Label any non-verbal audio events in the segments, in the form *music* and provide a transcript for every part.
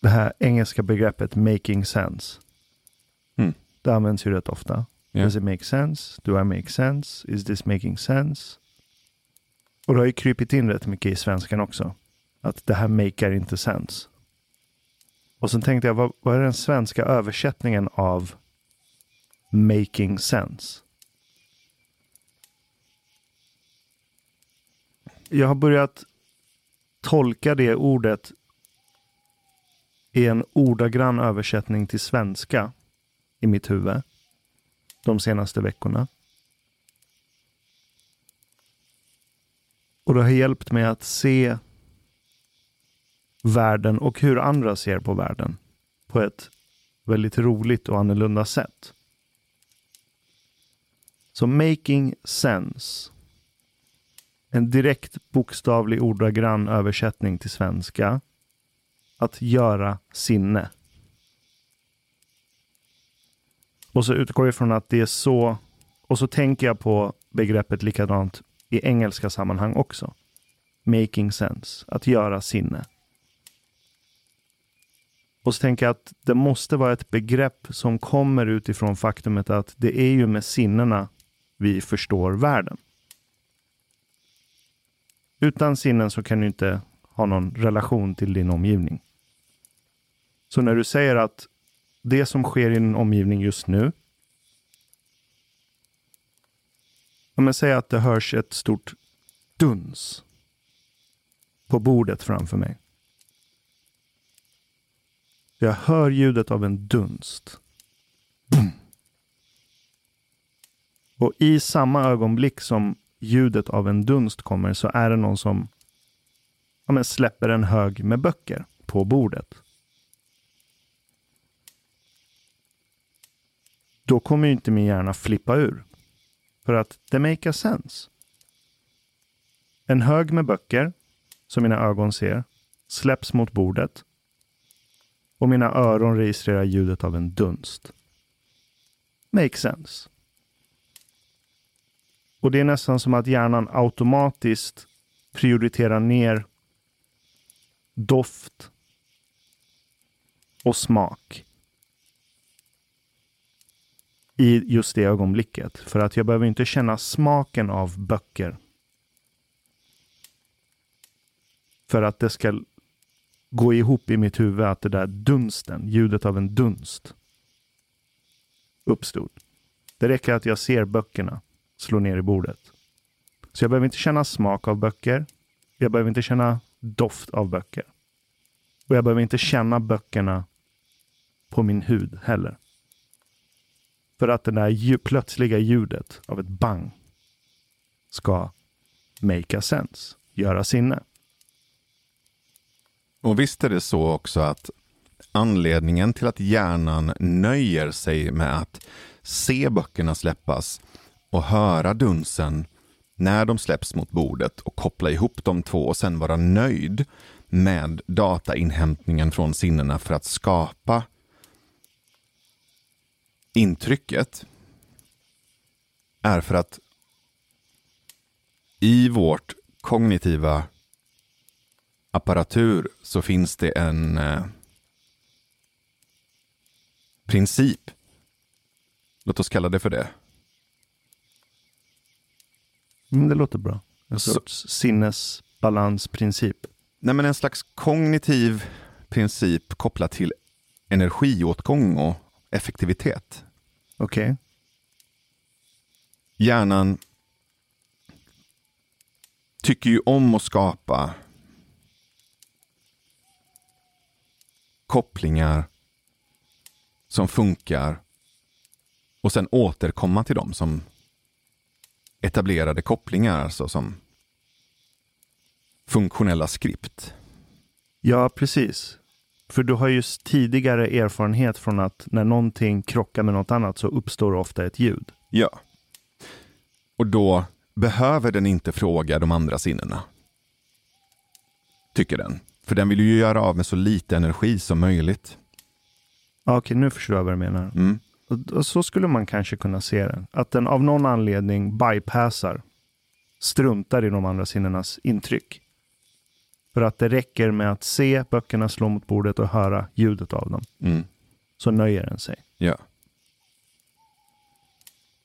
det här engelska begreppet making sense. Mm. Det används ju rätt ofta. Ja. Does it make sense? Do I make sense? Is this making sense? Och det har ju krypit in rätt mycket i svenskan också. Att det här makar inte sense. Och sen tänkte jag, vad, vad är den svenska översättningen av making sense? Jag har börjat tolka det ordet är en ordagrann översättning till svenska i mitt huvud de senaste veckorna. Och det har hjälpt mig att se världen och hur andra ser på världen på ett väldigt roligt och annorlunda sätt. Så making sense. En direkt bokstavlig ordagrann översättning till svenska. Att göra sinne. Och så utgår jag från att det är så. Och så tänker jag på begreppet likadant i engelska sammanhang också. Making sense. Att göra sinne. Och så tänker jag att det måste vara ett begrepp som kommer utifrån faktumet att det är ju med sinnena vi förstår världen. Utan sinnen så kan du inte ha någon relation till din omgivning. Så när du säger att det som sker i din omgivning just nu. Om jag säger att det hörs ett stort duns på bordet framför mig. Jag hör ljudet av en dunst. Boom. Och i samma ögonblick som ljudet av en dunst kommer så är det någon som ja, men släpper en hög med böcker på bordet. Då kommer ju inte min hjärna flippa ur. För att det makes sense. En hög med böcker, som mina ögon ser, släpps mot bordet och mina öron registrerar ljudet av en dunst. Make sense. Och det är nästan som att hjärnan automatiskt prioriterar ner doft och smak i just det ögonblicket. För att jag behöver inte känna smaken av böcker. För att det ska gå ihop i mitt huvud att det där dunsten, ljudet av en dunst, uppstod. Det räcker att jag ser böckerna slå ner i bordet. Så jag behöver inte känna smak av böcker. Jag behöver inte känna doft av böcker. Och jag behöver inte känna böckerna på min hud heller. För att det där plötsliga ljudet av ett bang ska make a sense, göra sinne. Och visst är det så också att anledningen till att hjärnan nöjer sig med att se böckerna släppas och höra dunsen när de släpps mot bordet och koppla ihop de två och sen vara nöjd med datainhämtningen från sinnena för att skapa intrycket är för att i vårt kognitiva apparatur så finns det en eh, princip. Låt oss kalla det för det. Mm, det låter bra. En Så- sorts sinnesbalansprincip. Nej, men en slags kognitiv princip kopplat till energiåtgång och effektivitet. Okej. Hjärnan tycker ju om att skapa kopplingar som funkar och sen återkomma till dem som etablerade kopplingar, alltså som funktionella skript. Ja, precis. För du har ju tidigare erfarenhet från att när någonting krockar med något annat så uppstår ofta ett ljud. Ja. Och då behöver den inte fråga de andra sinnena. Tycker den. För den vill ju göra av med så lite energi som möjligt. Ja, Okej, nu förstår jag vad du menar. Mm. Och, och så skulle man kanske kunna se det. Att den av någon anledning bypassar, struntar i de andra sinnenas intryck. För att det räcker med att se böckerna slå mot bordet och höra ljudet av dem. Mm. Så nöjer den sig. Ja.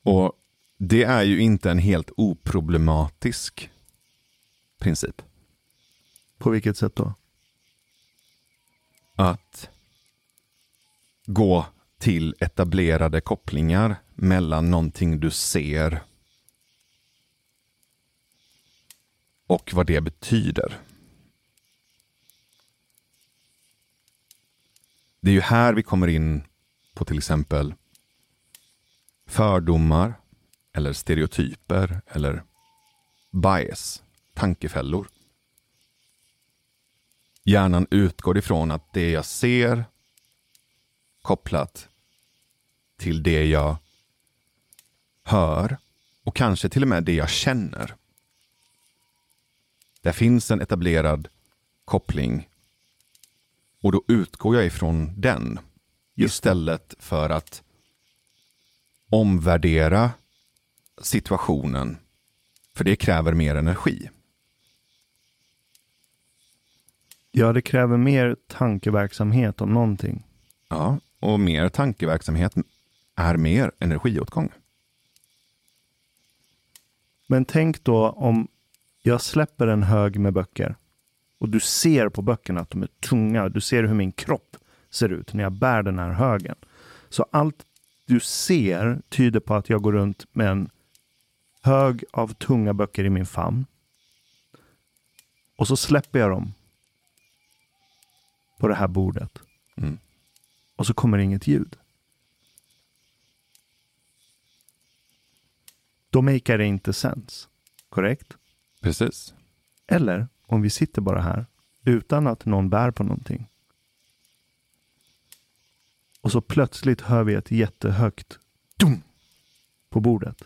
Och det är ju inte en helt oproblematisk princip. På vilket sätt då? Att gå till etablerade kopplingar mellan någonting du ser och vad det betyder. Det är ju här vi kommer in på till exempel fördomar eller stereotyper eller bias, tankefällor. Hjärnan utgår ifrån att det jag ser kopplat till det jag hör och kanske till och med det jag känner. Där finns en etablerad koppling och då utgår jag ifrån den istället för att omvärdera situationen. För det kräver mer energi. Ja, det kräver mer tankeverksamhet om någonting. Ja, och mer tankeverksamhet är mer energiåtgång. Men tänk då om jag släpper en hög med böcker och du ser på böckerna att de är tunga. Du ser hur min kropp ser ut när jag bär den här högen. Så allt du ser tyder på att jag går runt med en hög av tunga böcker i min famn. Och så släpper jag dem på det här bordet. Mm. Och så kommer inget ljud. Då makar det inte sens. Korrekt? Precis. Eller om vi sitter bara här utan att någon bär på någonting. Och så plötsligt hör vi ett jättehögt dum på bordet.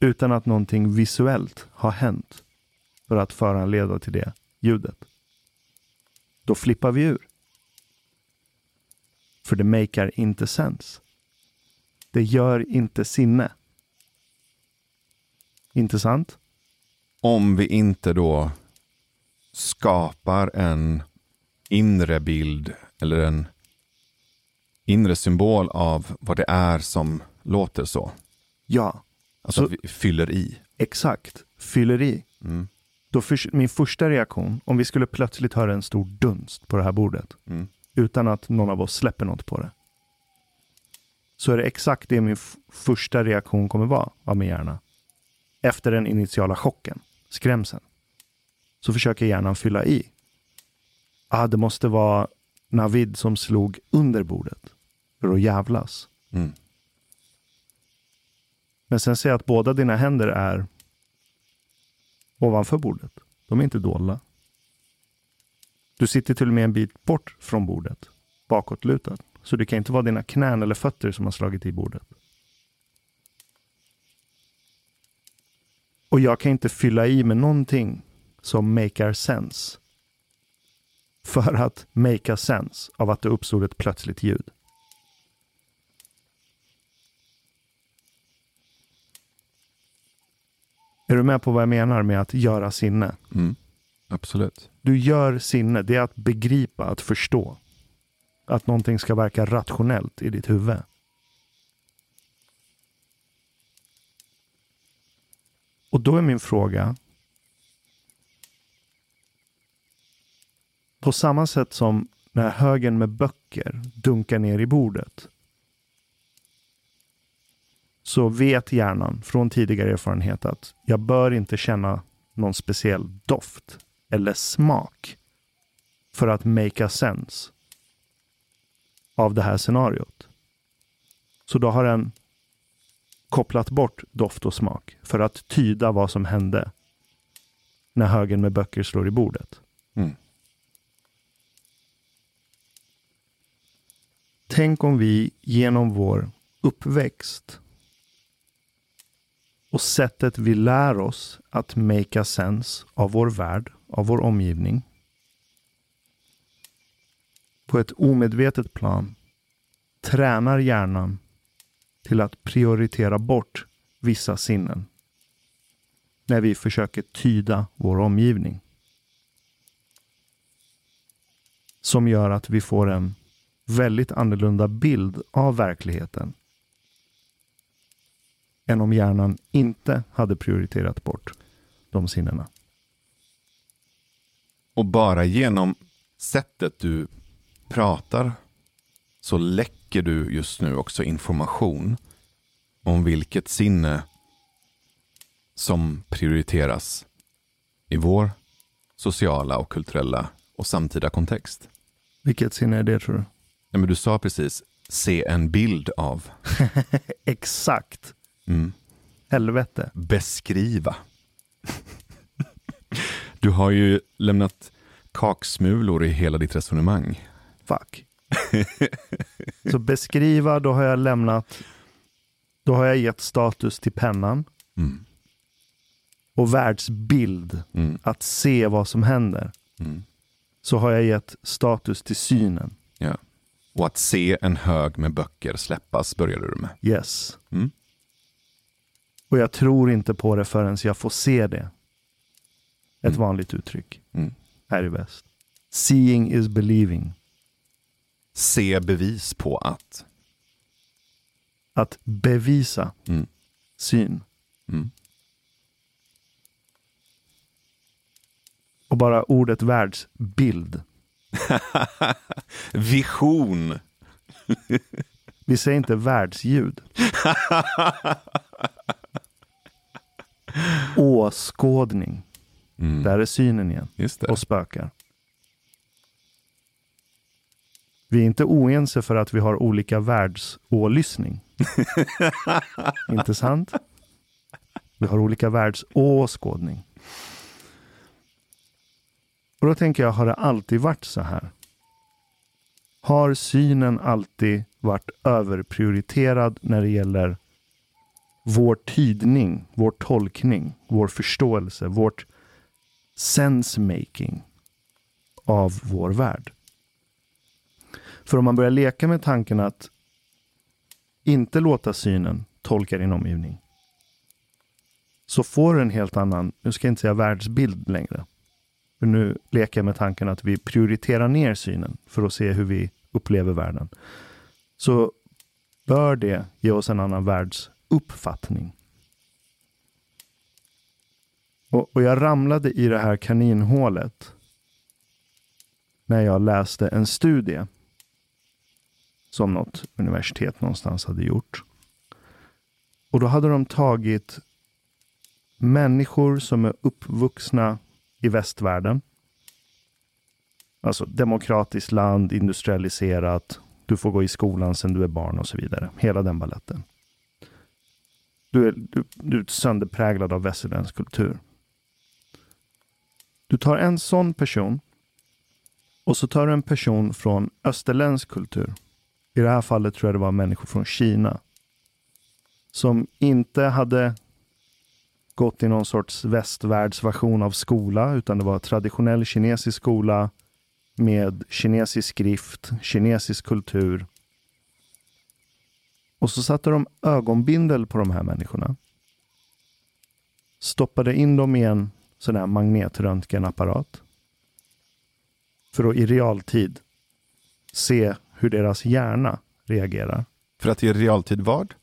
Utan att någonting visuellt har hänt för att föranleda till det ljudet. Då flippar vi ur. För det makar inte sens. Det gör inte sinne. Inte sant? Om vi inte då skapar en inre bild eller en inre symbol av vad det är som låter så. Ja, Alltså Så- att vi fyller i. exakt. Fyller i. Mm. Då för, min första reaktion, om vi skulle plötsligt höra en stor dunst på det här bordet, Mm. utan att någon av oss släpper något på det. Så är det exakt det min första reaktion kommer vara av min hjärna. Efter den initiala chocken, skrämseln. Så försöker hjärnan fylla i. Ah, det måste vara Navid som slog under bordet. För att jävlas. Mm. Men sen ser jag att båda dina händer är ovanför bordet. De är inte dolda. Du sitter till och med en bit bort från bordet, bakåtlutad. Så det kan inte vara dina knän eller fötter som har slagit i bordet. Och jag kan inte fylla i med någonting som makar sense. För att makea sense av att det uppstod ett plötsligt ljud. Är du med på vad jag menar med att göra sinne? Mm. Absolut. Du gör sinne, det är att begripa, att förstå. Att någonting ska verka rationellt i ditt huvud. Och då är min fråga. På samma sätt som när högen med böcker dunkar ner i bordet. Så vet hjärnan från tidigare erfarenhet att jag bör inte känna någon speciell doft eller smak för att make a sense av det här scenariot. Så då har den kopplat bort doft och smak för att tyda vad som hände när högen med böcker slår i bordet. Mm. Tänk om vi genom vår uppväxt och sättet vi lär oss att make sense av vår värld, av vår omgivning. På ett omedvetet plan tränar hjärnan till att prioritera bort vissa sinnen när vi försöker tyda vår omgivning. Som gör att vi får en väldigt annorlunda bild av verkligheten än om hjärnan inte hade prioriterat bort de sinnena. Och bara genom sättet du pratar så läcker du just nu också information om vilket sinne som prioriteras i vår sociala och kulturella och samtida kontext. Vilket sinne är det tror du? Ja, men du sa precis se en bild av. *laughs* Exakt. Mm. Helvete. Beskriva. du har ju lämnat kaksmulor i hela ditt resonemang. Fuck. *laughs* Så beskriva, då har jag lämnat, då har jag gett status till pennan. Mm. Och världsbild, Mm. att se vad som händer. Mm. Så har jag gett status till synen. Ja. Och att se en hög med böcker släppas började du med. Yes. Mm. Och jag tror inte på det förrän jag får se det. Ett Mm. vanligt uttryck Mm. här i väst. Seeing is believing. Se bevis på att. Att bevisa Mm. syn. Mm. Och bara ordet världsbild. *laughs* Vision. Vi säger inte världsljud. *laughs* Åskådning. Mm. Där är synen igen. Och spökar. Vi är inte oense för att vi har olika världsålyssning. *laughs* inte sant? Vi har olika världsåskådning. Och då tänker jag, har det alltid varit så här? Har synen alltid varit överprioriterad när det gäller vår tydning, vår tolkning, vår förståelse, vårt sense-making av vår värld? För om man börjar leka med tanken att inte låta synen tolka din omgivning så får du en helt annan, nu ska jag inte säga världsbild längre. För nu leker jag med tanken att vi prioriterar ner synen för att se hur vi upplever världen. Så bör det ge oss en annan världsuppfattning. Och, och jag ramlade i det här kaninhålet när jag läste en studie som något universitet någonstans hade gjort. Och då hade de tagit människor som är uppvuxna i västvärlden. Alltså demokratiskt land, industrialiserat, du får gå i skolan sen du är barn och så vidare. Hela den balletten. Du är, du, du är sönderpräglad av västerländsk kultur. Du tar en sån person och så tar du en person från österländsk kultur. I det här fallet tror jag det var människor från Kina. Som inte hade gått i någon sorts västvärldsversion av skola, utan det var traditionell kinesisk skola med kinesisk skrift, kinesisk kultur. Och så satte de ögonbindel på de här människorna. Stoppade in dem i en sån här magnetröntgenapparat. För att i realtid se hur deras hjärna reagerar. För att i realtid vad?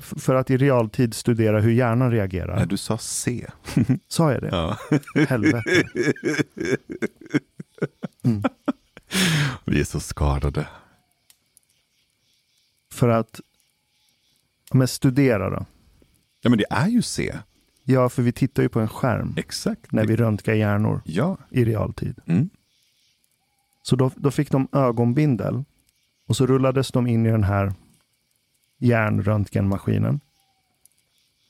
För att i realtid studera hur hjärnan reagerar. Nej, du sa se. *laughs* Sa jag det? Ja. Helvete. Vi är så skadade. För att men studera då. Ja, men det är ju se. Ja, för vi tittar ju på en skärm Exakt. när vi röntgar hjärnor Ja. i realtid. Mm. Så då, då fick de ögonbindel och så rullades de in i den här hjärnröntgenmaskinen.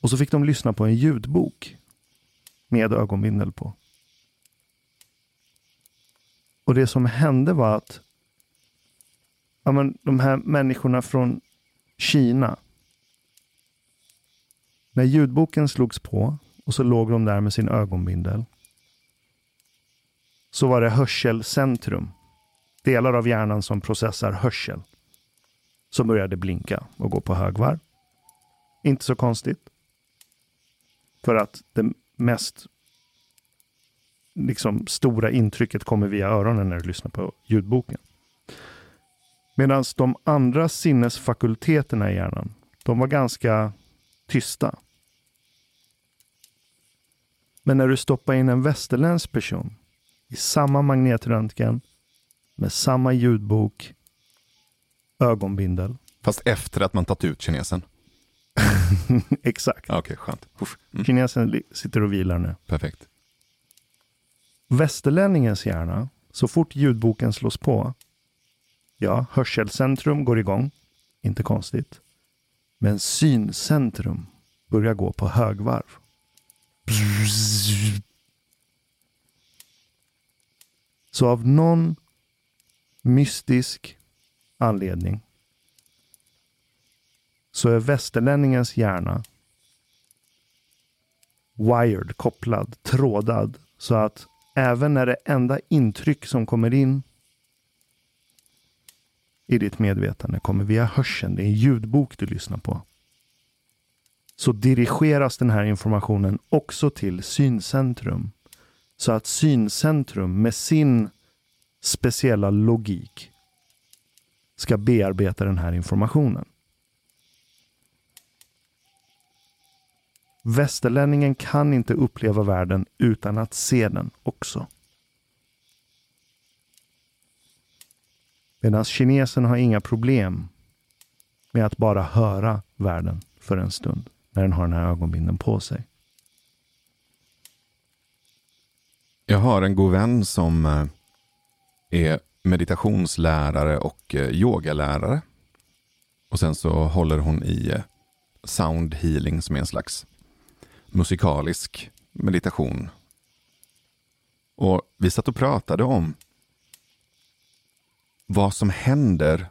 Och så fick de lyssna på en ljudbok med ögonbindel på. Och det som hände var att ja, men, de här människorna från Kina när ljudboken slogs på och så låg de där med sin ögonbindel så var det hörselcentrum, delar av hjärnan som processar hörsel, som började blinka och gå på högvarv. Inte så konstigt. För att det mest liksom, stora intrycket kommer via öronen när du lyssnar på ljudboken. Medan de andra sinnesfakulteterna i hjärnan, de var ganska tysta. Men när du stoppar in en västerländsk person i samma magnetröntgen med samma ljudbok, ögonbindel. Fast efter att man tagit ut kinesen? *laughs* Exakt. Okej, okay, skönt. Mm. Kinesen sitter och vilar nu. Perfekt. Västerlänningens hjärna, så fort ljudboken slås på, ja, hörselcentrum går igång, inte konstigt. Men syncentrum börjar gå på högvarv. Så av någon mystisk anledning så är västerlänningens hjärna wired, kopplad, trådad så att även när det enda intryck som kommer in i ditt medvetande kommer via hörseln, det är en ljudbok du lyssnar på, så dirigeras den här informationen också till syncentrum. Så att syncentrum med sin speciella logik ska bearbeta den här informationen. Västerlänningen kan inte uppleva världen utan att se den också. Medan kinesen har inga problem med att bara höra världen för en stund när den har den här ögonbinden på sig. Jag har en god vän som eh, är meditationslärare och eh, yogalärare. Och sen så håller hon i eh, sound healing som är en slags musikalisk meditation. Och vi satt och pratade om vad som händer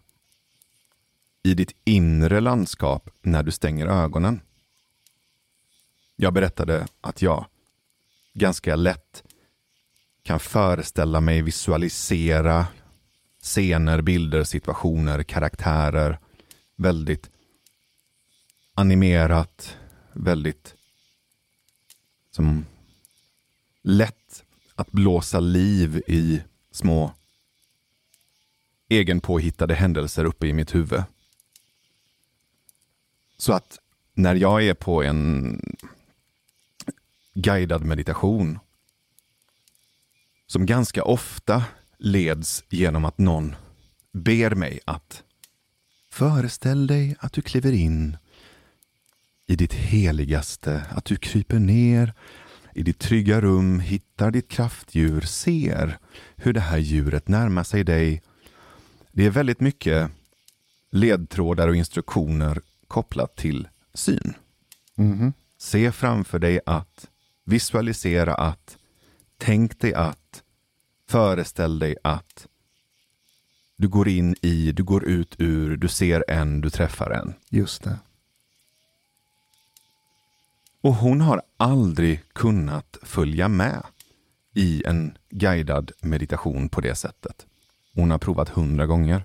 i ditt inre landskap när du stänger ögonen. Jag berättade att jag ganska lätt kan föreställa mig, visualisera scener, bilder, situationer, karaktärer. Väldigt animerat, väldigt som lätt att blåsa liv i små egenpåhittade händelser uppe i mitt huvud. Så att när jag är på en guidad meditation som ganska ofta leds genom att någon ber mig att föreställ dig att du kliver in i ditt heligaste, att du kryper ner i ditt trygga rum, hittar ditt kraftdjur, ser hur det här djuret närmar sig dig. Det är väldigt mycket ledtrådar och instruktioner kopplat till syn. Mm. Se framför dig att, visualisera att, tänk dig att, föreställ dig att. Du går in i, du går ut ur, du ser en, du träffar en. Just det. Och hon har aldrig kunnat följa med i en guidad meditation på det sättet. Hon har provat hundra gånger.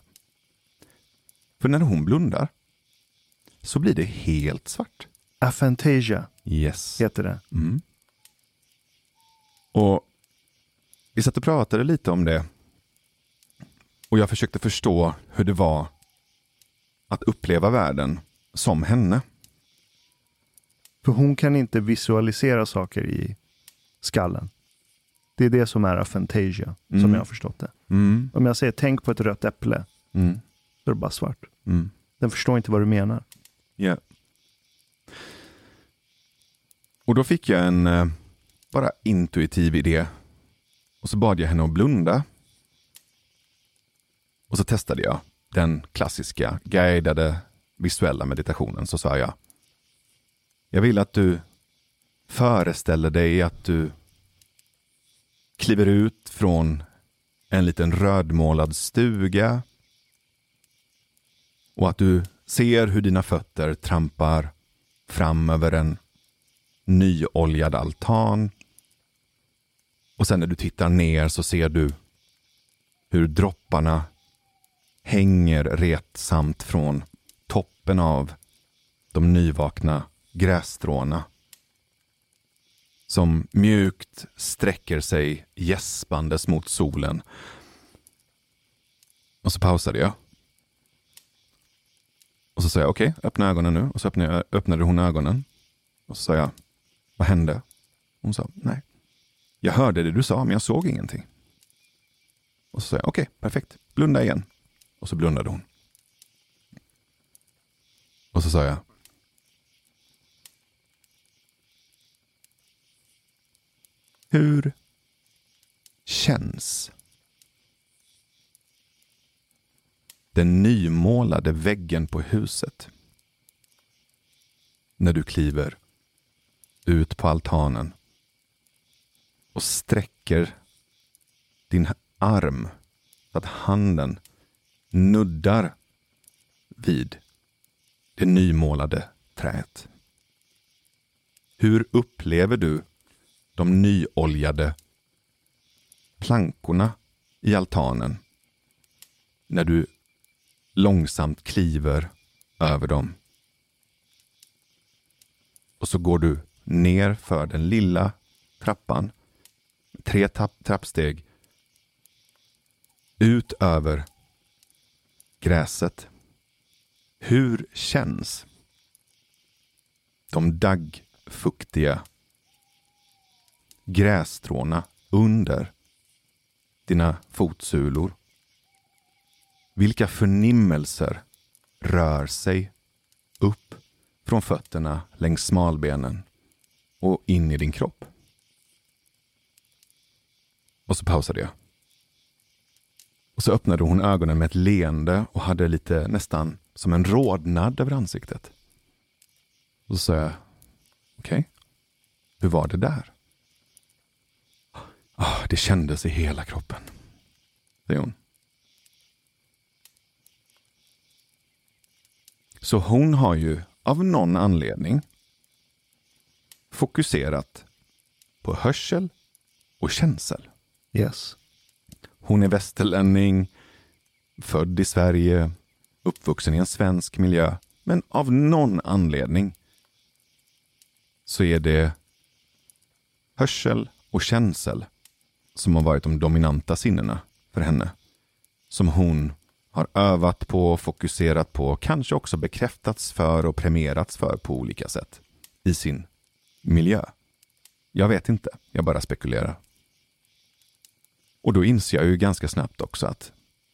För när hon blundar så blir det helt svart. Aphantasia yes. heter det. Mm. Och Vi satt och pratade lite om det. Och jag försökte förstå hur det var att uppleva världen som henne. För hon kan inte visualisera saker i skallen. Det är det som är aphantasia, mm. som jag har förstått det. Mm. Om jag säger tänk på ett rött äpple, mm. då är det bara svart. Mm. Den förstår inte vad du menar. Yeah. Och då fick jag en eh, bara intuitiv idé. Och så bad jag henne att blunda. Och så testade jag den klassiska guidade visuella meditationen. Så sa jag jag vill att du föreställer dig att du kliver ut från en liten rödmålad stuga och att du ser hur dina fötter trampar fram över en nyoljad altan. Och sen när du tittar ner så ser du hur dropparna hänger retsamt från toppen av de nyvakna grässtråna. som mjukt sträcker sig gäspandes mot solen. Och så pausade jag. Och så sa jag okej, okay, öppna ögonen nu. Och så öppnade, öppnade hon ögonen. Och så sa jag, vad hände? Hon sa, nej. Jag hörde det du sa, men jag såg ingenting. Och så sa jag, okej, okay, perfekt. Blunda igen. Och så blundade hon. Och så sa jag, Hur känns den nymålade väggen på huset när du kliver ut på altanen och sträcker din arm så att handen nuddar vid det nymålade träet. Hur upplever du de nyoljade plankorna i altanen när du långsamt kliver över dem. Och så går du ner för den lilla trappan, tre tapp, trappsteg, ut över gräset. Hur känns de daggfuktiga grässtråna under dina fotsulor? Vilka förnimmelser rör sig upp från fötterna längs smalbenen och in i din kropp? Och så pausade jag. Och så öppnade hon ögonen med ett leende och hade lite nästan som en rodnad över ansiktet. Och så sa jag, okej, okay. hur var det där? Oh, det kändes i hela kroppen, säger hon. Så hon har ju av någon anledning fokuserat på hörsel och känsel. Yes. Hon är västerlänning, född i Sverige, uppvuxen i en svensk miljö. Men av någon anledning så är det hörsel och känsel som har varit de dominanta sinnena för henne. Som hon har övat på, fokuserat på, kanske också bekräftats för och premierats för på olika sätt i sin miljö. Jag vet inte, jag bara spekulerar. Och då inser jag ju ganska snabbt också att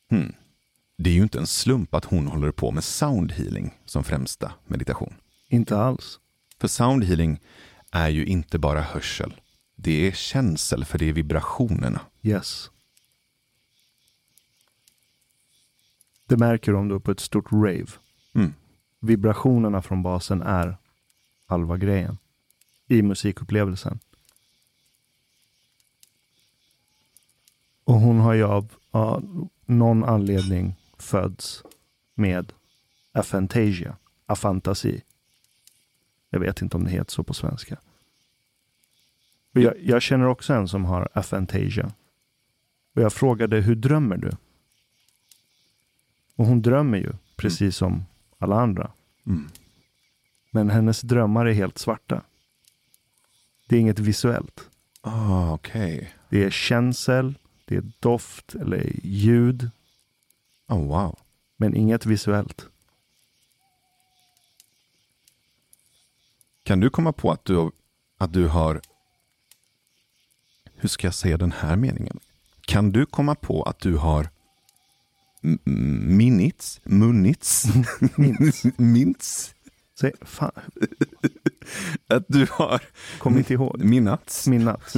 hmm, det är ju inte en slump att hon håller på med soundhealing som främsta meditation. Inte alls. För soundhealing är ju inte bara hörsel. Det är känsel, för det är vibrationerna. Yes. Det märker du om du är på ett stort rave. Mm. Vibrationerna från basen är halva grejen i musikupplevelsen. Och hon har ju av, av någon anledning föds med aphantasia, afantasi. Jag vet inte om det heter så på svenska. Jag, jag, känner också en som har aphantasia. Och jag frågade, hur drömmer du? Och hon drömmer ju, precis mm. som alla andra. Mm. Men hennes drömmar är helt svarta. Det är inget visuellt. Ah, okay. Det är känsel, det är doft eller ljud. Oh, wow. Men inget visuellt. Kan du komma på att du, att du har hur ska jag säga den här meningen? Kan du komma på att du har minnits, munnits, *laughs* mints, *laughs* mints. Säg, fan. *laughs* Att du har kommit ihåg. Minnats. Minnats.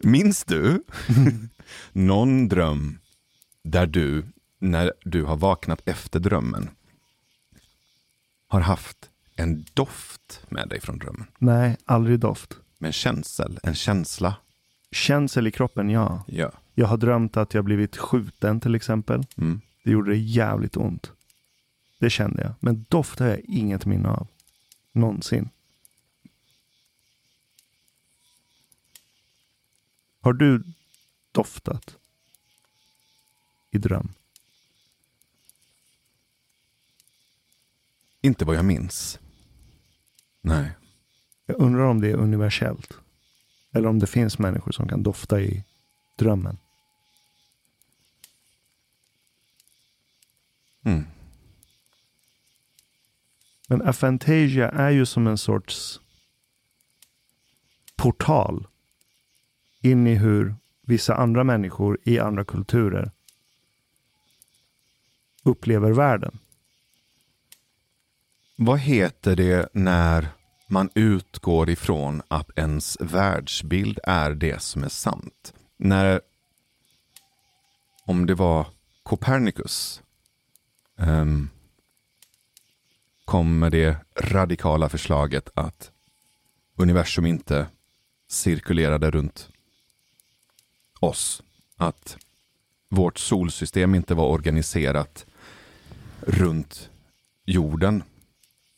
Minns du *laughs* någon dröm där du, när du har vaknat efter drömmen, har haft en doft med dig från drömmen? Nej, aldrig doft. Men känsel, en känsla? Känsel i kroppen, ja. ja. Jag har drömt att jag blivit skjuten till exempel. Mm. Det gjorde det jävligt ont. Det kände jag. Men doft har jag inget minne av. Någonsin. Har du doftat? I dröm? Inte vad jag minns. Nej. Jag undrar om det är universellt. Eller om det finns människor som kan dofta i drömmen. Mm. Men aphantasia är ju som en sorts portal in i hur vissa andra människor i andra kulturer upplever världen. Vad heter det när man utgår ifrån att ens världsbild är det som är sant? När, om det var Copernicus, um, kom med det radikala förslaget att universum inte cirkulerade runt oss. Att vårt solsystem inte var organiserat runt jorden.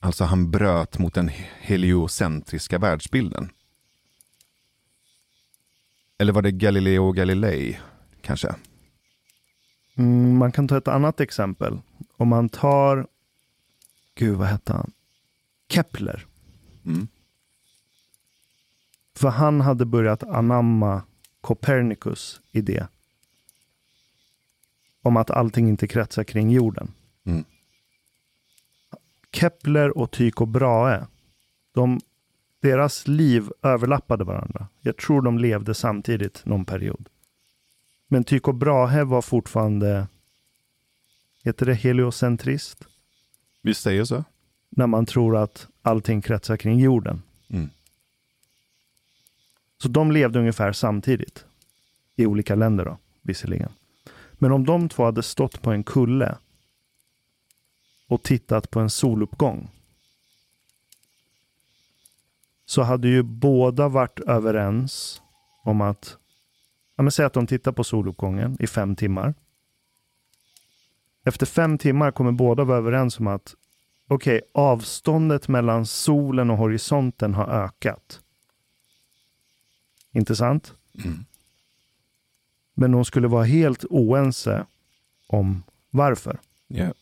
Alltså han bröt mot den heliocentriska världsbilden. Eller var det Galileo Galilei kanske? Mm, man kan ta ett annat exempel. Om man tar, gud vad hette han? Kepler. Mm. För han hade börjat anamma Copernicus idé. Om att allting inte kretsar kring jorden. Mm. Kepler och Tycho Brahe, de, deras liv överlappade varandra. Jag tror de levde samtidigt någon period. Men Tycho Brahe var fortfarande, heter det heliocentrist? Vi säger så. När man tror att allting kretsar kring jorden. Mm. Så de levde ungefär samtidigt. I olika länder då, visserligen. Men om de två hade stått på en kulle och tittat på en soluppgång så hade ju båda varit överens om att, ja men säg att de tittar på soluppgången i fem timmar. Efter fem timmar kommer båda vara överens om att okej, okay, avståndet mellan solen och horisonten har ökat. Intressant? Mm. Men de skulle vara helt oense om varför. Yeah.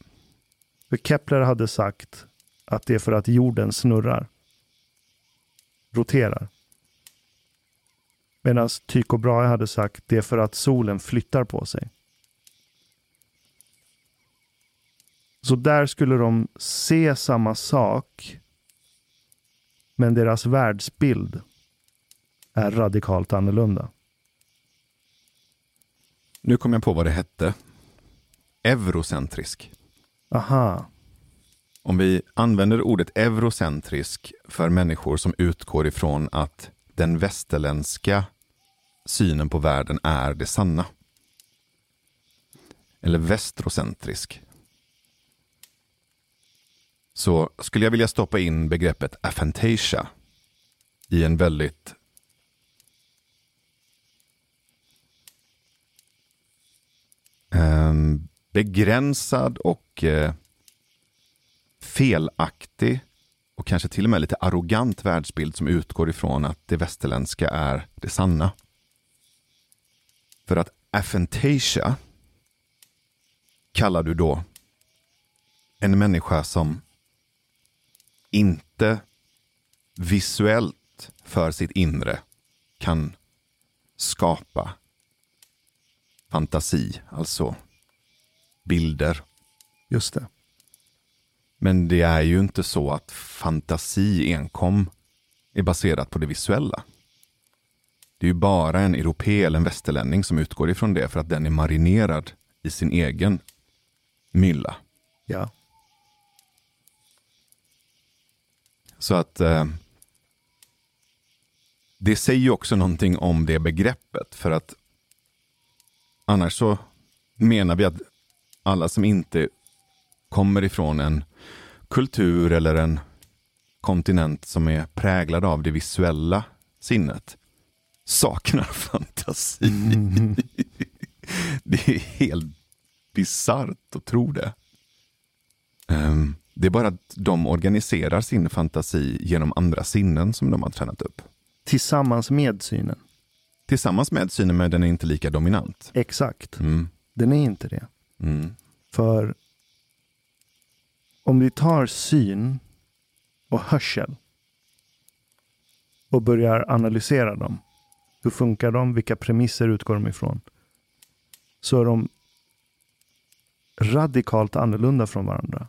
För Kepler hade sagt att det är för att jorden snurrar. Roterar. Medan Tycho Brahe hade sagt det är för att solen flyttar på sig. Så där skulle de se samma sak. Men deras världsbild är radikalt annorlunda. Nu kom jag på vad det hette. Eurocentrisk. Aha. Om vi använder ordet eurocentrisk för människor som utgår ifrån att den västerländska synen på världen är det sanna. Eller västrocentrisk. Så skulle jag vilja stoppa in begreppet aphantasia i en väldigt Ehm, begränsad och eh, felaktig och kanske till och med lite arrogant världsbild som utgår ifrån att det västerländska är det sanna. För att aphantasia kallar du då en människa som inte visuellt för sitt inre kan skapa fantasi, alltså bilder. Just det. Men det är ju inte så att fantasi enkom är baserat på det visuella. Det är ju bara en europé eller en västerlänning som utgår ifrån det för att den är marinerad i sin egen mylla. Ja. Så att eh, det säger ju också någonting om det begreppet. För att annars så menar vi att alla som inte kommer ifrån en kultur eller en kontinent som är präglad av det visuella sinnet saknar *laughs* fantasi. Mm. det är helt bisarrt att tro det. Um, det är bara att de organiserar sin fantasi genom andra sinnen som de har tränat upp. Tillsammans med synen? Tillsammans med synen, men den är inte lika dominant. Exakt. Mm. Den är inte det. Mm. För om vi tar syn och hörsel. och börjar analysera dem. Hur funkar de? Vilka premisser utgår de ifrån? Så är de radikalt annorlunda från varandra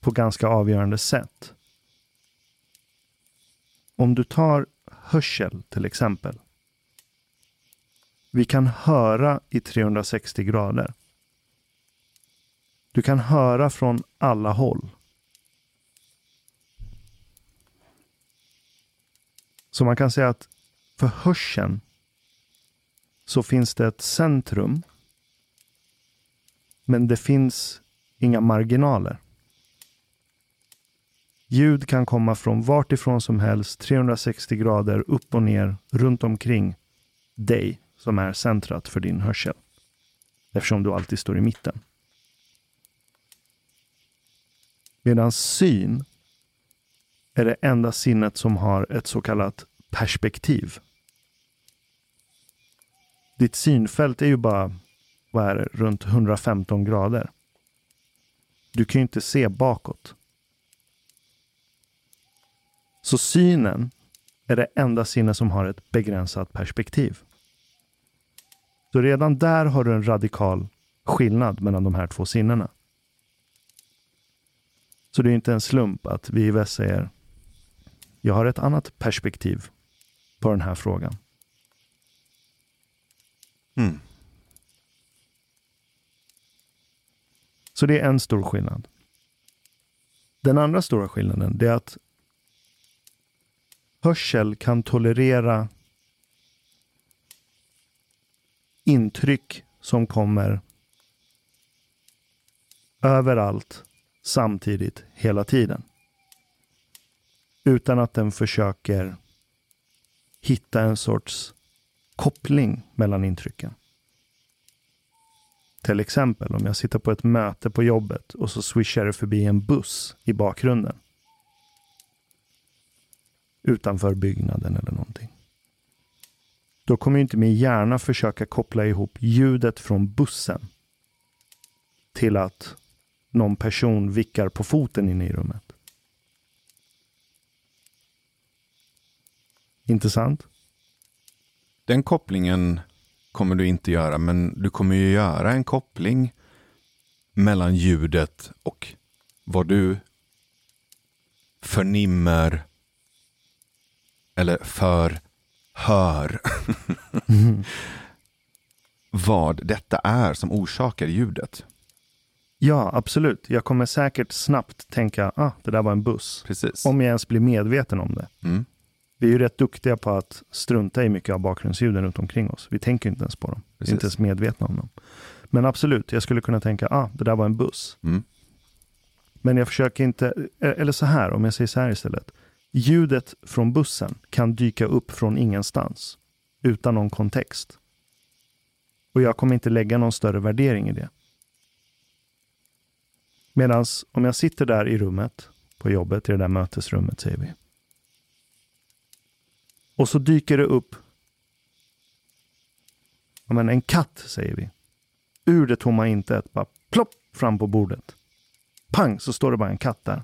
på ganska avgörande sätt. Om du tar hörsel till exempel. Vi kan höra i 360 grader. Du kan höra från alla håll. Så man kan säga att för hörseln så finns det ett centrum. Men det finns inga marginaler. Ljud kan komma från vart ifrån som helst, 360 grader, upp och ner, runt omkring dig som är centrat för din hörsel. Eftersom du alltid står i mitten. Medan syn är det enda sinnet som har ett så kallat perspektiv. Ditt synfält är ju bara, vad är det, runt 115 grader. Du kan ju inte se bakåt. Så synen är det enda sinne som har ett begränsat perspektiv. Så redan där har du en radikal skillnad mellan de här två sinnena. Så det är inte en slump att vi i väst säger jag har ett annat perspektiv på den här frågan. Mm. Så det är en stor skillnad. Den andra stora skillnaden är att hörsel kan tolerera intryck som kommer överallt samtidigt hela tiden. Utan att den försöker hitta en sorts koppling mellan intrycken. Till exempel om jag sitter på ett möte på jobbet och så swishar det förbi en buss i bakgrunden. Utanför byggnaden eller någonting. Då kommer inte min hjärna försöka koppla ihop ljudet från bussen till att någon person vickar på foten inne i rummet. Intressant? Den kopplingen kommer du inte göra, men du kommer ju göra en koppling mellan ljudet och vad du förnimmer eller för. Mm. *laughs* vad detta är som orsakar ljudet. Ja, absolut. Jag kommer säkert snabbt tänka, ah, det där var en buss. Precis. Om jag ens blir medveten om det. Mm. Vi är ju rätt duktiga på att strunta i mycket av bakgrundsljuden runt omkring oss. Vi tänker inte ens på dem. Vi är inte ens medvetna om dem. Men absolut, jag skulle kunna tänka, ah, det där var en buss. Mm. Men jag försöker inte, eller så här, om jag säger så här istället. Ljudet från bussen kan dyka upp från ingenstans, utan någon kontext. Och jag kommer inte lägga någon större värdering i det. Medan om jag sitter där i rummet, på jobbet, i det där mötesrummet säger vi. Och så dyker det upp ja, men en katt, säger vi. Ur det tomma intet, bara plopp fram på bordet. Pang, så står det bara en katt där.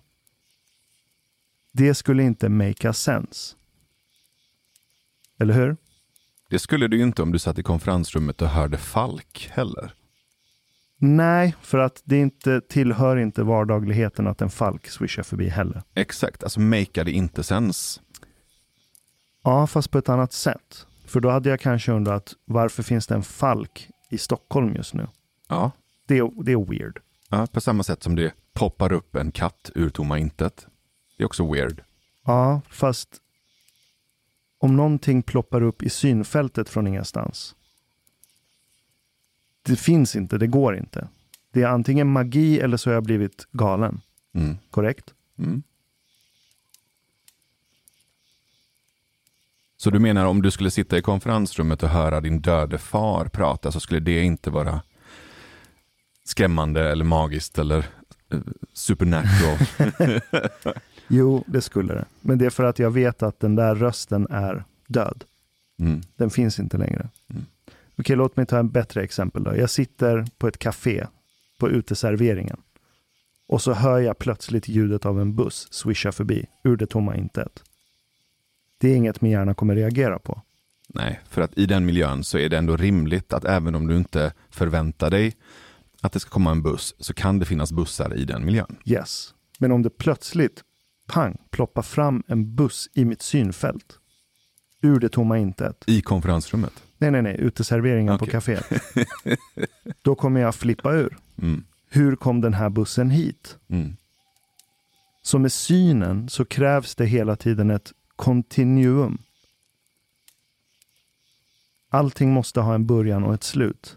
Det skulle inte make a sense. Eller hur? Det skulle du ju inte om du satt i konferensrummet och hörde Falk heller. Nej, för att det inte tillhör inte vardagligheten att en falk swishar förbi heller. Exakt, alltså makeade inte sens. Ja, fast på ett annat sätt. För då hade jag kanske undrat varför finns det en falk i Stockholm just nu? Ja. Det är, det är weird. ja, på samma sätt som det poppar upp en katt ur tomma intet. Det är också weird. Ja, fast om någonting ploppar upp i synfältet från ingenstans. Det finns inte, det går inte. Det är antingen magi eller så har jag blivit galen. Mm. Korrekt? Mm. Så du menar om du skulle sitta i konferensrummet och höra din döde far prata så skulle det inte vara skrämmande eller magiskt eller eh, supernatural? *laughs* *laughs* Jo, det skulle det. Men det är för att jag vet att den där rösten är död. Mm. Den finns inte längre. Mm. Okej, låt mig ta en bättre exempel. Då. Jag sitter på ett café på uteserveringen. Och så hör jag plötsligt ljudet av en buss swisha förbi ur det tomma intet. Det är inget min hjärna kommer reagera på. Nej, för att i den miljön så är det ändå rimligt att även om du inte förväntar dig att det ska komma en buss så kan det finnas bussar i den miljön. Yes. Men om det plötsligt, pang, ploppar fram en buss i mitt synfält. Ur det tomma intet. I konferensrummet? Nej, nej, nej. Uteserveringen Okej. på kaféet. *laughs* Då kommer jag flippa ur. Mm. Hur kom den här bussen hit? Mm. Så med synen så krävs det hela tiden ett kontinuum. Allting måste ha en början och ett slut.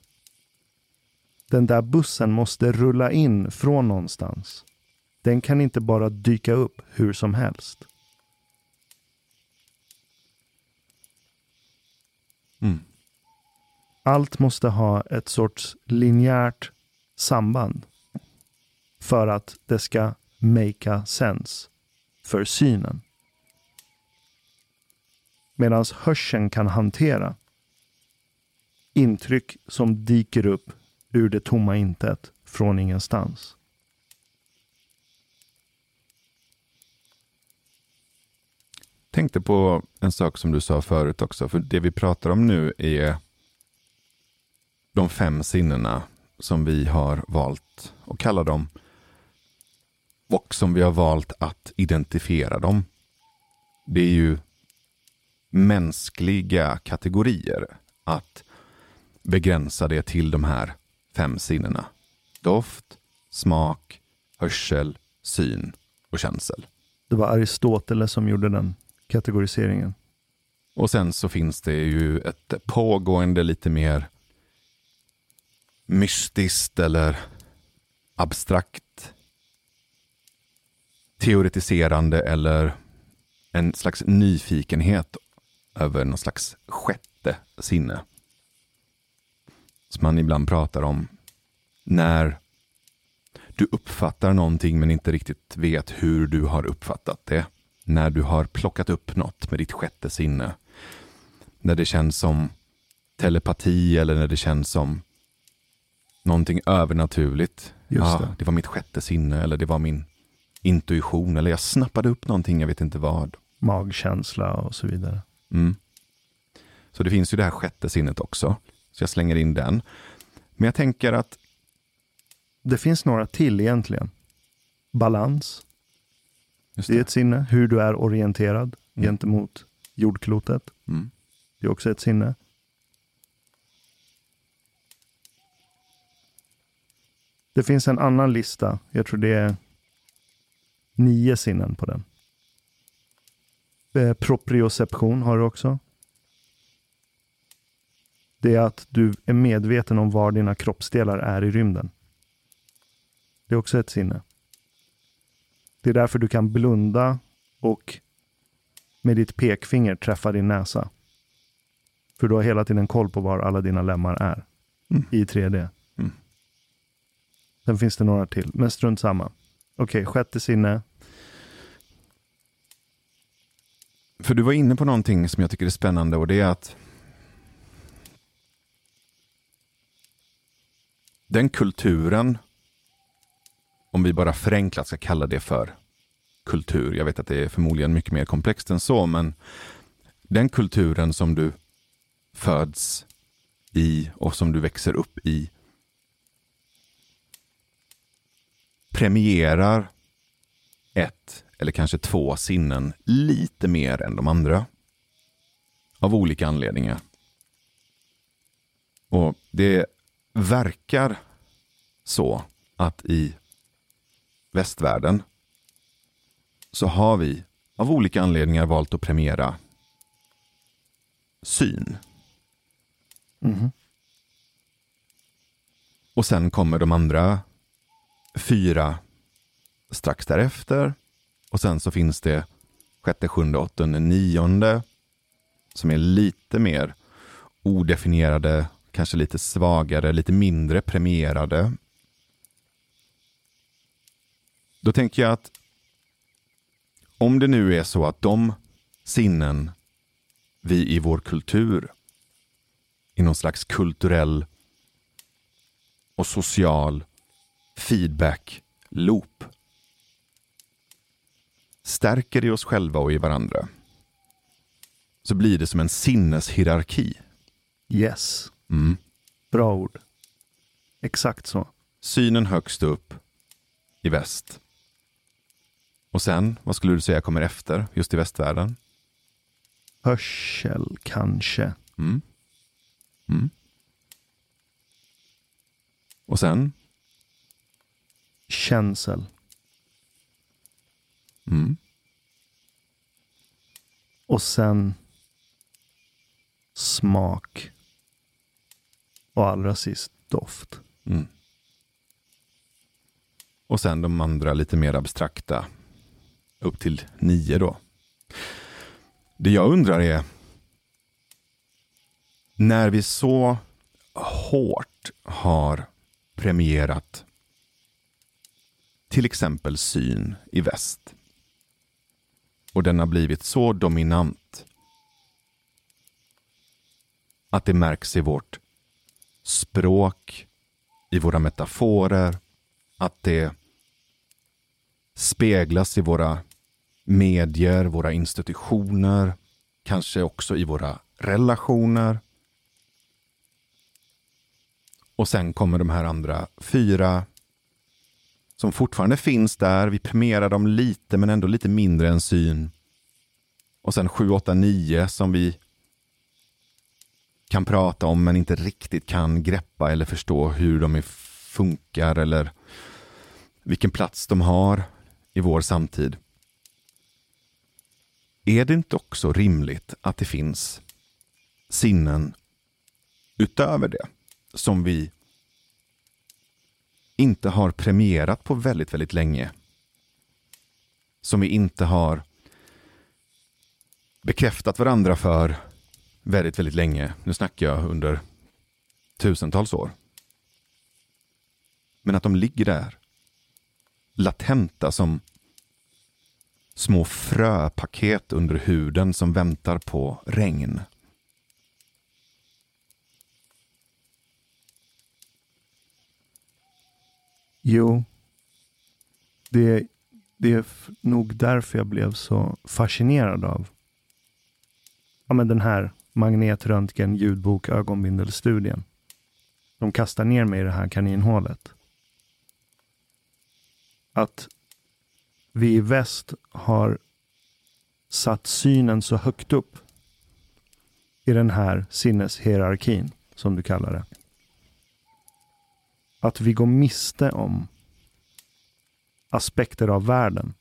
Den där bussen måste rulla in från någonstans. Den kan inte bara dyka upp hur som helst. Mm. Allt måste ha ett sorts linjärt samband för att det ska make sense för synen. Medan hörseln kan hantera intryck som dyker upp ur det tomma intet från ingenstans. Tänkte på en sak som du sa förut också, för det vi pratar om nu är de fem sinnena som vi har valt att kalla dem och som vi har valt att identifiera dem. Det är ju mänskliga kategorier att begränsa det till de här fem sinnena. Doft, smak, hörsel, syn och känsel. Det var Aristoteles som gjorde den kategoriseringen. Och sen så finns det ju ett pågående lite mer mystiskt eller abstrakt teoretiserande eller en slags nyfikenhet över någon slags sjätte sinne. Som man ibland pratar om när du uppfattar någonting men inte riktigt vet hur du har uppfattat det. När du har plockat upp något med ditt sjätte sinne. När det känns som telepati eller när det känns som någonting övernaturligt. Just ja, det. det var mitt sjätte sinne eller det var min intuition eller jag snappade upp någonting, jag vet inte vad. Magkänsla och så vidare. Mm. Så det finns ju det här sjätte sinnet också. Så jag slänger in den. Men jag tänker att Det finns några till egentligen. Balans, just det är det. ett sinne. Hur du är orienterad Mm. gentemot jordklotet. Mm. Det är också ett sinne. Det finns en annan lista. Jag tror det är nio sinnen på den. Eh, Proprioception har du också. Det är att du är medveten om var dina kroppsdelar är i rymden. Det är också ett sinne. Det är därför du kan blunda och med ditt pekfinger träffa din näsa. För du har hela tiden koll på var alla dina lemmar är Mm. i 3D. Mm. Sen finns det några till, men strunt samma. Okej, sjätte sinne. För du var inne på någonting som jag tycker är spännande och det är att den kulturen, om vi bara förenklat ska kalla det för kultur, jag vet att det är förmodligen mycket mer komplext än så, men den kulturen som du föds i och som du växer upp i premierar ett eller kanske två sinnen lite mer än de andra. Av olika anledningar. Och det verkar så att i västvärlden så har vi av olika anledningar valt att premiera syn. Mhm. Och sen kommer de andra fyra strax därefter. Och sen så finns det sjätte, sjunde, åttonde, nionde som är lite mer odefinierade, kanske lite svagare, lite mindre premierade. Då tänker jag att om det nu är så att de sinnen vi i vår kultur i någon slags kulturell och social feedback-loop stärker i oss själva och i varandra. så blir det som en sinneshierarki. Yes. Mm. Bra ord. Exakt så. Synen högst upp i väst. Och sen, vad skulle du säga kommer efter just i västvärlden? Hörsel kanske. Mm. Mm. Och sen? Känsel. Mm. Och sen smak. Och allra sist doft. Mm. Och sen de andra lite mer abstrakta. Upp till nio då. Det jag undrar är. När vi så hårt har premierat till exempel syn i väst. Och den har blivit så dominant att det märks i vårt språk, i våra metaforer, att det speglas i våra medier, våra institutioner, kanske också i våra relationer. Och sen kommer de här andra fyra som fortfarande finns där. Vi premierar dem lite, men ändå lite mindre än syn. Och sen 7, 8, 9 som vi kan prata om, men inte riktigt kan greppa eller förstå hur de funkar eller vilken plats de har i vår samtid. Är det inte också rimligt att det finns sinnen utöver det som vi inte har premierat på väldigt, väldigt länge. Som vi inte har bekräftat varandra för väldigt, väldigt länge. Nu snackar jag under tusentals år. Men att de ligger där. Latenta som små fröpaket under huden som väntar på regn. Jo, det, det är nog därför jag blev så fascinerad av ja, men den här magnetröntgen ljudbok ögonbindelstudien. De kastar ner mig i det här kaninhålet. Att vi i väst har satt synen så högt upp i den här sinneshierarkin, som du kallar det att vi går miste om aspekter av världen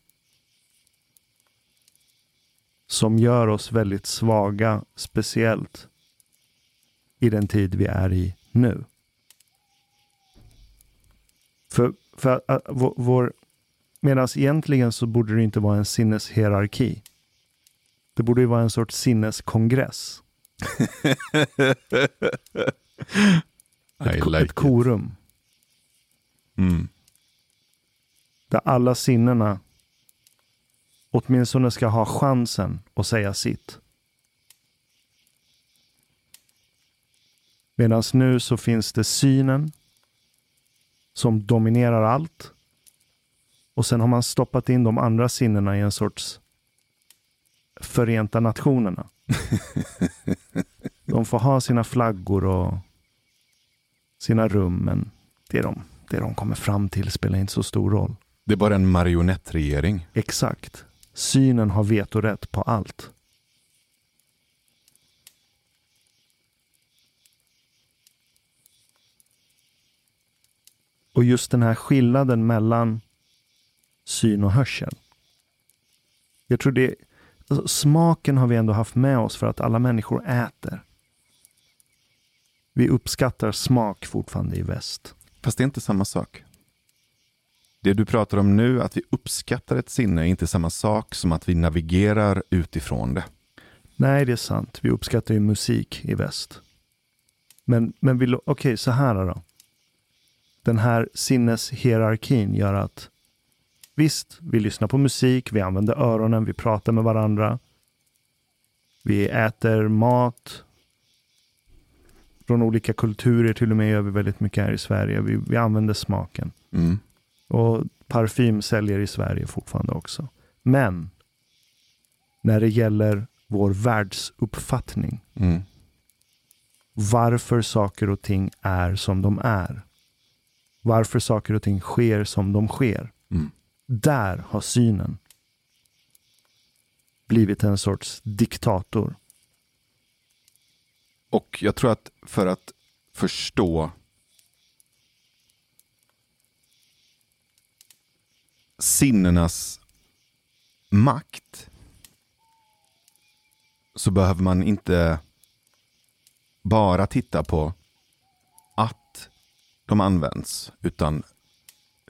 som gör oss väldigt svaga, speciellt i den tid vi är i nu. För, för att, vår Medan egentligen så borde det inte vara en sinneshierarki. Det borde ju vara en sorts sinneskongress. *laughs* ett, like ett korum. Mm. Där alla sinnena åtminstone ska ha chansen att säga sitt. Medan nu så finns det synen som dominerar allt. Och sen har man stoppat in de andra sinnena i en sorts Förenta Nationerna. de får ha sina flaggor och sina rum, men det de det de kommer fram till spelar inte så stor roll. Det är bara en marionettregering. Exakt. Synen har vetorätt på allt. Och just den här skillnaden mellan syn och hörsel. Jag tror det, alltså, smaken har vi ändå haft med oss för att alla människor äter. Vi uppskattar smak fortfarande i väst. Fast det är inte samma sak. Det du pratar om nu, att vi uppskattar ett sinne, är inte samma sak som att vi navigerar utifrån det. Nej, det är sant. Vi uppskattar ju musik i väst. Men, men okej, okay, så här då. Den här sinneshierarkin gör att visst, vi lyssnar på musik, vi använder öronen, vi pratar med varandra. Vi äter mat, från olika kulturer till och med gör vi väldigt mycket här i Sverige. Vi, vi använder smaken. Mm. Och parfym säljer i Sverige fortfarande också. Men när det gäller vår världsuppfattning. Mm. Varför saker och ting är som de är. Varför saker och ting sker som de sker. Mm. Där har synen blivit en sorts diktator. Och jag tror att för att förstå sinnenas makt så behöver man inte bara titta på att de används, utan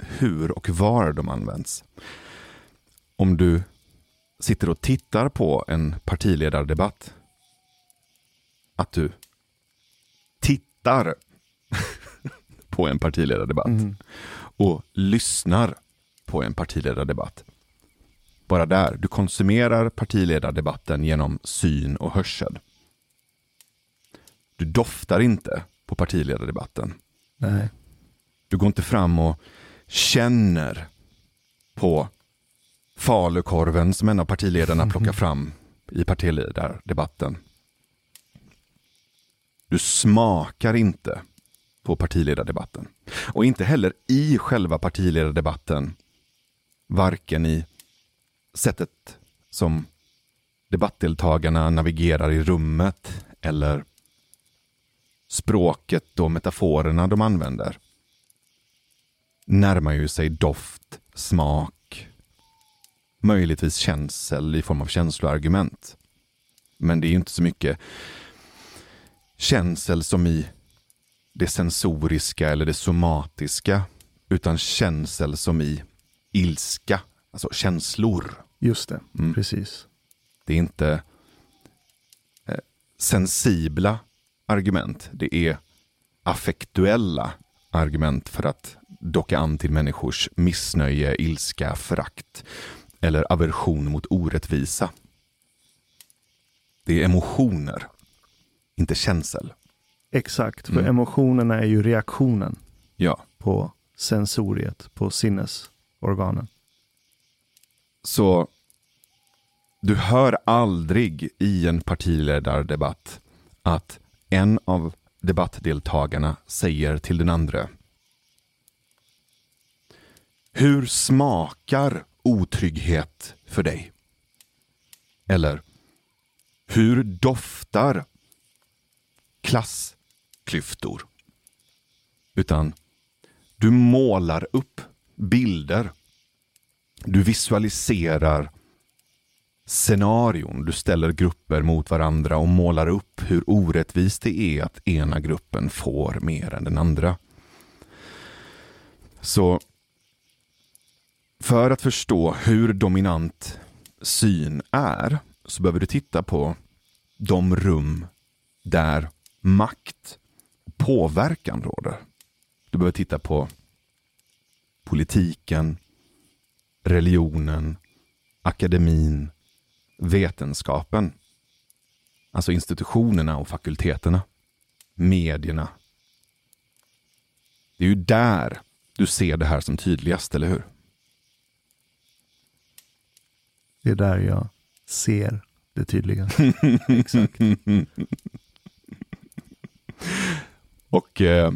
hur och var de används. Om du sitter och tittar på en partiledardebatt, att du tittar *laughs* på en partiledardebatt Mm. och lyssnar på en partiledardebatt. Bara där, du konsumerar partiledardebatten genom syn och hörsel. Du doftar inte på partiledardebatten. Nej. Du går inte fram och känner på falukorven som en av partiledarna plockar fram i partiledardebatten. Du smakar inte på partiledardebatten. Och inte heller i själva partiledardebatten. Varken i sättet som debattdeltagarna navigerar i rummet eller språket och metaforerna de använder närmar ju sig doft, smak, möjligtvis känsel i form av känsloargument. Men det är ju inte så mycket känsel som i det sensoriska eller det somatiska, utan känsel som i ilska, alltså känslor. Just det, Mm. precis. Det är inte eh, sensibla argument. Det är affektuella argument för att docka an till människors missnöje, ilska, förakt eller aversion mot orättvisa. Det är emotioner, inte känsel. Exakt, för Mm. emotionerna är ju reaktionen Ja, på sensoriet, på sinnesorganen. så du hör aldrig i en partiledardebatt att en av debattdeltagarna säger till den andra hur smakar otrygghet för dig? Eller Hur doftar klassklyftor? Utan du målar upp bilder. Du visualiserar scenarion. Du ställer grupper mot varandra och målar upp hur orättvist det är att ena gruppen får mer än den andra. Så för att förstå hur dominant syn är så behöver du titta på de rum där makt och påverkan råder. Du behöver titta på politiken, religionen, akademin, vetenskapen. Alltså institutionerna och fakulteterna. Medierna. Det är ju där du ser det här som tydligast, eller hur? Det är där jag ser det tydliga. *laughs* Exakt. Och eh,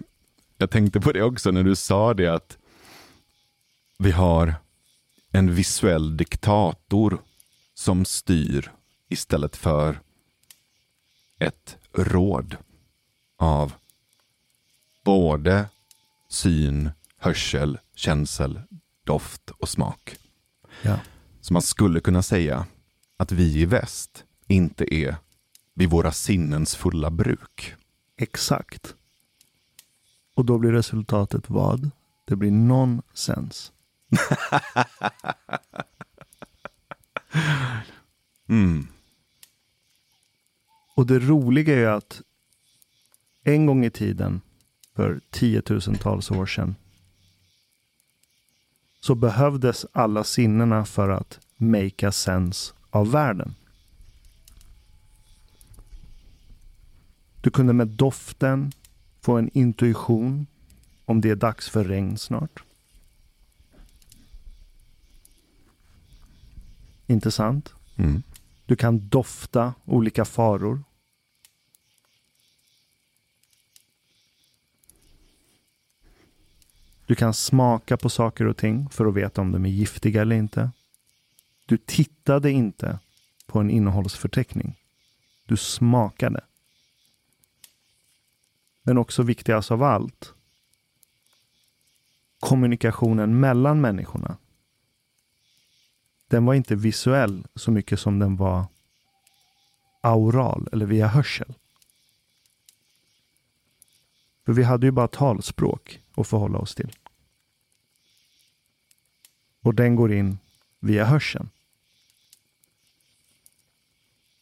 jag tänkte på det också när du sa det att vi har en visuell diktator som styr istället för ett råd av både syn, hörsel, känsel, doft och smak. Ja. Så man skulle kunna säga att vi i väst inte är vid våra sinnens fulla bruk. Exakt. Och då blir resultatet vad? Det blir nonsens. *laughs* Mm. Och det roliga är att en gång i tiden, för tiotusentals år sedan, så behövdes alla sinnena för att make a sense av världen. Du kunde med doften få en intuition om det är dags för regn snart. Inte sant? Mm. Du kan dofta olika faror. Du kan smaka på saker och ting för att veta om de är giftiga eller inte. Du tittade inte på en innehållsförteckning. Du smakade. Men också viktigast av allt, kommunikationen mellan människorna. Den var inte visuell så mycket som den var aural eller via hörsel. För vi hade ju bara talspråk att förhålla oss till. Och den går in via hörseln.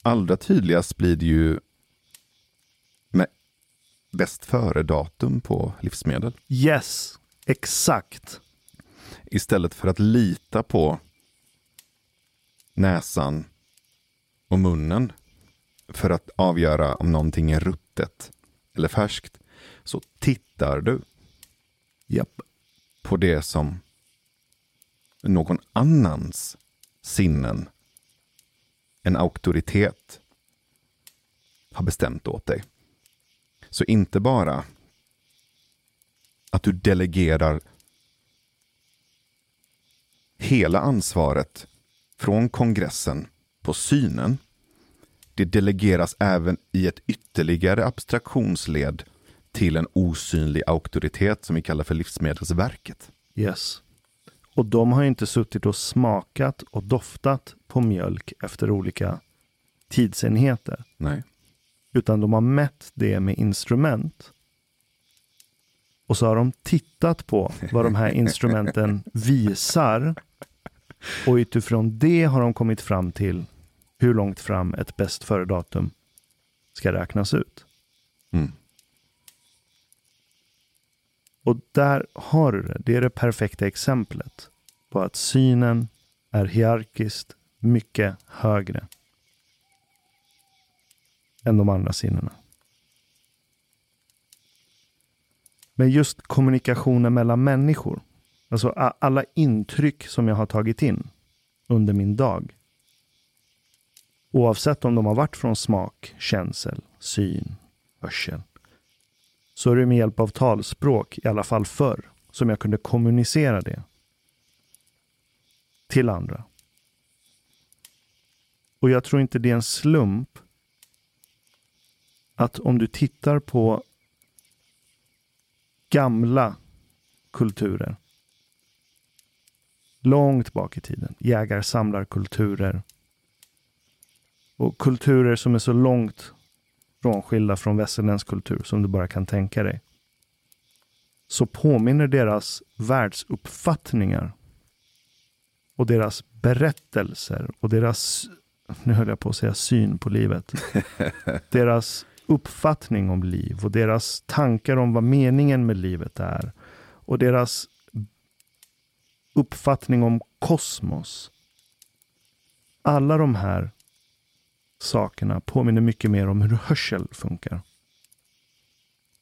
Allra tydligast blir det ju med bäst före-datum på livsmedel. Yes, exakt. Istället för att lita på näsan och munnen för att avgöra om någonting är ruttet eller färskt, så tittar du Japp. på det som någon annans sinnen, en auktoritet, har bestämt åt dig. Så inte bara att du delegerar hela ansvaret från kongressen på synen. Det delegeras även i ett ytterligare abstraktionsled till en osynlig auktoritet som vi kallar för Livsmedelsverket. Yes. Och de har inte suttit och smakat och doftat på mjölk efter olika tidsenheter. Nej. Utan de har mätt det med instrument. Och så har de tittat på vad de här instrumenten *laughs* visar. Och utifrån det har de kommit fram till hur långt fram ett bäst före-datum ska räknas ut. Mm. Och där har du det. Det är det perfekta exemplet på att synen är hierarkiskt mycket högre än de andra sinnena. Men just kommunikationen mellan människor, alltså alla intryck som jag har tagit in under min dag. Oavsett om de har varit från smak, känsel, syn, hörsel. Så är det med hjälp av talspråk, i alla fall förr, som jag kunde kommunicera det till andra. Och jag tror inte det är en slump att om du tittar på gamla kulturer. Långt bak i tiden. Jägar-samlarkulturer. Och kulturer som är så långt frånskilda från västerländsk kultur som du bara kan tänka dig. Så påminner deras världsuppfattningar och deras berättelser och deras, nu höll jag på att säga syn på livet. *laughs* deras uppfattning om liv och deras tankar om vad meningen med livet är. Och deras uppfattning om kosmos. Alla de här sakerna påminner mycket mer om hur hörsel funkar.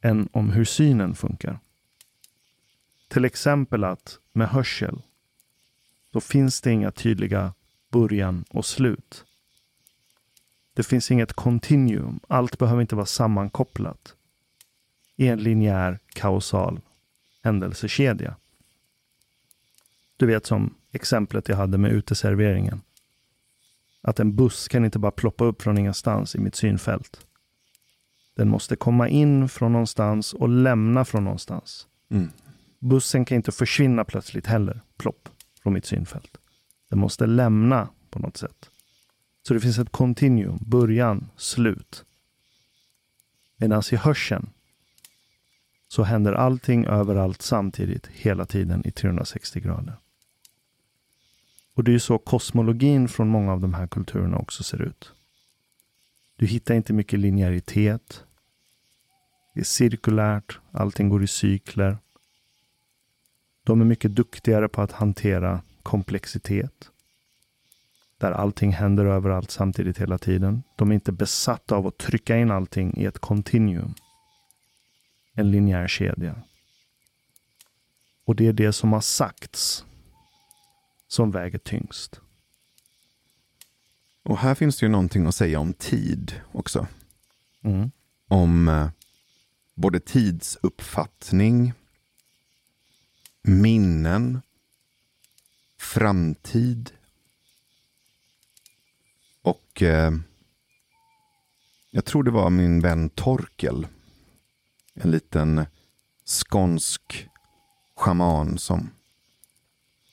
Än om hur synen funkar. Till exempel att med hörsel så finns det inga tydliga början och slut. Det finns inget kontinuum. Allt behöver inte vara sammankopplat i en linjär kausal händelsekedja. Du vet som exemplet jag hade med uteserveringen. Att en buss kan inte bara ploppa upp från ingenstans i mitt synfält. Den måste komma in från någonstans och lämna från någonstans. Mm. Bussen kan inte försvinna plötsligt heller, plopp, från mitt synfält. Den måste lämna på något sätt. Så det finns ett continuum, början, slut. Medan i hörseln så händer allting överallt samtidigt hela tiden i 360 grader. Och det är ju så kosmologin från många av de här kulturerna också ser ut. Du hittar inte mycket linjäritet. Det är cirkulärt, allting går i cykler. De är mycket duktigare på att hantera komplexitet. Där allting händer överallt samtidigt hela tiden. De är inte besatta av att trycka in allting i ett kontinuum. En linjär kedja. Och det är det som har sagts som väger tyngst. Och här finns det ju någonting att säga om tid också. Mm. Om eh, både tidsuppfattning, minnen, framtid och eh, jag tror det var min vän Torkel. En liten skånsk schaman som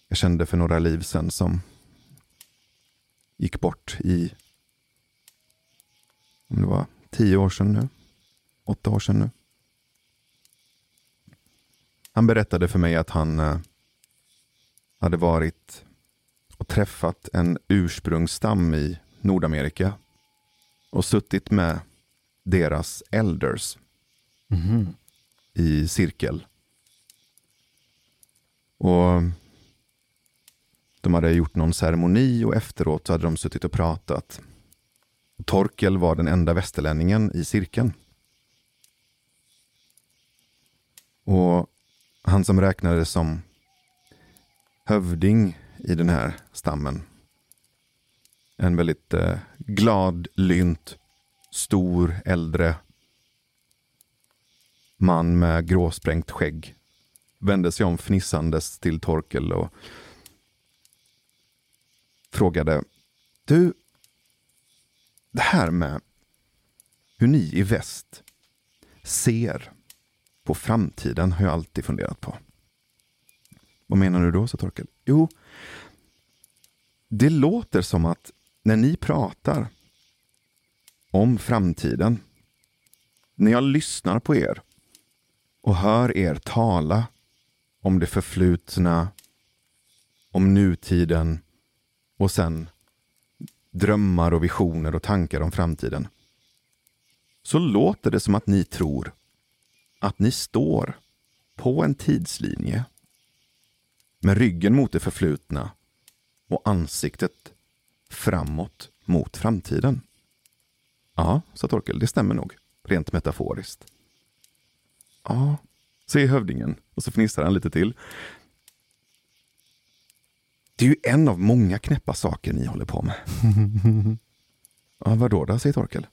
jag kände för några liv sedan som gick bort i, om det var tio år sedan nu, åtta år sedan nu. Han berättade för mig att han eh, hade varit och träffat en ursprungsstam i Nordamerika och suttit med deras elders Mhm. i cirkel. Och de hade gjort någon ceremoni och efteråt så hade de suttit och pratat. Torkel var den enda västerlänningen i cirkeln. Och han som räknades som hövding i den här stammen. En väldigt eh, glad, lynt, stor, äldre man med gråsprängt skägg. Vände sig om fnissandes till Torkel och frågade Du, det här med hur ni i väst ser på framtiden har jag alltid funderat på. Vad menar du då, sa Torkel? Jo, det låter som att när ni pratar om framtiden, när jag lyssnar på er och hör er tala om det förflutna, om nutiden och sen drömmar och visioner och tankar om framtiden. Så låter det som att ni tror att ni står på en tidslinje med ryggen mot det förflutna och ansiktet framåt mot framtiden. Ja, sa Torkel, det stämmer nog, rent metaforiskt. Ja, säger hövdingen och så fnissar han lite till. Det är ju en av många knäppa saker ni håller på med. *laughs* ja, vadå då, säger Torkel.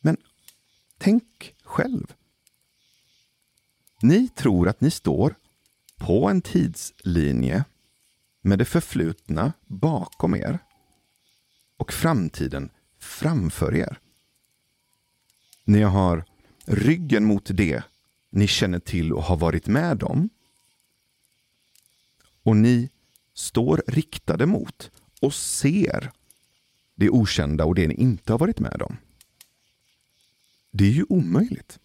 Men tänk själv. Ni tror att ni står på en tidslinje med det förflutna bakom er och framtiden framför er. Ni har ryggen mot det ni känner till och har varit med om. Och ni står riktade mot och ser det okända och det ni inte har varit med om. Det är ju omöjligt,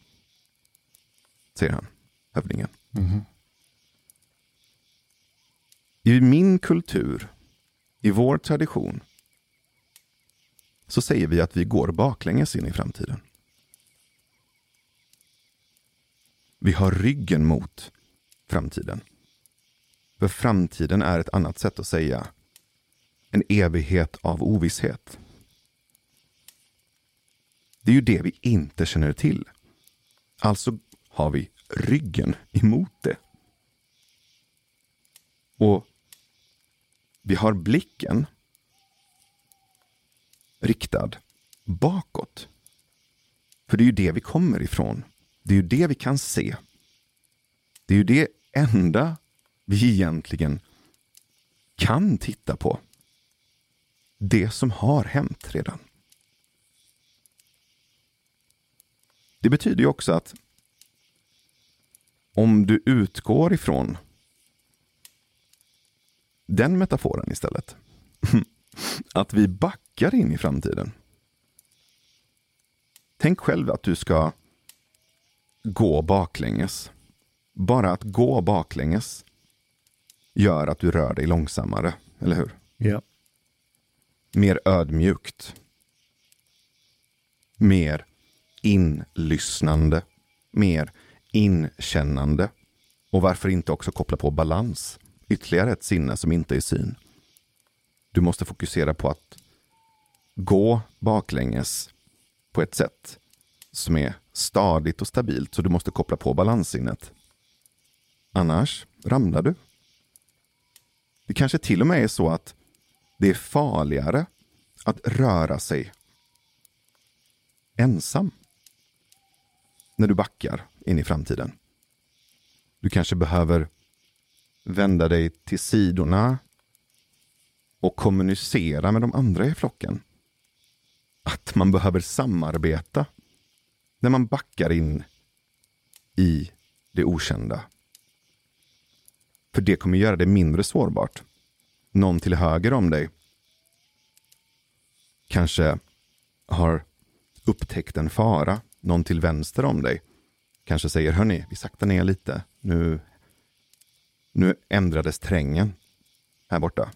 säger han, hövdingen. Mhm. I min kultur, i vår tradition, så säger vi att vi går baklänges in i framtiden. Vi har ryggen mot framtiden. För framtiden är ett annat sätt att säga en evighet av ovisshet. Det är ju det vi inte känner till. Alltså har vi ryggen emot det. Och vi har blicken riktad bakåt. För det är ju det vi kommer ifrån. Det är ju det vi kan se. Det är ju det enda vi egentligen kan titta på. Det som har hänt redan. Det betyder ju också att om du utgår ifrån den metaforen istället. *laughs* Att vi backar in i framtiden. Tänk själv att du ska gå baklänges. Bara att gå baklänges gör att du rör dig långsammare, eller hur? Ja. Mer ödmjukt. Mer inlyssnande. Mer inkännande. Och varför inte också koppla på balans? Ytterligare ett sinne som inte är syn. Du måste fokusera på att gå baklänges på ett sätt som är stadigt och stabilt, så du måste koppla på balanssinnet. Annars ramlar du. Det kanske till och med är så att det är farligare att röra sig ensam när du backar in i framtiden. Du kanske behöver vända dig till sidorna och kommunicera med de andra i flocken. Att man behöver samarbeta när man backar in i det okända. För det kommer göra det mindre sårbart. Någon till höger om dig kanske har upptäckt en fara. Någon till vänster om dig kanske säger, hörni, vi saktar ner lite. Nu, nu ändrades terrängen här borta.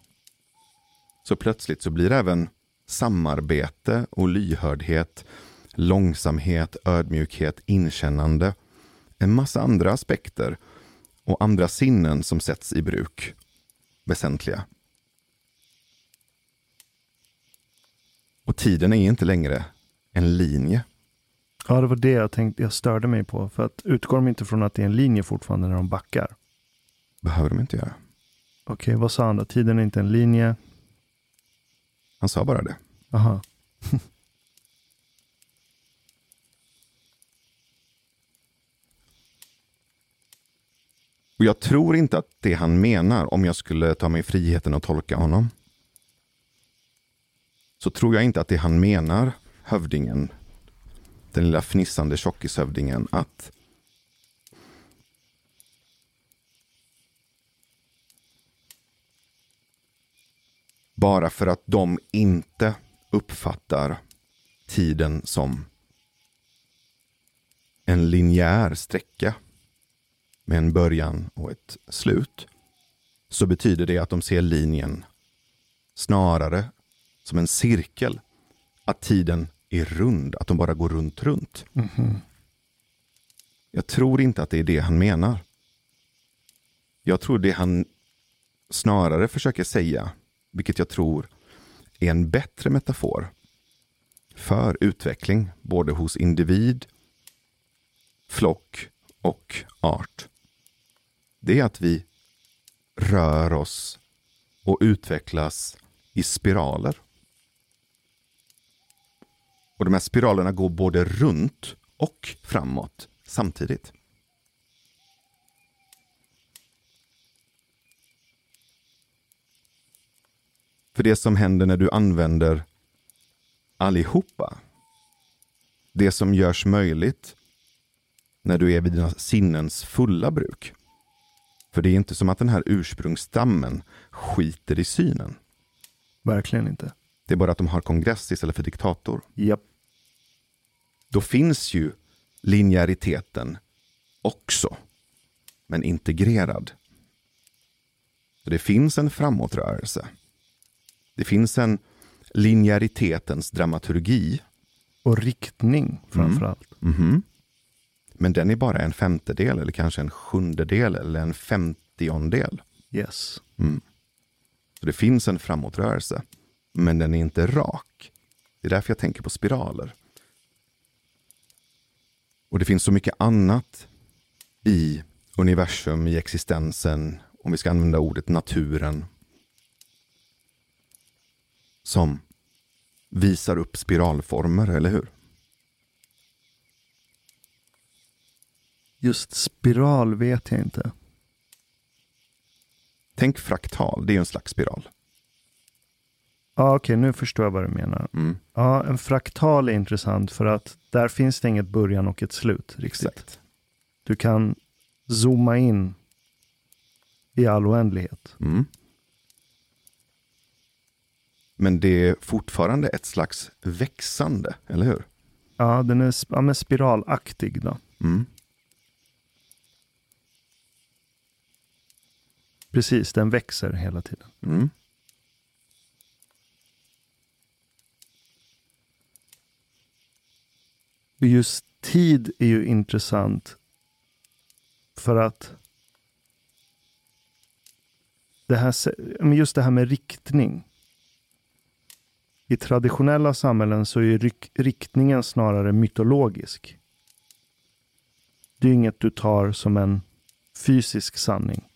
Så plötsligt så blir även samarbete och lyhördhet, långsamhet, ödmjukhet, inkännande, en massa andra aspekter och andra sinnen som sätts i bruk väsentliga. Och tiden är inte längre en linje. Ja, det var det jag tänkte jag störde mig på. För att utgår de inte från att det är en linje fortfarande när de backar? behöver de inte göra. Okej, vad sa han då? Tiden är inte en linje. Han sa bara det. Aha. *laughs* Och jag tror inte att det han menar, om jag skulle ta mig friheten att tolka honom, så tror jag inte att det han menar, hövdingen, den lilla fnissande tjockishövdingen, att bara för att de inte uppfattar tiden som en linjär sträcka med en början och ett slut så betyder det att de ser linjen snarare som en cirkel. Att tiden är rund, att de bara går runt, runt. Mhm. Jag tror inte att det är det han menar. Jag tror det han snarare försöker säga, vilket jag tror är en bättre metafor för utveckling, både hos individ, flock och art. Det är att vi rör oss och utvecklas i spiraler. Och de här spiralerna går både runt och framåt samtidigt. För det som händer när du använder allihopa, det som görs möjligt när du är vid dina sinnens fulla bruk. För det är inte som att den här ursprungsstammen skiter i synen. Verkligen inte. Det är bara att de har kongress istället för diktator. Japp. Då finns ju linjäriteten också, men integrerad. Så det finns en framåtrörelse. Det finns en linjäritetens dramaturgi. Och riktning framför allt. Mhm. Men den är bara en femtedel eller kanske en sjundedel eller en femtiondel. Yes. Så det finns en framåtrörelse, men den är inte rak. Det är därför jag tänker på spiraler. Och det finns så mycket annat i universum, i existensen, om vi ska använda ordet naturen, som visar upp spiralformer, eller hur? Just spiral vet jag inte. Tänk fraktal, det är ju en slags spiral. Ja, okej, nu förstår jag vad du menar. Mm, Ja, en fraktal är intressant för att där finns det inget början och ett slut riktigt. exakt. Du kan zooma in i all oändlighet. Mm. Men det är fortfarande ett slags växande, eller hur? Ja, den är ja, men spiralaktig då. Mm. Precis, den växer hela tiden. Mm. Just tid är ju intressant för att det här, just det här med riktning. I traditionella samhällen så är riktningen snarare mytologisk. Det är inget du tar som en fysisk sanning.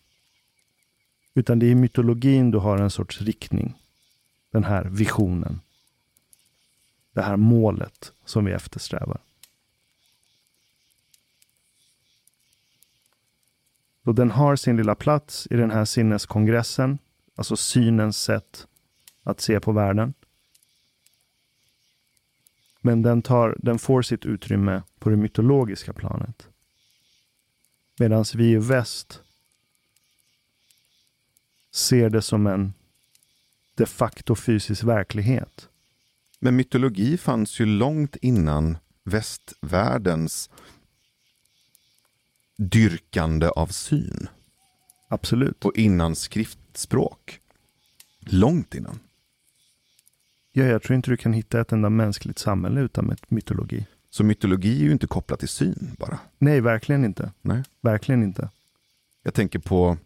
Utan det är i mytologin du har en sorts riktning. Den här visionen. det här målet som vi eftersträvar. Så den har sin lilla plats i den här sinneskongressen, alltså synens sätt att se på världen. Men den, tar, den får sitt utrymme på det mytologiska planet. Medan vi i väst ser det som en de facto fysisk verklighet. Men mytologi fanns ju långt innan västvärldens dyrkande av syn. Absolut. Och innan skriftspråk. Långt innan. Ja, jag tror inte du kan hitta ett enda mänskligt samhälle utan mytologi. Så mytologi är ju inte kopplat till syn bara. Nej, verkligen inte. Nej. Verkligen inte. Jag tänker på...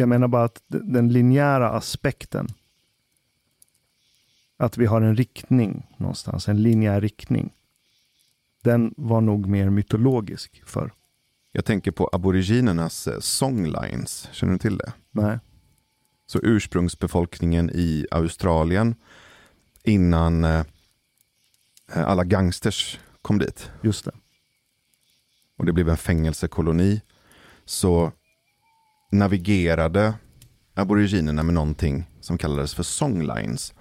Jag menar bara att den linjära aspekten. Att vi har en riktning någonstans, en linjär riktning. Den var nog mer mytologisk för. Jag tänker på aboriginernas eh, songlines. Känner du till det? Nej. Så ursprungsbefolkningen i Australien innan eh, alla gangsters kom dit. Just det. Och det blev en fängelsekoloni. Så navigerade aboriginerna med någonting som kallades för songlines.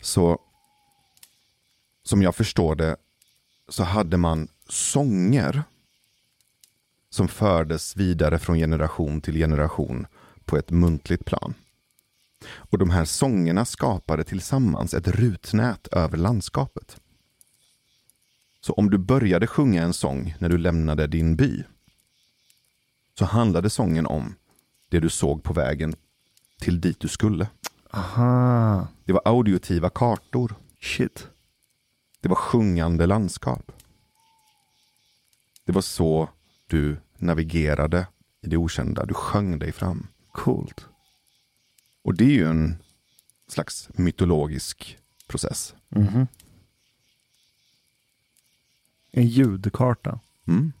Så som jag förstår det så hade man sånger som fördes vidare från generation till generation på ett muntligt plan. Och de här sångerna skapade tillsammans ett rutnät över landskapet. Så om du började sjunga en sång när du lämnade din by så handlade sången om det du såg på vägen till dit du skulle. Aha. Det var audiotiva kartor. Shit. Det var sjungande landskap. Det var så du navigerade i det okända. Du sjöng dig fram. Coolt. Och det är ju en slags mytologisk process. Mm -hmm. En ljudkarta. Mm.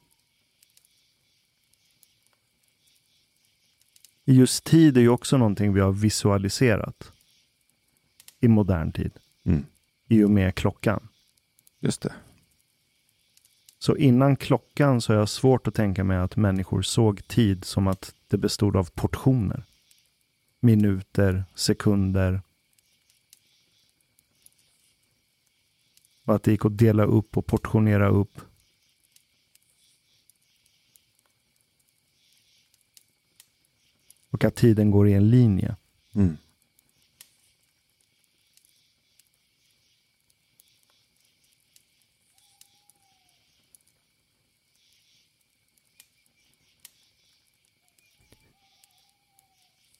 Just tid är ju också någonting vi har visualiserat i modern tid. Mm. I och med klockan. Just det. Så innan klockan så har jag svårt att tänka mig att människor såg tid som att det bestod av portioner. Minuter, sekunder. Och att det gick att dela upp och portionera upp. Och att tiden går i en linje. Mm.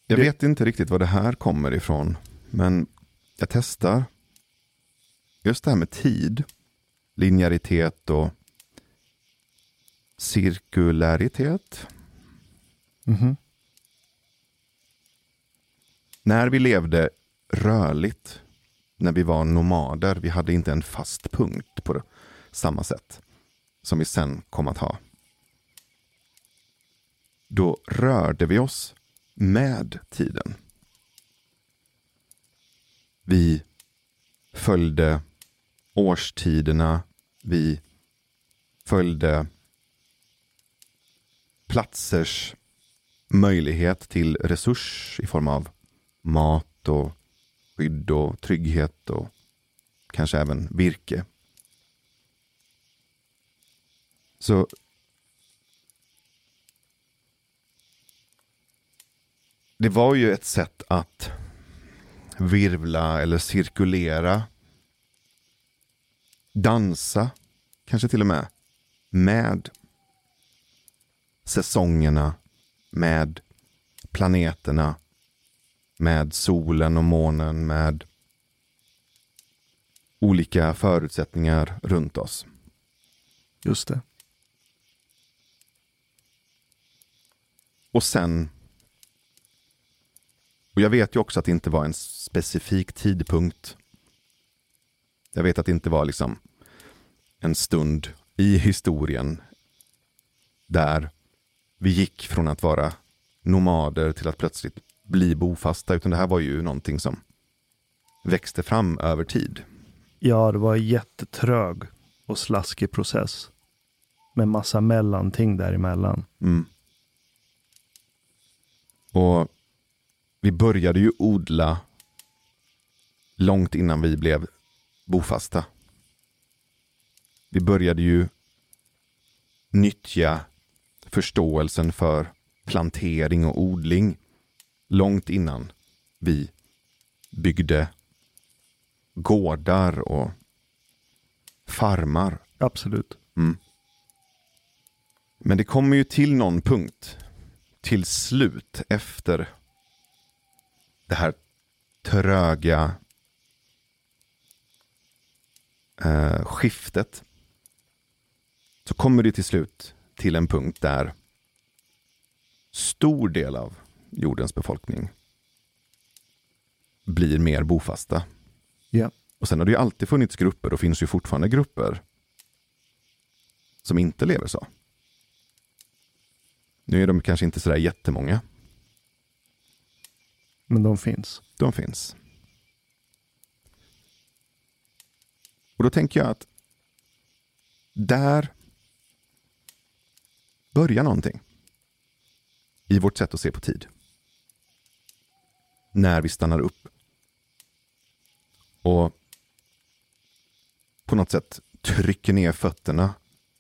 Jag Det- vet inte riktigt var det här kommer ifrån. Men jag testar. Just det här med tid. Linjäritet och cirkularitet. Mhm. När vi levde rörligt, när vi var nomader, vi hade inte en fast punkt på samma sätt som vi sen kom att ha. Då rörde vi oss med tiden. Vi följde årstiderna, vi följde platsers möjlighet till resurs i form av mat och skydd och trygghet och kanske även virke. Så det var ju ett sätt att virvla eller cirkulera. Dansa, kanske till och med, med säsongerna, med planeterna, med solen och månen, med olika förutsättningar runt oss. Just det. Och sen och jag vet ju också att det inte var en specifik tidpunkt. Jag vet att det inte var liksom en stund i historien där vi gick från att vara nomader till att plötsligt bli bofasta, utan det här var ju någonting som växte fram över tid. Ja, det var en jättetrög och slaskig process. Med massa mellanting däremellan. Mm. Och vi började ju odla långt innan vi blev bofasta. Vi började ju nyttja förståelsen för plantering och odling långt innan vi byggde gårdar och farmar. Absolut. Mm. Men det kommer ju till någon punkt till slut efter det här tröga eh, skiftet. Så kommer det till slut till en punkt där stor del av jordens befolkning blir mer bofasta. Ja. Och sen har det ju alltid funnits grupper och finns ju fortfarande grupper som inte lever så. Nu är de kanske inte sådär jättemånga. Men de finns. De finns. Och då tänker jag att där börjar någonting i vårt sätt att se på tid. När vi stannar upp och på något sätt trycker ner fötterna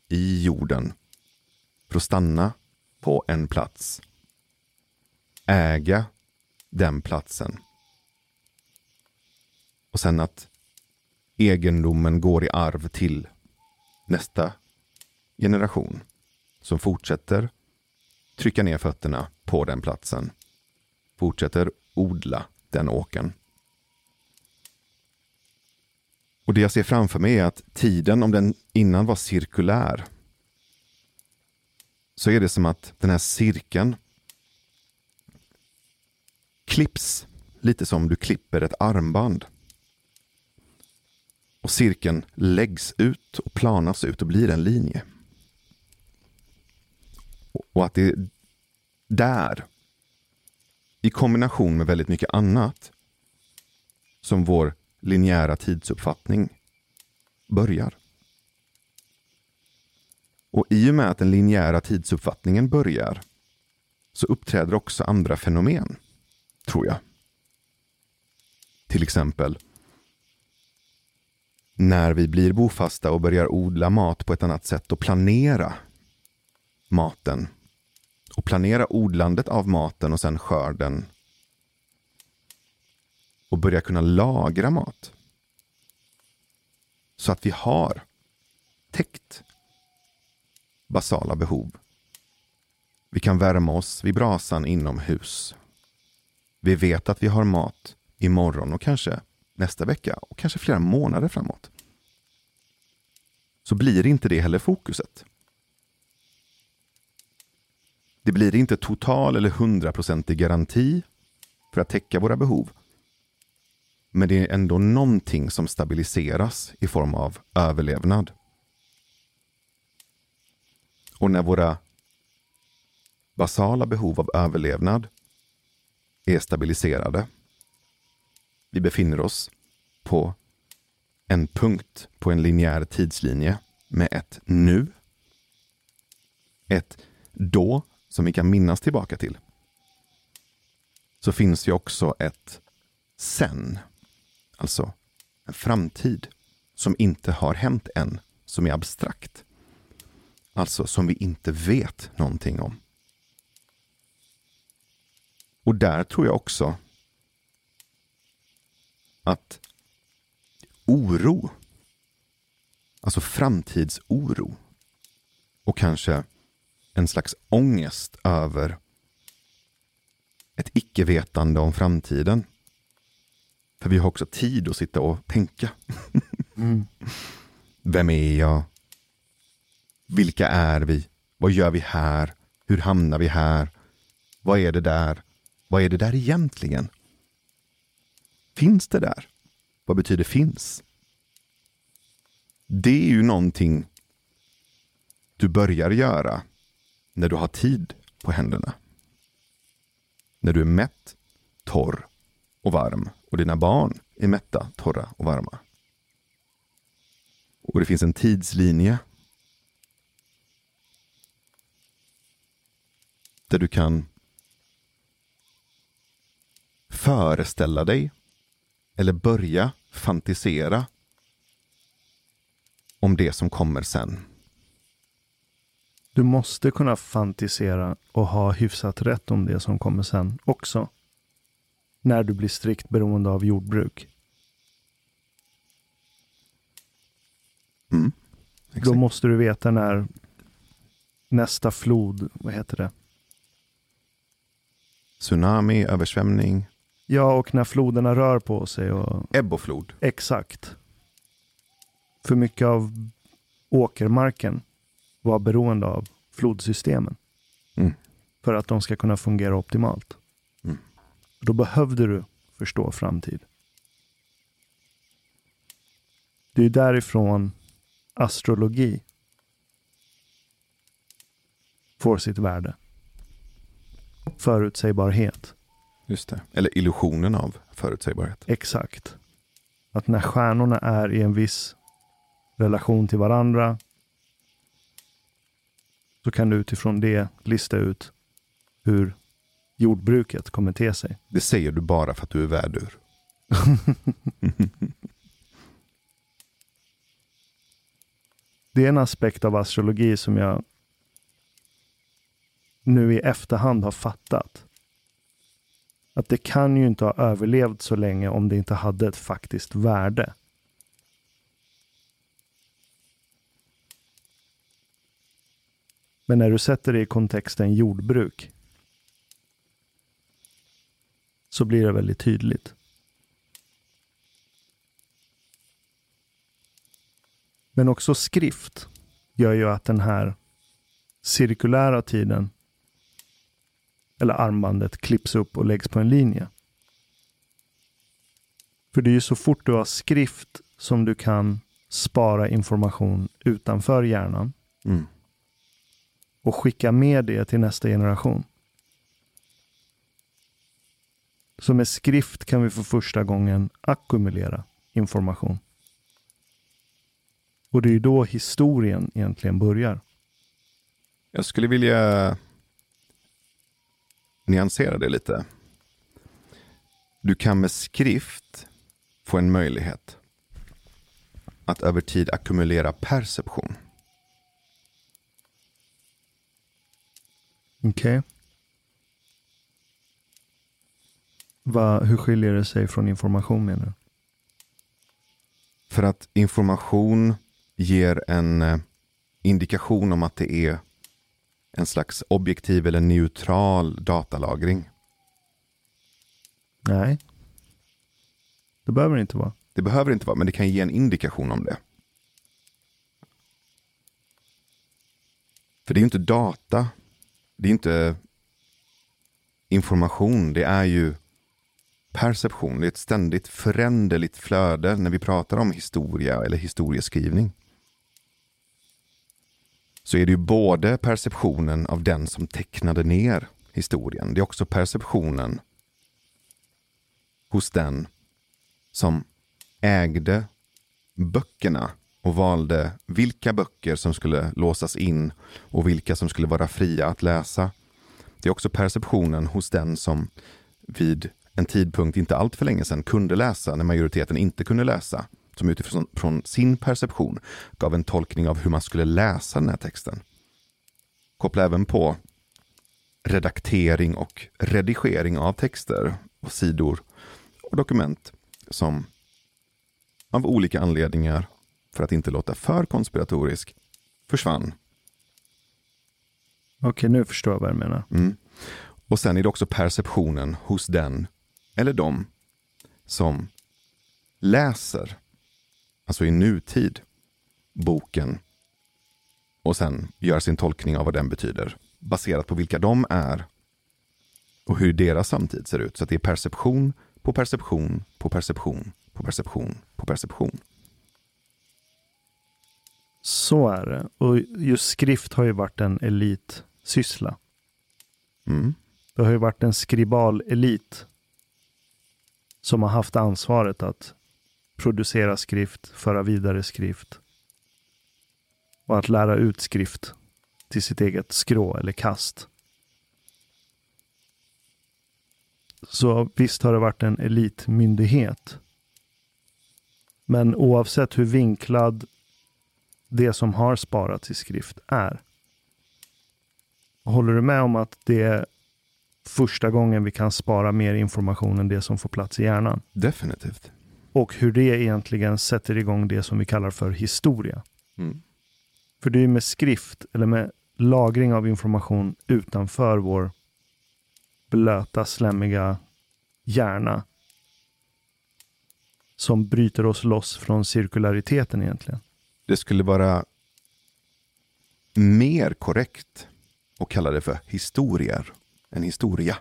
i jorden för att stanna på en plats. Äga den platsen. Och sen att egendomen går i arv till nästa generation som fortsätter trycka ner fötterna på den platsen. Fortsätter odla den åken. Och det jag ser framför mig är att tiden, om den innan var cirkulär, så är det som att den här cirkeln klipps lite som du klipper ett armband. Och cirkeln läggs ut och planas ut och blir en linje. Och att det är där, i kombination med väldigt mycket annat, som vår linjära tidsuppfattning börjar. Och i och med att den linjära tidsuppfattningen börjar så uppträder också andra fenomen, tror jag. Till exempel när vi blir bofasta och börjar odla mat på ett annat sätt och planera maten. Och planera odlandet av maten och sen skörden. Och börja kunna lagra mat. Så att vi har täckt basala behov. Vi kan värma oss vid brasan inomhus. Vi vet att vi har mat imorgon och kanske nästa vecka och kanske flera månader framåt. Så blir inte det heller fokuset. Det blir inte total eller hundraprocentig garanti för att täcka våra behov. Men det är ändå någonting som stabiliseras i form av överlevnad. Och när våra basala behov av överlevnad är stabiliserade. Vi befinner oss på en punkt på en linjär tidslinje med ett nu. Ett då som vi kan minnas tillbaka till. Så finns ju också ett sen. Alltså en framtid som inte har hänt än, som är abstrakt. Alltså som vi inte vet någonting om. Och där tror jag också att oro, alltså framtidsoro och kanske en slags ångest över ett icke-vetande om framtiden. För vi har också tid att sitta och tänka. *laughs* Mm. Vem är jag? Vilka är vi? Vad gör vi här? Hur hamnar vi här? Vad är det där? Vad är det där egentligen? Finns det där? Vad betyder finns? Det är ju någonting du börjar göra när du har tid på händerna. När du är mätt, torr och varm och dina barn är mätta, torra och varma. Och det finns en tidslinje. Där du kan föreställa dig eller börja fantisera om det som kommer sen. Du måste kunna fantisera och ha hyfsat rätt om det som kommer sen också. När du blir strikt beroende av jordbruk. Mm, Då måste du veta när nästa flod, vad heter det? Tsunami, översvämning, Ja, och när floderna rör på sig och ebb och flod. exakt. För mycket av åkermarken var beroende av flodsystemen. Mm. För att de ska kunna fungera optimalt. Mm. Då behövde du förstå framtid. Det är därifrån astrologi får sitt värde. Förutsägbarhet. Just det. Eller illusionen av förutsägbarhet. Exakt. Att när stjärnorna är i en viss relation till varandra så kan du utifrån det lista ut hur jordbruket kommer te sig. Det säger du bara för att du är värdur. *laughs* Det är en aspekt av astrologi som jag nu i efterhand har fattat. Att det kan ju inte ha överlevt så länge om det inte hade ett faktiskt värde. Men när du sätter det i kontexten jordbruk så blir det väldigt tydligt. Men också skrift gör ju att den här cirkulära tiden eller armbandet klipps upp och läggs på en linje. För det är ju så fort du har skrift som du kan spara information utanför hjärnan Mm och skicka med det till nästa generation. Så med skrift kan vi för första gången ackumulera information. Och det är ju då historien egentligen börjar. Jag skulle vilja nyansera det lite. Du kan med skrift få en möjlighet att över tid ackumulera perception. Okej. Va, hur skiljer det sig från information menar du? För att information ger en eh, indikation om att det är en slags objektiv eller neutral datalagring. Nej. Det behöver det inte vara. Det behöver inte vara, men det kan ge en indikation om det. För det är ju inte data. Det är inte information. Det är ju perception. Det är ett ständigt föränderligt flöde när vi pratar om historia eller historieskrivning. Så är det ju både perceptionen av den som tecknade ner historien. Det är också perceptionen hos den som ägde böckerna och valde vilka böcker som skulle låsas in och vilka som skulle vara fria att läsa. Det är också perceptionen hos den som vid en tidpunkt inte allt för länge sedan kunde läsa när majoriteten inte kunde läsa. Som utifrån från sin perception gav en tolkning av hur man skulle läsa den här texten. Koppla även på redaktering och redigering av texter och sidor och dokument som av olika anledningar, för att inte låta för konspiratorisk, försvann. Okej, nu förstår jag vad du menar. Mm. Och sen är det också perceptionen hos den eller de som läser, alltså i nutid, boken och sen gör sin tolkning av vad den betyder baserat på vilka de är och hur deras samtid ser ut. Så det är perception på perception på perception på perception på perception. Så är det. Och just skrift har ju varit en elitsyssla. Mm. Det har ju varit en skribal-elit som har haft ansvaret att producera skrift, föra vidare skrift och att lära ut skrift till sitt eget skrå eller kast. Så visst har det varit en elitmyndighet. Men oavsett hur vinklad det som har sparats i skrift är. Håller du med om att det är första gången vi kan spara mer information än det som får plats i hjärnan? Definitivt. Och hur det egentligen sätter igång det som vi kallar för historia. Mm. För det är med skrift, eller med lagring av information utanför vår blöta, slemmiga hjärna som bryter oss loss från cirkulariteten egentligen. Det skulle vara mer korrekt att kalla det för historier än historia.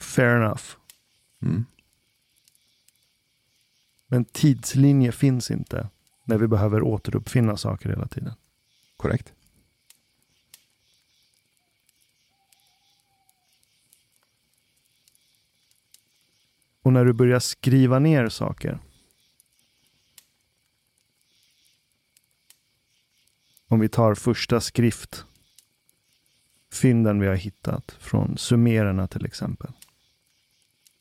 Fair enough. Mm. Men tidslinje finns inte när vi behöver återuppfinna saker hela tiden. Korrekt. Och när du börjar skriva ner saker. Om vi tar första skrift. Fynden vi har hittat från sumererna till exempel.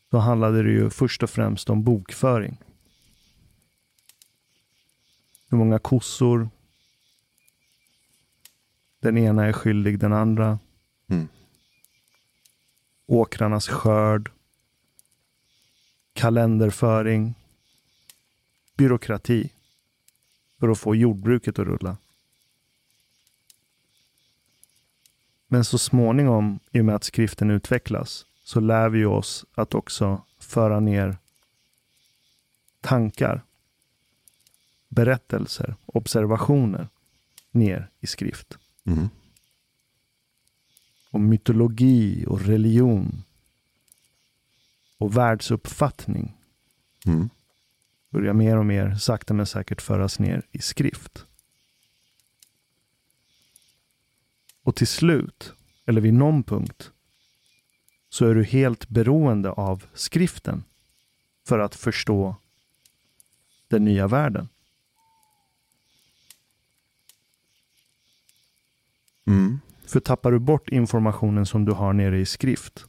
Då handlade det ju först och främst om bokföring. Hur många kossor den ena är skyldig den andra. Mm. Åkrarnas skörd. Kalenderföring. Byråkrati. För att få jordbruket att rulla. Men så småningom, i och med att skriften utvecklas, så lär vi oss att också föra ner tankar, berättelser, observationer ner i skrift. Mm. Och mytologi och religion och världsuppfattning Mm. börjar mer och mer sakta men säkert föras ner i skrift. Och till slut, eller vid någon punkt, så är du helt beroende av skriften för att förstå den nya världen. Mm. För tappar du bort informationen som du har nere i skrift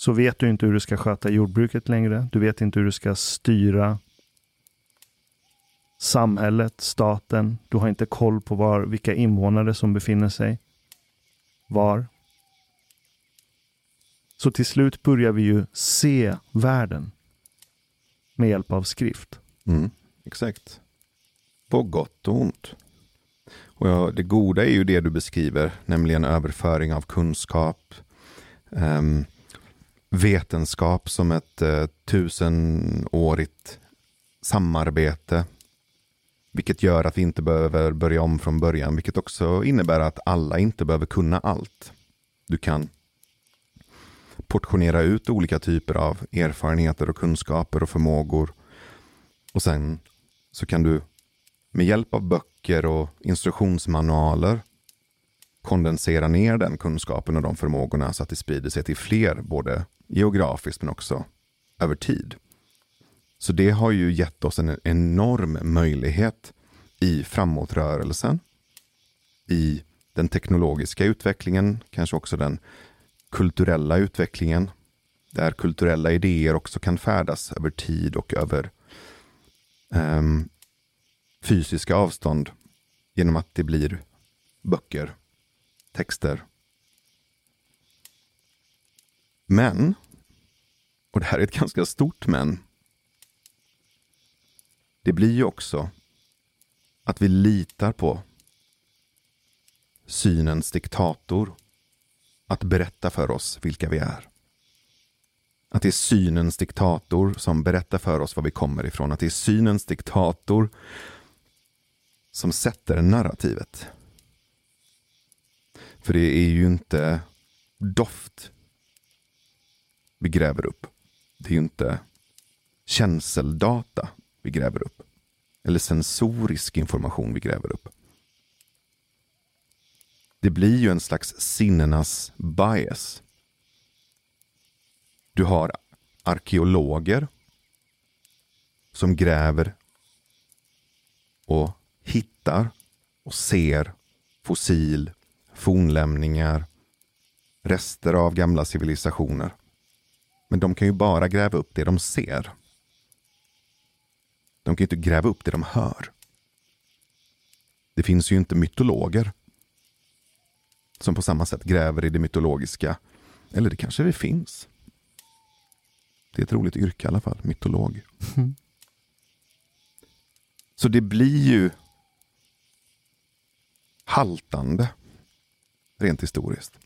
så vet du inte hur du ska sköta jordbruket längre. Du vet inte hur du ska styra samhället, staten. Du har inte koll på var, vilka invånare som befinner sig var. Så till slut börjar vi ju se världen med hjälp av skrift. Mm. Exakt. På gott och ont. Och ja, det goda är ju det du beskriver, nämligen överföring av kunskap, Um, vetenskap som ett eh, tusenårigt samarbete. Vilket gör att vi inte behöver börja om från början, vilket också innebär att alla inte behöver kunna allt. Du kan portionera ut olika typer av erfarenheter och kunskaper och förmågor. Och sen så kan du med hjälp av böcker och instruktionsmanualer kondensera ner den kunskapen och de förmågorna så att det sprider sig till fler, både geografiskt men också över tid. Så det har ju gett oss en enorm möjlighet i framåtrörelsen, i den teknologiska utvecklingen, kanske också den kulturella utvecklingen, där kulturella idéer också kan färdas över tid och över um, fysiska avstånd genom att det blir böcker, texter. Men, och det här är ett ganska stort men, det blir ju också att vi litar på synens diktator att berätta för oss vilka vi är. Att det är synens diktator som berättar för oss var vi kommer ifrån. Att det är synens diktator som sätter narrativet. För det är ju inte doft vi gräver upp. Det är ju inte känseldata vi gräver upp. Eller sensorisk information vi gräver upp. Det blir ju en slags sinnenas bias. Du har arkeologer som gräver och hittar och ser fossil, fornlämningar, rester av gamla civilisationer. Men de kan ju bara gräva upp det de ser. De kan ju inte gräva upp det de hör. Det finns ju inte mytologer som på samma sätt gräver i det mytologiska. Eller det kanske det finns. Det är ett roligt yrke i alla fall, mytolog. Mm. Så det blir ju haltande rent historiskt.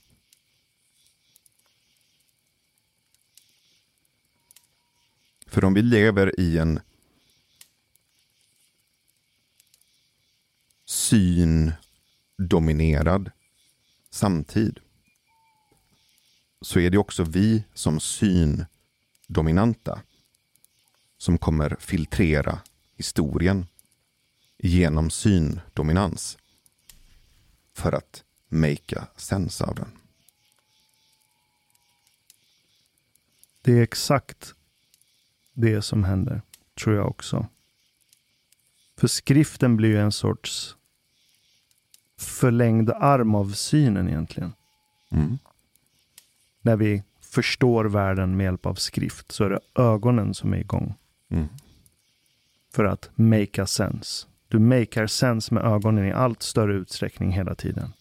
För om vi lever i en syndominerad samtid så är det också vi som syndominanta som kommer filtrera historien genom syndominans för att makea sense av den. Det är exakt det som händer, tror jag också. För skriften blir ju en sorts förlängd arm av synen egentligen. Mm. När vi förstår världen med hjälp av skrift så är det ögonen som är igång. Mm. För att make a sense. Du makear sense med ögonen i allt större utsträckning hela tiden.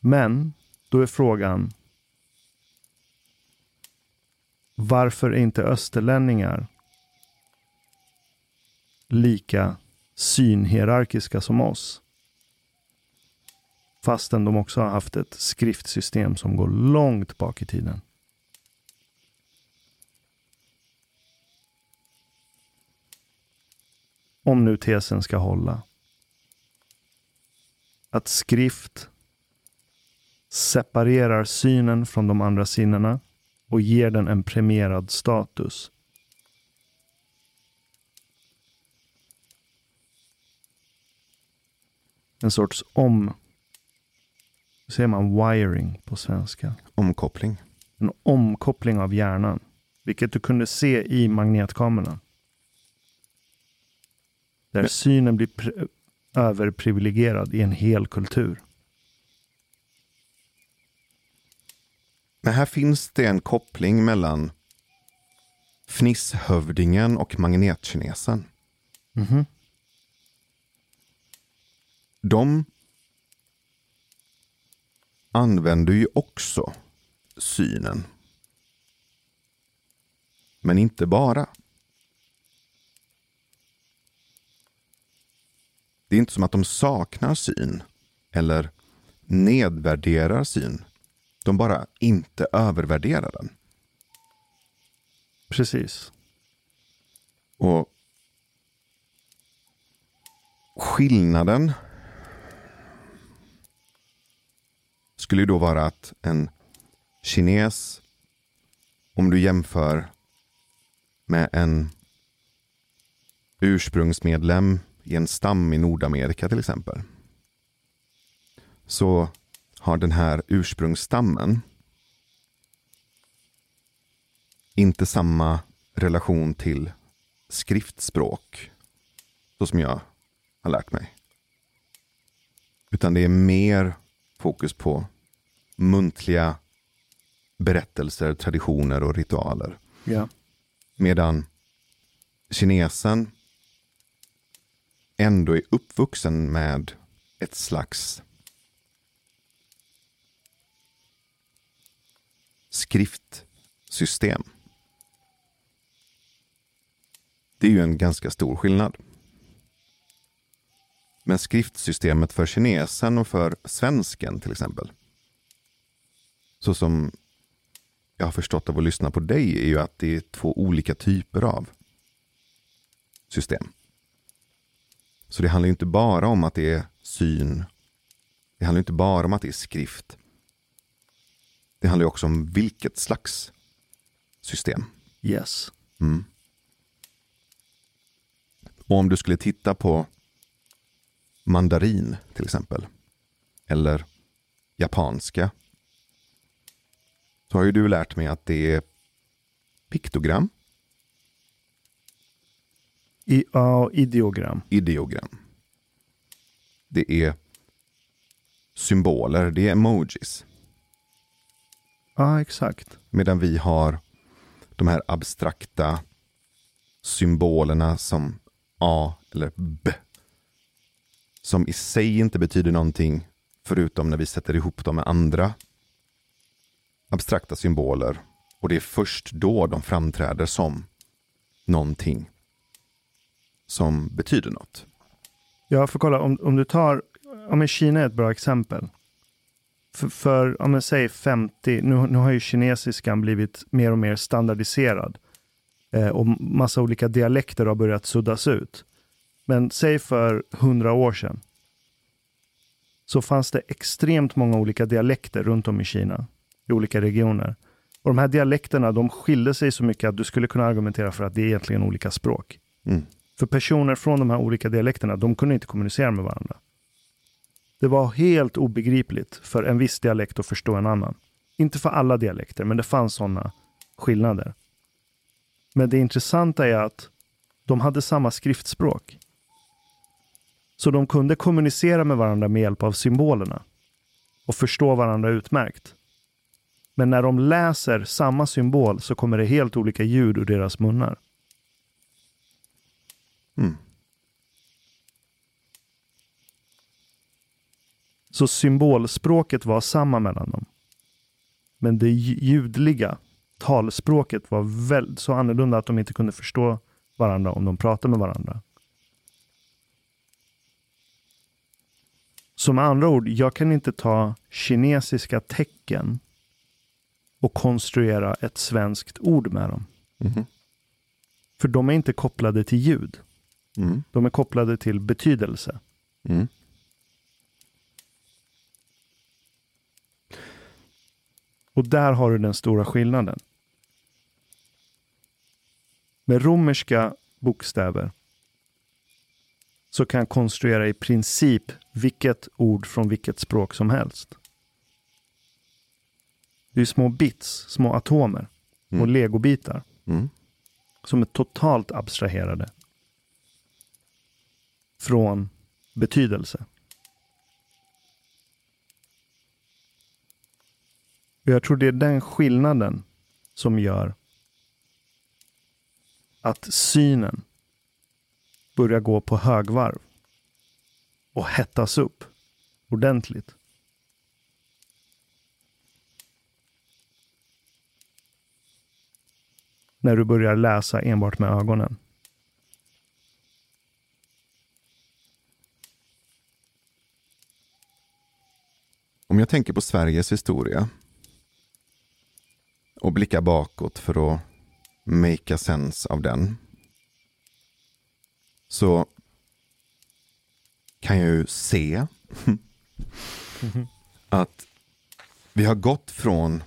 Men då är frågan varför är inte österlänningar lika synhierarkiska som oss? Fastän de också har haft ett skriftsystem som går långt bak i tiden. Om nu tesen ska hålla. Att skrift separerar synen från de andra sinnena och ger den en premierad status. En sorts om... Hur säger man wiring på svenska? Omkoppling. En omkoppling av hjärnan. Vilket du kunde se i magnetkameran. Där synen blir överprivilegierad i en hel kultur. Men här finns det en koppling mellan fnisshövdingen och magnetkinesen. Mm -hmm. De använder ju också synen. Men inte bara. Det är inte som att de saknar syn eller nedvärderar syn. De bara inte övervärderar den. Precis. Och skillnaden skulle ju då vara att en kines, om du jämför med en ursprungsmedlem i en stam i Nordamerika till exempel. Så har den här ursprungsstammen inte samma relation till skriftspråk så som jag har lärt mig. Utan det är mer fokus på muntliga berättelser, traditioner och ritualer. Ja. Medan kinesen ändå är uppvuxen med ett slags skriftsystem. Det är ju en ganska stor skillnad. Men skriftsystemet för kinesen och för svensken till exempel. Så som jag har förstått av att lyssna på dig är ju att det är två olika typer av system. Så det handlar inte bara om att det är syn. Det handlar inte bara om att det är skrift. Det handlar också om vilket slags system. Yes. Mm. Och om du skulle titta på mandarin till exempel. Eller japanska. Så har ju du lärt mig att det är piktogram, I, ja, ideogram. ideogram. Det är symboler, det är emojis. Ja, exakt. Medan vi har de här abstrakta symbolerna som A eller B. Som i sig inte betyder någonting förutom när vi sätter ihop dem med andra abstrakta symboler. Och det är först då de framträder som någonting som betyder något. Ja, för kolla, om, om du tar, ja men Kina är ett bra exempel. För, för ja men säg 50, nu, nu har ju kinesiskan blivit mer och mer standardiserad. Eh, och massa olika dialekter har börjat suddas ut. Men säg för 100 år sedan. Så fanns det extremt många olika dialekter runt om i Kina. I olika regioner. Och de här dialekterna, de skilde sig så mycket att du skulle kunna argumentera för att det är egentligen olika språk. Mm. För personer från de här olika dialekterna, de kunde inte kommunicera med varandra. Det var helt obegripligt för en viss dialekt att förstå en annan. Inte för alla dialekter, men det fanns sådana skillnader. Men det intressanta är att de hade samma skriftspråk. Så de kunde kommunicera med varandra med hjälp av symbolerna och förstå varandra utmärkt. Men när de läser samma symbol så kommer det helt olika ljud ur deras munnar. Mm. Så symbolspråket var samma mellan dem. Men det ljudliga talspråket var väldigt så annorlunda att de inte kunde förstå varandra om de pratade med varandra. Så med andra ord, jag kan inte ta kinesiska tecken och konstruera ett svenskt ord med dem. Mhm. För de är inte kopplade till ljud. Mm. De är kopplade till betydelse. Mm. Och där har du den stora skillnaden. Med romerska bokstäver så kan jag konstruera i princip vilket ord från vilket språk som helst. Det är små bits, små atomer, små Mm. legobitar Mm. som är totalt abstraherade från betydelse. Jag tror det är den skillnaden som gör att synen börjar gå på högvarv och hettas upp ordentligt. När du börjar läsa enbart med ögonen. Om jag tänker på Sveriges historia och blickar bakåt för att make a sense av den. Så kan jag ju se *laughs* att vi har gått från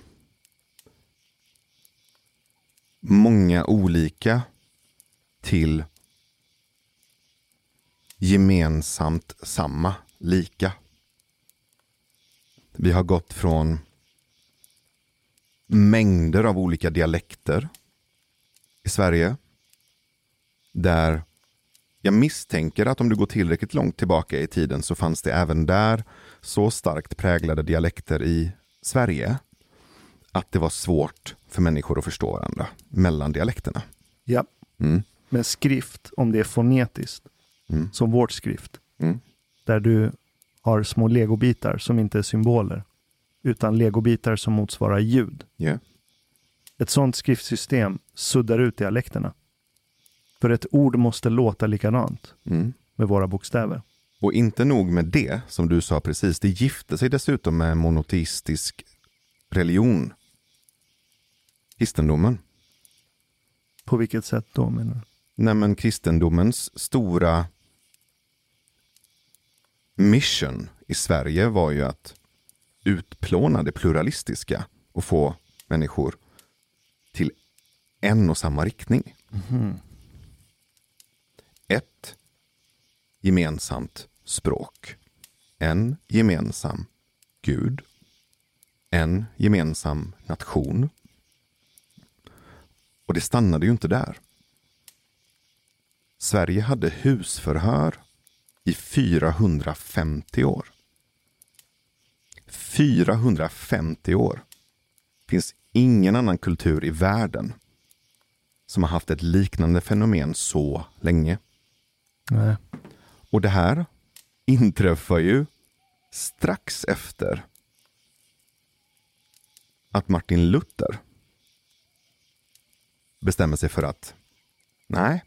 många olika till gemensamt samma, lika. Vi har gått från mängder av olika dialekter i Sverige. Där jag misstänker att om du går tillräckligt långt tillbaka i tiden så fanns det även där så starkt präglade dialekter i Sverige att det var svårt för människor att förstå varandra mellan dialekterna. Ja, Mm. men skrift, om det är fonetiskt, Mm. som vårt skrift, Mm. där du har små legobitar som inte är symboler, utan legobitar som motsvarar ljud. Yeah. Ett sådant skriftsystem suddar ut dialekterna. För ett ord måste låta likadant Mm. med våra bokstäver. Och inte nog med det, som du sa precis, det gifte sig dessutom med monoteistisk religion. Kristendomen. På vilket sätt då menar du? Nej, men kristendomens stora mission i Sverige var ju att utplåna det pluralistiska och få människor till en och samma riktning. Ett gemensamt språk. En gemensam gud. En gemensam nation. Och det stannade ju inte där. Sverige hade husförhör i 450 år. 450 år. finns ingen annan kultur i världen som har haft ett liknande fenomen så länge. Nej. Och det här inträffar ju strax efter att Martin Luther bestämmer sig för att nej,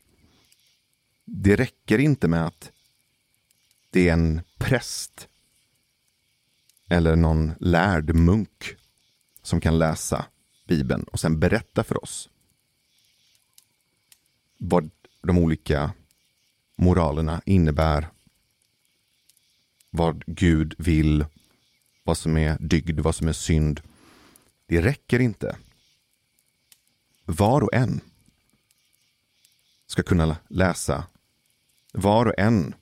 det räcker inte med att det är en präst eller någon lärd munk som kan läsa Bibeln och sen berätta för oss vad de olika moralerna innebär. Vad Gud vill, vad som är dygd, vad som är synd. Det räcker inte. Var och en ska kunna läsa. Var och en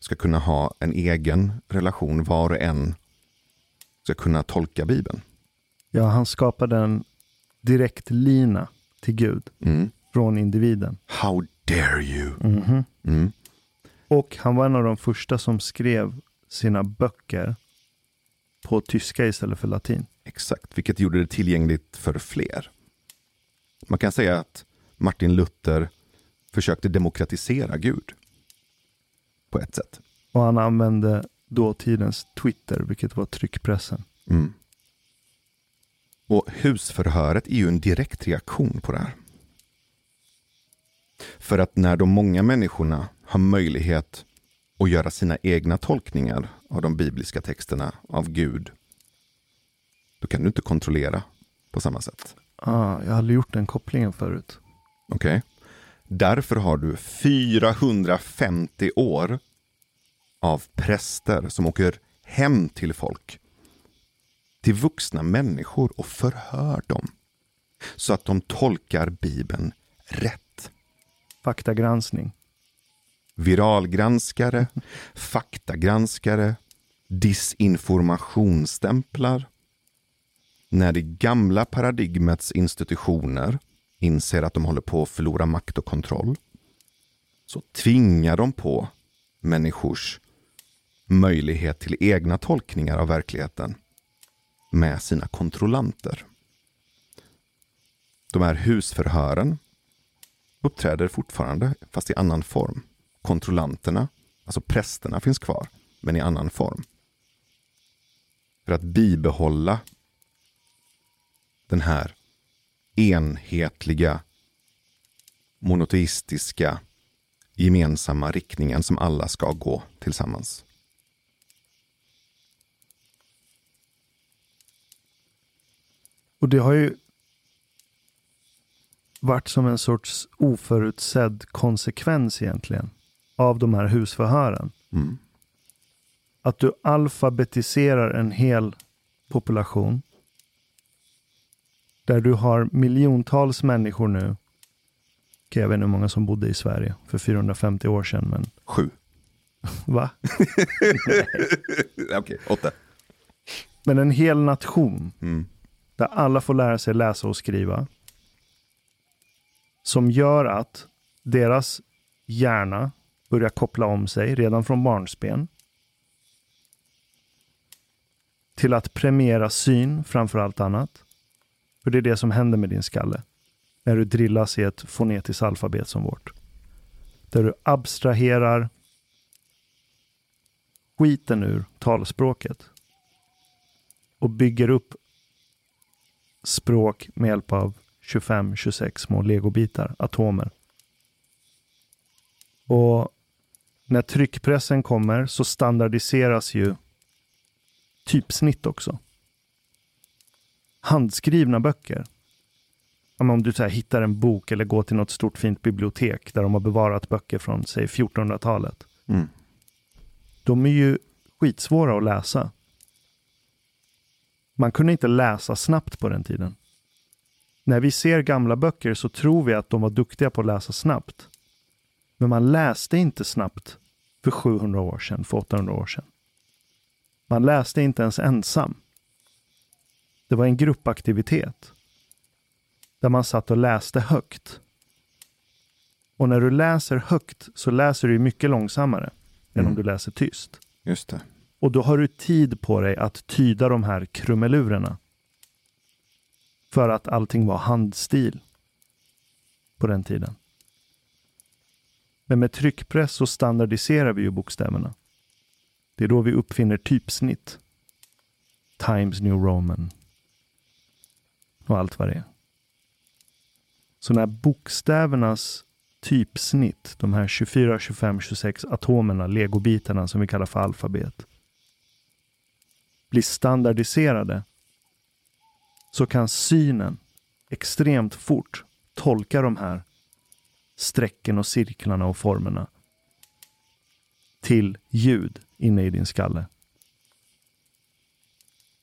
ska kunna ha en egen relation. Var och en ska kunna tolka Bibeln. Ja, han skapade en direkt lina till Gud Mm. från individen. How dare you? Mhm. Mm. Och han var en av de första som skrev sina böcker på tyska istället för latin. Exakt, vilket gjorde det tillgängligt för fler. Man kan säga att Martin Luther försökte demokratisera Gud. På ett sätt. Och han använde dåtidens Twitter, vilket var tryckpressen. Mm. Och husförhöret är ju en direkt reaktion på det här. För att när de många människorna har möjlighet att göra sina egna tolkningar av de bibliska texterna av Gud, då kan du inte kontrollera på samma sätt. Ah, jag aldrig gjort den kopplingen förut. Okej? Därför har du 450 år av präster som åker hem till folk. Till vuxna människor och förhör dem. Så att de tolkar Bibeln rätt. Faktagranskning. Viralgranskare, faktagranskare, disinformationsstämplar. När det gamla paradigmets institutioner inser att de håller på att förlora makt och kontroll så tvingar de på människors möjlighet till egna tolkningar av verkligheten med sina kontrollanter. De här husförhören uppträder fortfarande, fast i annan form. Kontrollanterna, alltså prästerna, finns kvar, men i annan form. För att bibehålla den här enhetliga, monoteistiska, gemensamma riktningen som alla ska gå tillsammans. Och det har ju varit som en sorts oförutsedd konsekvens egentligen av de här husförhören. Mm. Att du alfabetiserar en hel population där du har miljontals människor nu. Okej, jag vet inte hur många som bodde i Sverige för 450 år sedan, men Sju. *laughs* va? *laughs* Okej, åtta. Men en hel nation Mm där alla får lära sig läsa och skriva. Som gör att deras hjärna börjar koppla om sig redan från barnsben. Till att premiera syn framför allt annat. För det är det som händer med din skalle. När du drillas i ett fonetiskt alfabet som vårt. Där du abstraherar skiten ur talspråket. Och bygger upp språk med hjälp av 25-26 små legobitar, atomer. Och när tryckpressen kommer så standardiseras ju typsnitt också. Handskrivna böcker. Om du så hittar en bok eller går till något stort fint bibliotek där de har bevarat böcker från säg 1400-talet. Mm. De är ju skitsvåra att läsa. Man kunde inte läsa snabbt på den tiden. När vi ser gamla böcker så tror vi att de var duktiga på att läsa snabbt. Men man läste inte snabbt för 700 år sedan, för 800 år sedan. Man läste inte ens ensam. Det var en gruppaktivitet. där man satt och läste högt. Och när du läser högt så läser du mycket långsammare än om du läser tyst. Just det. Och då har du tid på dig att tyda de här krumelurerna. För att allting var handstil på den tiden. Men med tryckpress så standardiserar vi ju bokstäverna. Det är då vi uppfinner typsnitt. Times New Roman. Och allt vad det är. Så när bokstävernas typsnitt, de här 24, 25, 26 atomerna, legobitarna som vi kallar för alfabet, blir standardiserade så kan synen extremt fort tolka de här strecken och cirklarna och formerna till ljud inne i din skalle.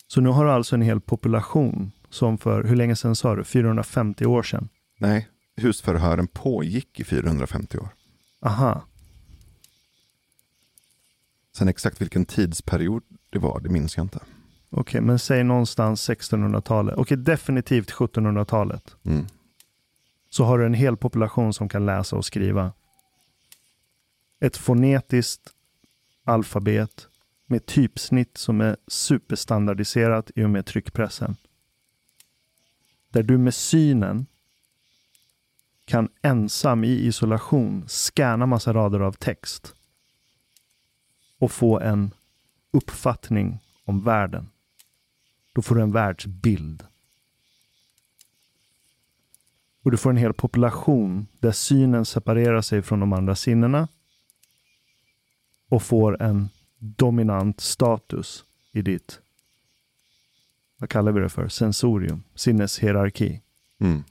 Så nu har du alltså en hel population som för, hur länge sedan sa du, 450 år sedan? Nej, husförhören pågick i 450 år. Aha, Sen exakt vilken tidsperiod det var, det minns jag inte. okej, men säg någonstans 1600-talet. Okej, definitivt 1700-talet. Mm. så har du en hel population som kan läsa och skriva. Ett fonetiskt alfabet med typsnitt som är superstandardiserat i och med tryckpressen. Där du med synen kan ensam i isolation scanna massa rader av text och få en uppfattning om världen. Då får du en världsbild. Och du får en hel population där synen separerar sig från de andra sinnena och får en dominant status i ditt, vad kallar vi det för, sensorium, sinneshierarki. Mm.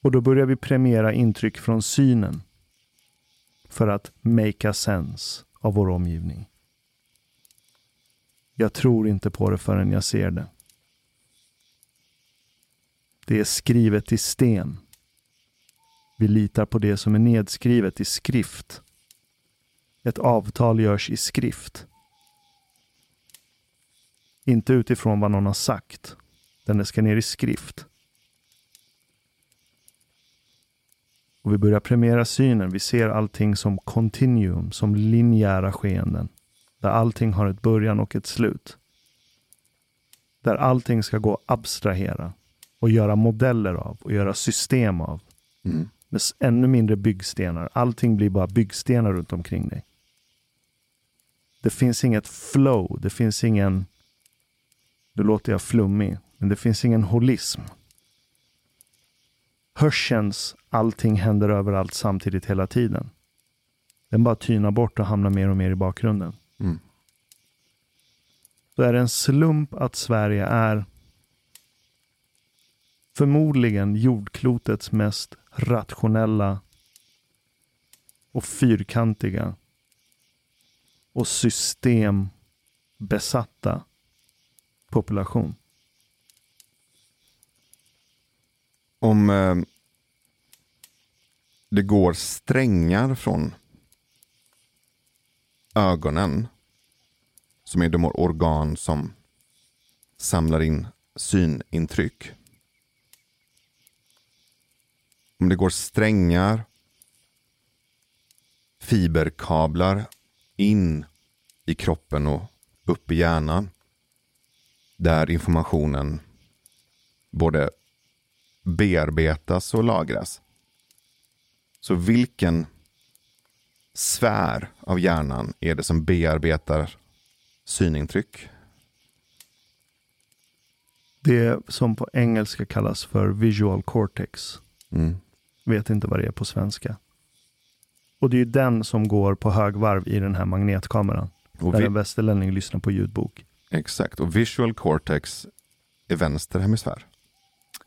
Och då börjar vi premiera intryck från synen för att make a sense av vår omgivning. Jag tror inte på det förrän jag ser det. Det är skrivet i sten. Vi litar på det som är nedskrivet i skrift. Ett avtal görs i skrift. Inte utifrån vad någon har sagt. Den det ska ner i skrift. Och vi börjar premiera synen. Vi ser allting som continuum, som linjära skeenden. Där allting har ett början och ett slut. Där allting ska gå att abstrahera och göra modeller av och göra system av. Mm. Med ännu mindre byggstenar. Allting blir bara byggstenar runt omkring dig. Det finns inget flow. Det finns ingen... Nu låter jag flummig. Men det finns ingen holism. Hörselns allting händer överallt samtidigt hela tiden. Den bara tynar bort och hamnar mer och mer i bakgrunden. Mm. Så är det en slump att Sverige är förmodligen jordklotets mest rationella och fyrkantiga och systembesatta population. Om eh, det går strängar från ögonen, som är de organ som samlar in synintryck. Om det går strängar, fiberkablar in i kroppen och upp i hjärnan. Där informationen både bearbetas och lagras. Så vilken sfär av hjärnan är det som bearbetar synintryck? Det som på engelska kallas för visual cortex. Mm. Vet inte vad det är på svenska. Och det är ju den som går på högvarv i den här magnetkameran. Och vi, en västerlänning lyssnar på ljudbok. exakt, och visual cortex är vänster hemisfär.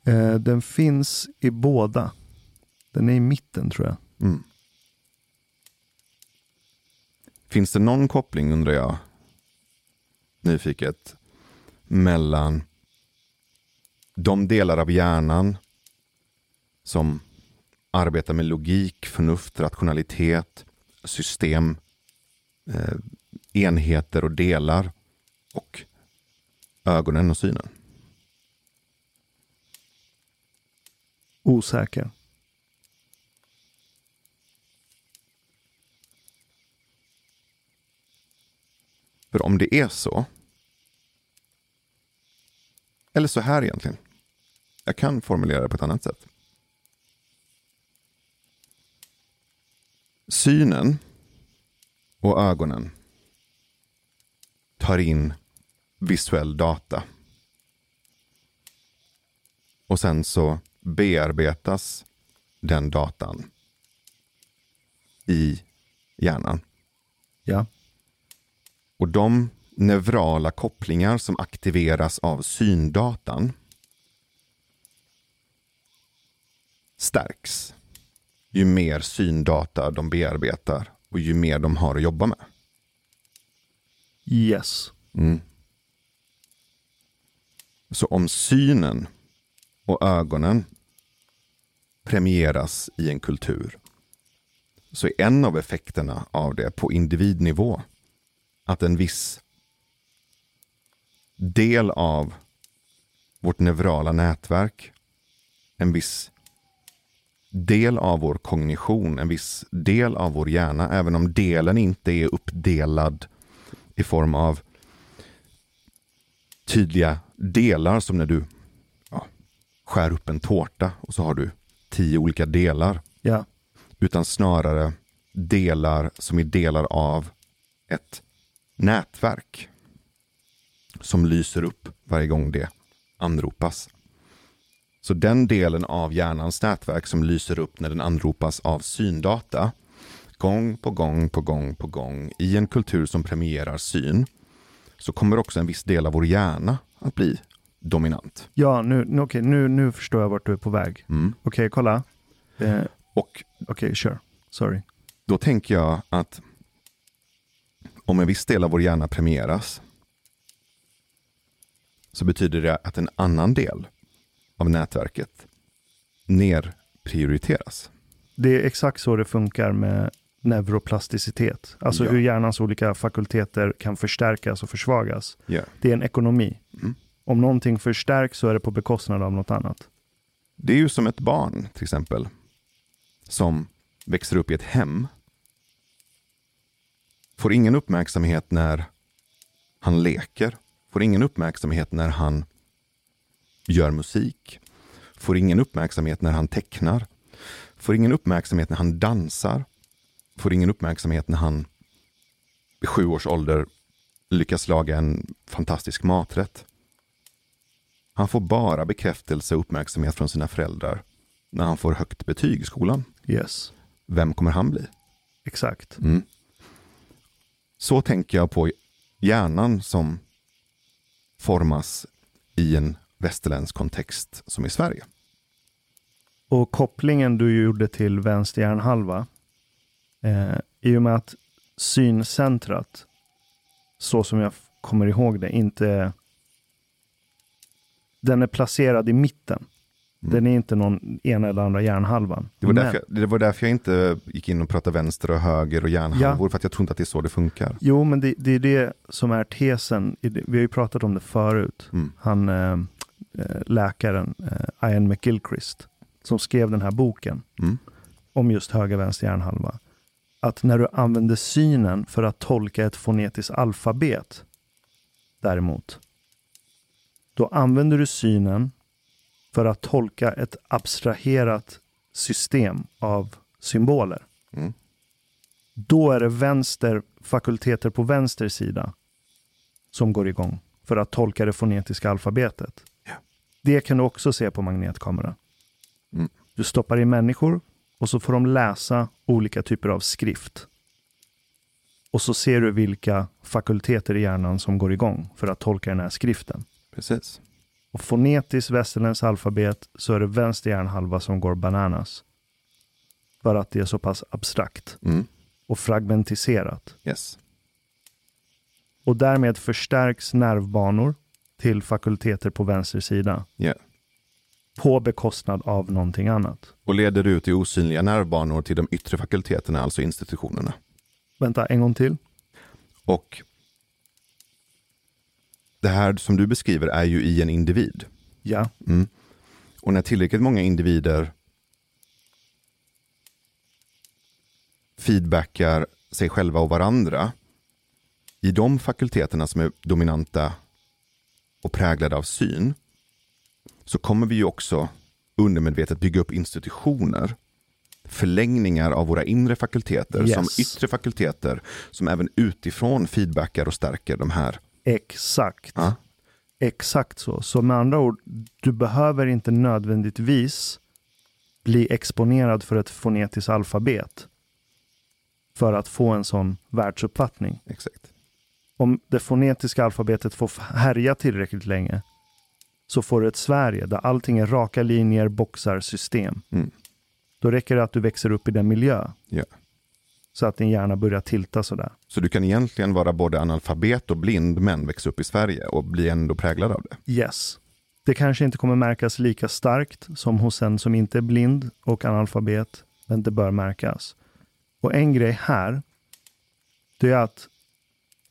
Eh, den finns i båda. Den är i mitten tror jag. Mm. Finns det någon koppling, undrar jag, nyfiket, mellan de delar av hjärnan som arbetar med logik, förnuft, rationalitet, system, eh, enheter och delar och ögonen och synen? Osäker. För om det är så, eller så här egentligen. Jag kan formulera det på ett annat sätt. Synen och ögonen tar in visuell data. Och sen så bearbetas den datan i hjärnan. Ja. Och de neurala kopplingar som aktiveras av syndatan stärks ju mer syndata de bearbetar och ju mer de har att jobba med. Yes. Mm. Så om synen och ögonen premieras i en kultur så är en av effekterna av det på individnivå att en viss del av vårt neurala nätverk, en viss del av vår kognition, en viss del av vår hjärna, även om delen inte är uppdelad i form av tydliga delar som när du skär upp en tårta och så har du tio olika delar. Ja. Utan snarare delar som är delar av ett nätverk som lyser upp varje gång det anropas. Så den delen av hjärnans nätverk som lyser upp när den anropas av syndata gång på gång på gång på gång i en kultur som premierar syn så kommer också en viss del av vår hjärna att bli dominant. Ja, nu, nu, okej, nu, nu förstår jag vart du är på väg. Mm. Okej, kolla. Eh, Och Okej, kör. Sorry. då tänker jag att om en viss del av vår hjärna premieras så betyder det att en annan del av nätverket nerprioriteras. Det är exakt så det funkar med neuroplasticitet. Alltså Ja. hur hjärnans olika fakulteter kan förstärkas och försvagas. Ja. Det är en ekonomi. Mm. Om någonting förstärks så är det på bekostnad av något annat. Det är ju som ett barn till exempel som växer upp i ett hem. Får ingen uppmärksamhet när han leker. Får ingen uppmärksamhet när han gör musik. Får ingen uppmärksamhet när han tecknar. Får ingen uppmärksamhet när han dansar. Får ingen uppmärksamhet när han vid sju års ålder lyckas laga en fantastisk maträtt. Han får bara bekräftelse och uppmärksamhet från sina föräldrar när han får högt betyg i skolan. Yes, Vem kommer han bli? exakt. Mm. Så tänker jag på hjärnan som formas i en västerländsk kontext som i Sverige. Och kopplingen du gjorde till vänster hjärnhalva, eh, i och med att syncentrat, så som jag kommer ihåg det, inte... Den är placerad i mitten. Den är inte någon ena eller andra hjärnhalvan. Mm. Det var, Men- därför jag, det var därför jag inte gick in och pratade vänster och höger och hjärnhalvor, för att jag tror inte att det är så det funkar. Jo, men det, det är det som är tesen. Vi har ju pratat om det förut. Mm. Han, eh, läkaren eh, Ian McGilchrist, som skrev den här boken Mm. om just höger vänster hjärnhalva. Att när du använder synen för att tolka ett fonetiskt alfabet, däremot, då använder du synen för att tolka ett abstraherat system av symboler. Mm. Då är det vänster, fakulteter på vänster sida som går igång för att tolka det fonetiska alfabetet. Ja. Det kan du också se på magnetkamera. Mm. Du stoppar in människor och så får de läsa olika typer av skrift. Och så ser du vilka fakulteter i hjärnan som går igång för att tolka den här skriften. Precis. Och fonetiskt västerländskt alfabet så är det vänster hjärnhalva som går bananas. För att det är så pass abstrakt Mm. och fragmentiserat. Yes. Och därmed förstärks nervbanor till fakulteter på vänster sida. Ja. På bekostnad av någonting annat. Och leder ut i osynliga nervbanor till de yttre fakulteterna, alltså institutionerna. Vänta, en gång till. Och det här som du beskriver är ju i en individ. Ja, Mm. Och när tillräckligt många individer feedbackar sig själva och varandra i de fakulteterna som är dominanta och präglade av syn så kommer vi ju också undermedvetet bygga upp institutioner förlängningar av våra inre fakulteter Yes. som yttre fakulteter som även utifrån feedbackar och stärker de här. Exakt. Ja. Exakt så. Så med andra ord, du behöver inte nödvändigtvis bli exponerad för ett fonetiskt alfabet för att få en sån världsuppfattning. Exakt. Om det fonetiska alfabetet får härja tillräckligt länge så får du ett Sverige där allting är raka linjer, boxar, system. Mm. Då räcker det att du växer upp i den miljö Ja. Så att din hjärna börjar tilta sådär. Så du kan egentligen vara både analfabet och blind men växa upp i Sverige och bli ändå präglad av det. Yes. Det kanske inte kommer märkas lika starkt som hos en som inte är blind och analfabet, men det bör märkas. Och en grej här, det är att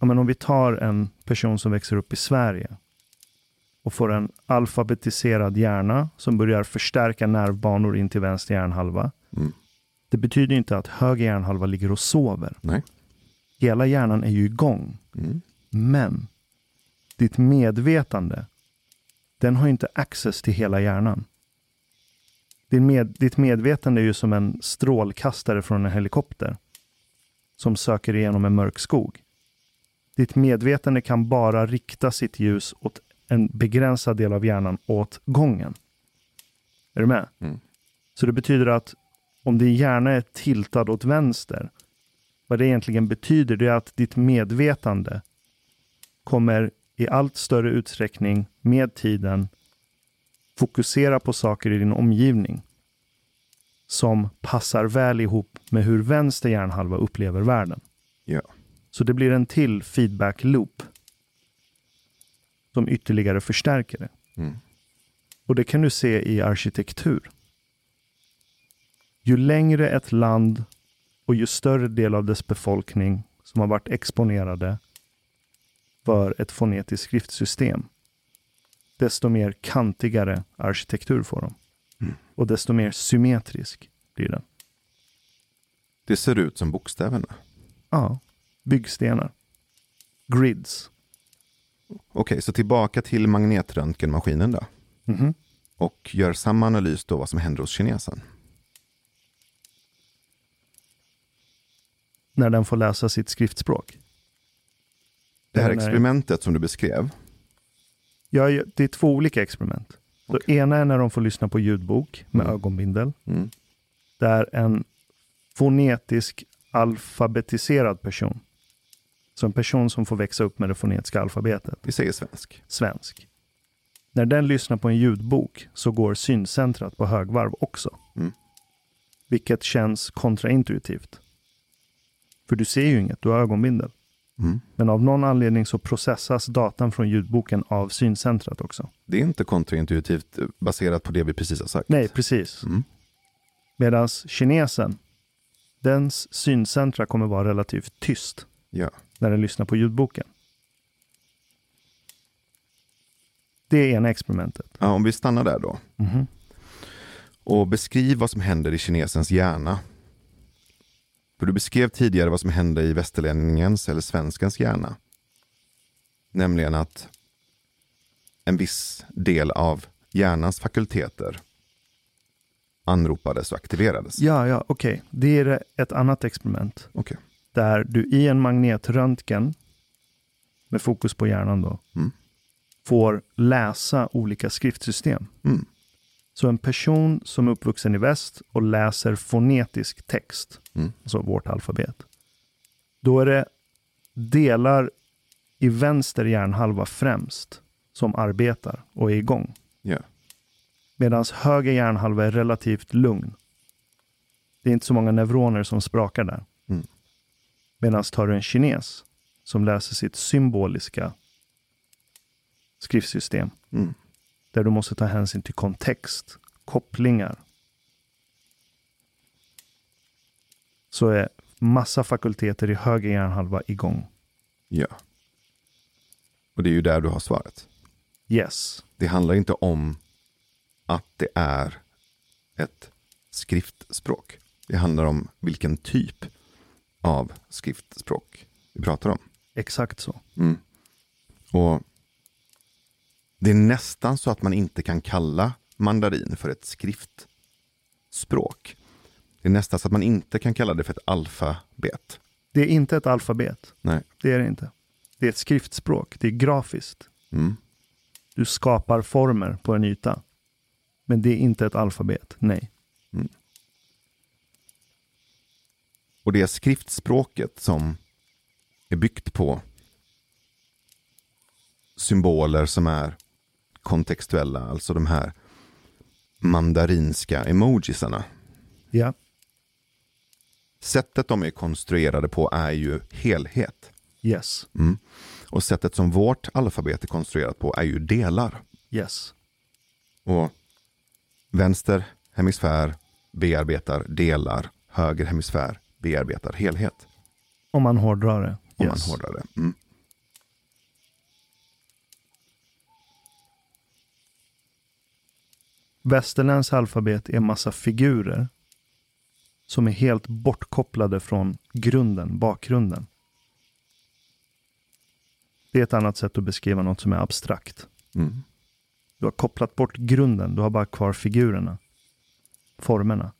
ja, men om vi tar en person som växer upp i Sverige och får en alfabetiserad hjärna som börjar förstärka nervbanor in till vänster hjärnhalva. Mm. Det betyder inte att höger hjärnhalva ligger och sover. Nej. Hela hjärnan är ju igång. Mm. Men ditt medvetande, den har inte access till hela hjärnan. Din med, ditt medvetande är ju som en strålkastare från en helikopter som söker igenom en mörk skog. Ditt medvetande kan bara rikta sitt ljus åt en begränsad del av hjärnan åt gången. Är du med? Mm. Så det betyder att om din hjärna är tiltad åt vänster, vad det egentligen betyder det är att ditt medvetande kommer i allt större utsträckning med tiden fokusera på saker i din omgivning som passar väl ihop med hur vänster hjärnhalva upplever världen. Ja. Så det blir en till feedback loop som ytterligare förstärker det. Mm. Och det kan du se i arkitektur. Ju längre ett land och ju större del av dess befolkning som har varit exponerade för ett fonetiskt skriftsystem, desto mer kantigare arkitektur får de. Mm. Och desto mer symmetrisk blir den. Det ser ut som bokstäverna. Ja, byggstenar. Grids. Okej, så tillbaka till magnetröntgenmaskinen då. Mhm. Och gör samma analys då vad som händer hos kinesen. När den får läsa sitt skriftspråk. Det här experimentet som du beskrev. Ja, det är två olika experiment. Så Okej. ena är när de får lyssna på ljudbok med Mm. ögonbindel. Mm. Där en fonetisk alfabetiserad person, så en person som får växa upp med det fonetiska alfabetet, Vi säger svensk. svensk. När den lyssnar på en ljudbok så går syncentrat på högvarv också. Mm. Vilket känns kontraintuitivt. För du ser ju inget, du har ögonbindel. Mm. Men av någon anledning så processas datan från ljudboken av syncentrat också. Det är inte kontraintuitivt baserat på det vi precis har sagt. Nej, precis. Mm. Medan kinesen, dens syncentra kommer vara relativt tyst Ja. när den lyssnar på ljudboken. Det är ena experimentet. ja, om vi stannar där då. Mhm. Och beskriv vad som händer i kinesens hjärna. För du beskrev tidigare vad som hände i västerlänningens eller svenskens hjärna. Nämligen att en viss del av hjärnans fakulteter anropades och aktiverades. Ja, ja, okej. Det är ett annat experiment. Okej. Där du i en magnetröntgen, med fokus på hjärnan då, Mm. får läsa olika skriftsystem. Mm. Så en person som är uppvuxen i väst och läser fonetisk text, Mm. alltså vårt alfabet, då är det delar i vänster hjärnhalva främst som arbetar och är igång. Ja. Medan höger hjärnhalva är relativt lugn. Det är inte så många neuroner som sprakar där. Mm. Medan tar du en kines som läser sitt symboliska skriftsystem, Mm. Där du måste ta hänsyn till kontext, kopplingar, så är massa fakulteter i höger hjärnhalva igång. ja. Och det är ju där du har svaret. Yes. Det handlar inte om att det är ett skriftspråk. Det handlar om vilken typ av skriftspråk vi pratar om. Exakt så. Mm. Och Det är nästan så att man inte kan kalla mandarin för ett skriftspråk. Det är nästan så att man inte kan kalla det för ett alfabet. Det är inte ett alfabet. Nej. Det är det inte. Det är ett skriftspråk. Det är grafiskt. Mm. Du skapar former på en yta. Men det är inte ett alfabet. Nej. Och det är skriftspråket som är byggt på symboler som är kontextuella, alltså de här mandarinska emojisarna. Ja. Sättet de är konstruerade på är ju helhet. Yes. Mm. Och sättet som vårt alfabet är konstruerat på är ju delar. Yes. Och vänster hemisfär bearbetar delar, höger hemisfär bearbetar helhet. Om man hårdrar det. Om yes. man hårdrar det. Mm. Västerländsk alfabet är massa figurer som är helt bortkopplade från grunden, bakgrunden. Det är ett annat sätt att beskriva något som är abstrakt. Mm. Du har kopplat bort grunden, du har bara kvar figurerna. Formerna.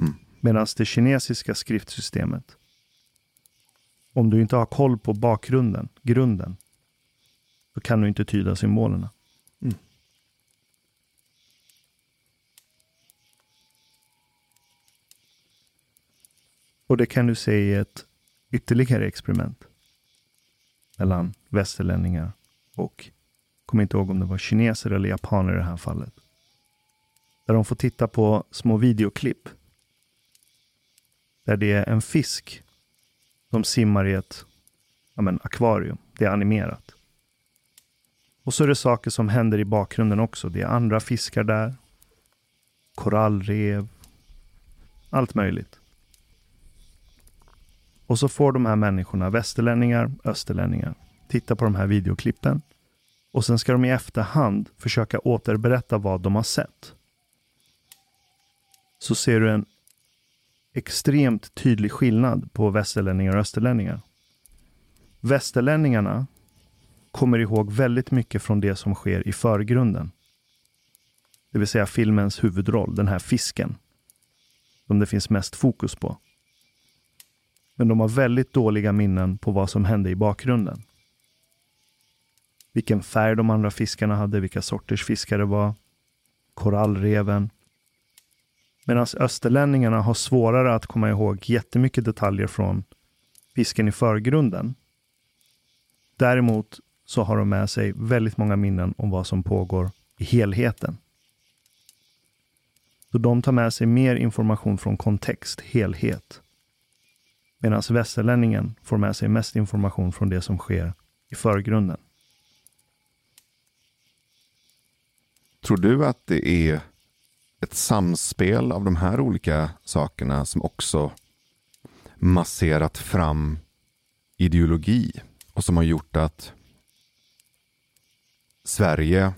Mm. Medan det kinesiska skriftsystemet, om du inte har koll på bakgrunden, grunden, då kan du inte tyda symbolerna. Och det kan du se i ett ytterligare experiment mellan västerlänningar och, kommer inte ihåg om det var kineser eller japaner i det här fallet. Där de får titta på små videoklipp. Där det är en fisk som simmar i ett ja men, akvarium. Det är animerat. Och så är det saker som händer i bakgrunden också. Det är andra fiskar där. Korallrev. Allt möjligt. Och så får de här människorna, västerlänningar, österlänningar, titta på de här videoklippen. Och sen ska de i efterhand försöka återberätta vad de har sett. Så ser du en extremt tydlig skillnad på västerlänningar och österlänningar. Västerlänningarna kommer ihåg väldigt mycket från det som sker i förgrunden. Det vill säga filmens huvudroll, den här fisken. Som det finns mest fokus på. Men de har väldigt dåliga minnen på vad som hände i bakgrunden. Vilken färg de andra fiskarna hade, vilka sorters fiskar det var. Korallreven. Medan österlänningarna har svårare att komma ihåg jättemycket detaljer från fisken i förgrunden. Däremot så har de med sig väldigt många minnen om vad som pågår i helheten. Så de tar med sig mer information från kontext, helhet. Medan västerlänningen får med sig mest information från det som sker i förgrunden. Tror du att det är ett samspel av de här olika sakerna som också masserat fram ideologi och som har gjort att Sverige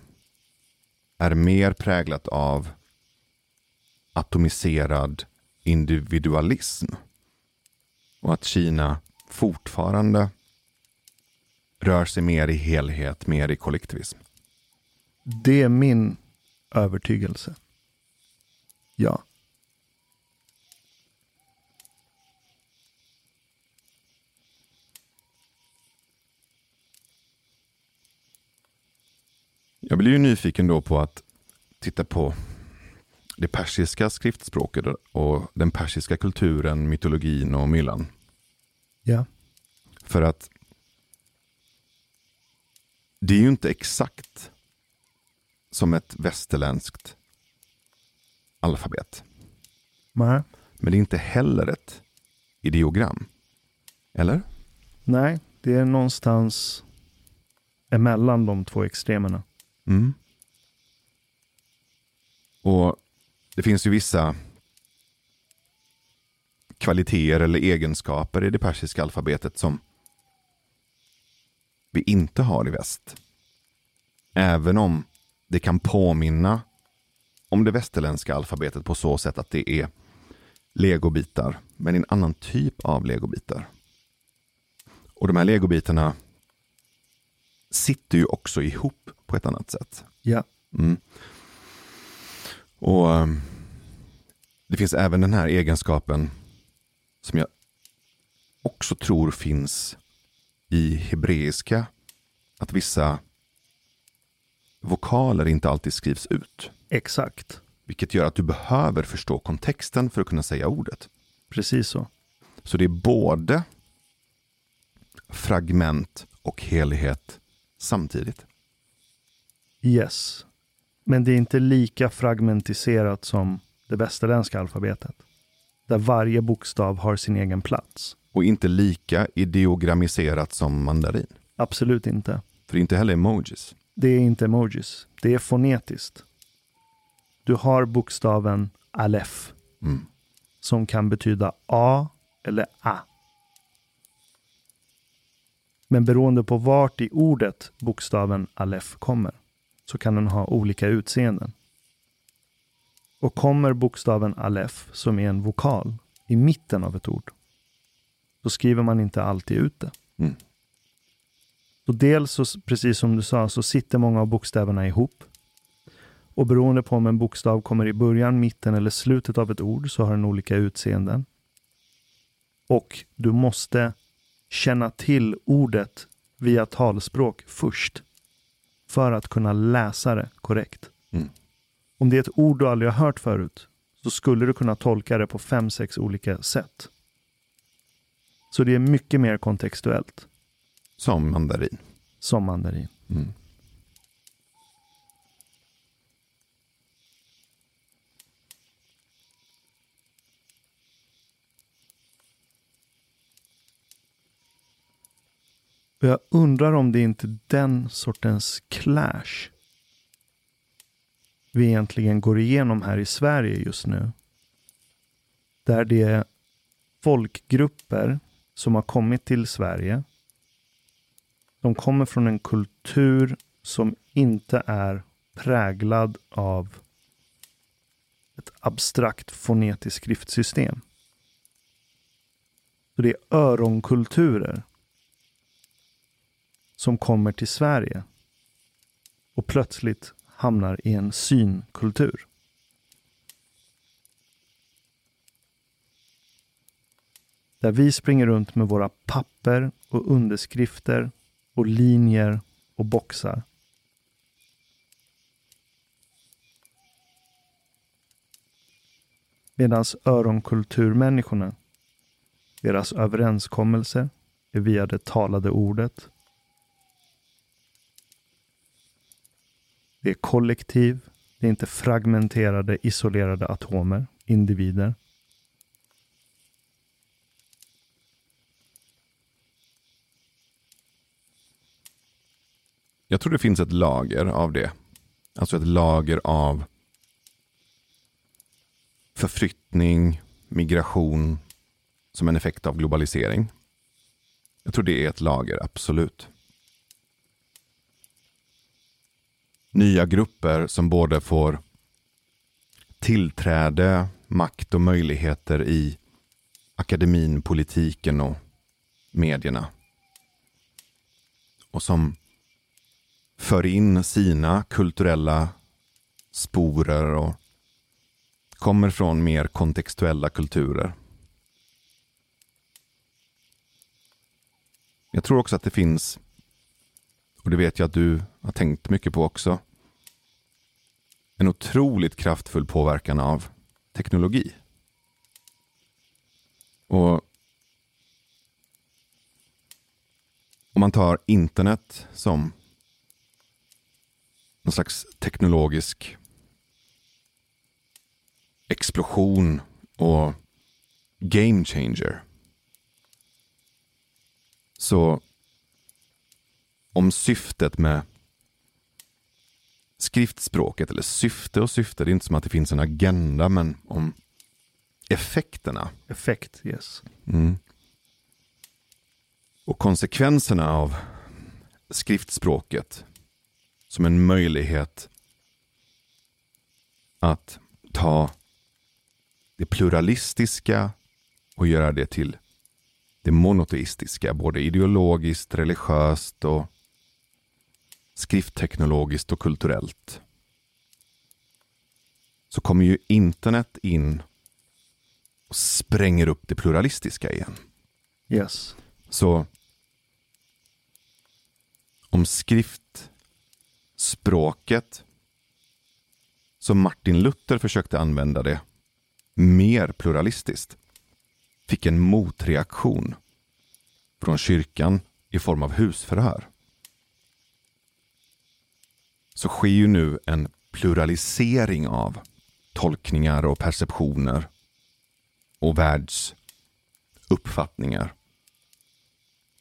är mer präglat av atomiserad individualism och att Kina fortfarande rör sig mer i helhet, mer i kollektivism. Det är min övertygelse. Ja. Jag blir ju nyfiken då på att titta på det persiska skriftspråket och den persiska kulturen, mytologin och myllan. Ja. För att det är ju inte exakt som ett västerländskt alfabet. Nej. Men det är inte heller ett ideogram. Eller? Nej, det är någonstans emellan de två extremerna. Mm. Och det finns ju vissa kvaliteter eller egenskaper i det persiska alfabetet som vi inte har i väst. Även om det kan påminna om det västerländska alfabetet på så sätt att det är legobitar, men en annan typ av legobitar. Och de här legobitarna sitter ju också ihop på ett annat sätt. Ja. Mm. Och um, Det finns även den här egenskapen som jag också tror finns i hebreiska. Att vissa vokaler inte alltid skrivs ut. Exakt. Vilket gör att du behöver förstå kontexten för att kunna säga ordet. Precis så. Så det är både fragment och helhet samtidigt. Yes. Men det är inte lika fragmentiserat som det västerländska alfabetet. Där varje bokstav har sin egen plats. Och inte lika ideogrammiserat som mandarin. Absolut inte. För inte heller emojis. Det är inte emojis. Det är fonetiskt. Du har bokstaven alef. Mm. Som kan betyda A eller A. Men beroende på vart i ordet bokstaven alef kommer så kan den ha olika utseenden. Och kommer bokstaven alef, som är en vokal, i mitten av ett ord, då skriver man inte alltid ut det. Mm. Så dels, så, precis som du sa, så sitter många av bokstäverna ihop. Och beroende på om en bokstav kommer i början, mitten eller slutet av ett ord så har den olika utseenden. Och du måste känna till ordet via talspråk först för att kunna läsa det korrekt. Mm. Om det är ett ord du aldrig har hört förut så skulle du kunna tolka det på fem, sex olika sätt. Så det är mycket mer kontextuellt Som mandarin. som mandarin. Mm. Jag undrar om det är inte den sortens clash vi egentligen går igenom här i Sverige just nu. Där det är folkgrupper som har kommit till Sverige. De kommer från en kultur som inte är präglad av ett abstrakt fonetiskt skriftsystem. Så det är öronkulturer som kommer till Sverige och plötsligt hamnar i en synkultur. Där vi springer runt med våra papper och underskrifter och linjer och boxar. Medan öronkulturmänniskorna, deras överenskommelser är via det talade ordet Det är kollektiv. Det är inte fragmenterade, isolerade atomer, individer. Jag tror det finns ett lager av det. Alltså ett lager av förflyttning, migration som en effekt av globalisering. Jag tror det är ett lager, absolut. Nya grupper som både får tillträde, makt och möjligheter i akademin, politiken och medierna. Och som för in sina kulturella sporer och kommer från mer kontextuella kulturer. Jag tror också att det finns, och det vet jag att du har tänkt mycket på också, en otroligt kraftfull påverkan av teknologi. Och om man tar internet som någon slags teknologisk explosion och game changer. Så om syftet med skriftspråket, eller syfte och syfte, det är inte som att det finns en agenda, men om effekterna. Effekt, yes. Mm. Och konsekvenserna av skriftspråket som en möjlighet att ta det pluralistiska och göra det till det monoteistiska, både ideologiskt, religiöst och skriftteknologiskt och kulturellt. Så kommer ju internet in och spränger upp det pluralistiska igen. Yes. Så om skriftspråket som Martin Luther försökte använda det mer pluralistiskt fick en motreaktion från kyrkan i form av husförhör. Så sker ju nu en pluralisering av tolkningar och perceptioner och världsuppfattningar.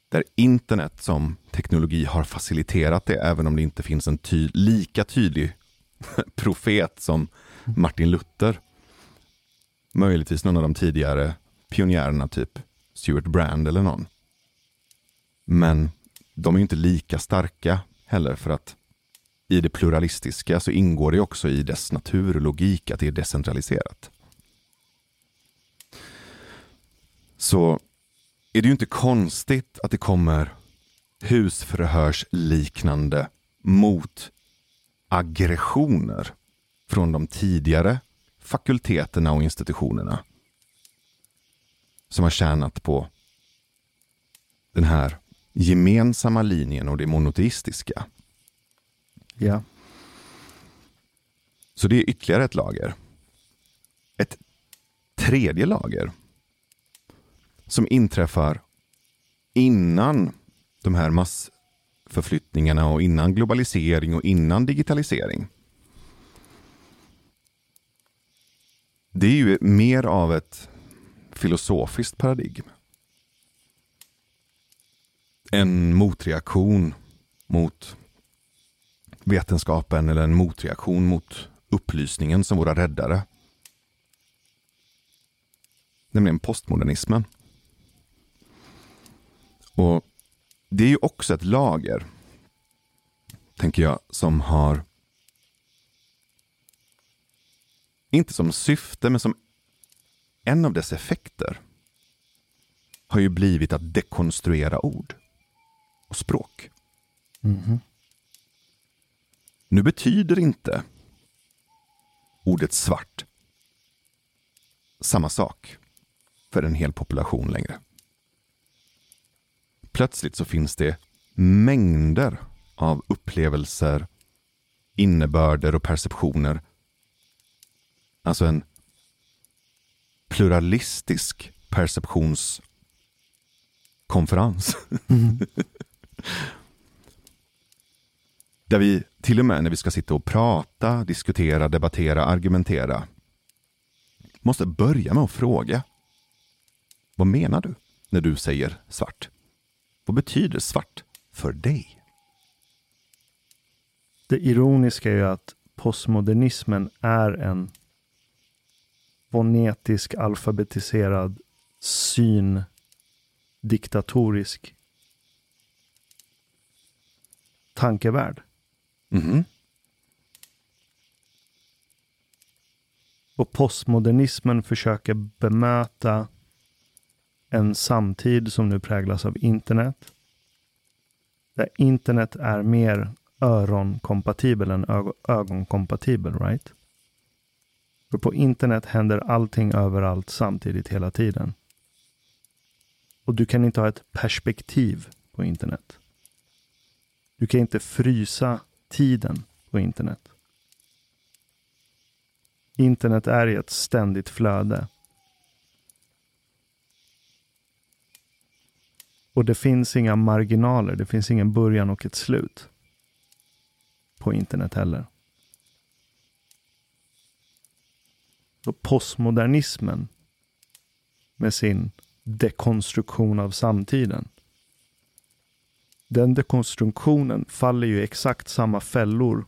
Där internet som teknologi har faciliterat det, även om det inte finns en ty lika tydlig *laughs* profet som Martin Luther. Möjligtvis någon av de tidigare pionjärerna, typ Stuart Brand eller någon. Men de är inte lika starka heller för att i det pluralistiska så ingår det också i dess naturlogik att det är decentraliserat. Så är det ju inte konstigt att det kommer husförhörsliknande motaggressioner från de tidigare fakulteterna och institutionerna som har tjänat på den här gemensamma linjen och det monoteistiska. Ja. Så det är ytterligare ett lager. Ett tredje lager som inträffar innan de här massförflyttningarna och innan globalisering och innan digitalisering. Det är ju mer av ett filosofiskt paradigm. En motreaktion mot vetenskapen eller en motreaktion mot upplysningen som våra räddare. Nämligen postmodernismen. Och Det är ju också ett lager, tänker jag, som har inte som syfte, men som en av dess effekter har ju blivit att dekonstruera ord och språk. Mhm. Nu betyder inte ordet svart samma sak för en hel population längre. Plötsligt så finns det mängder av upplevelser, innebörder och perceptioner. Alltså en pluralistisk perceptionskonferens. *laughs* Där vi till och med när vi ska sitta och prata, diskutera, debattera, argumentera måste börja med att fråga. Vad menar du när du säger svart? Vad betyder svart för dig? Det ironiska är ju att postmodernismen är en fonetisk, alfabetiserad, syn, diktatorisk tankevärld. Mm. Och postmodernismen försöker bemöta en samtid som nu präglas av internet. Där internet är mer öronkompatibel än ög- ögonkompatibel, right? För på internet händer allting överallt samtidigt hela tiden. Och du kan inte ha ett perspektiv på internet. Du kan inte frysa tiden på internet. Internet är i ett ständigt flöde. Och det finns inga marginaler, det finns ingen början och ett slut. På internet heller. Och postmodernismen med sin dekonstruktion av samtiden. Den dekonstruktionen faller ju i exakt samma fällor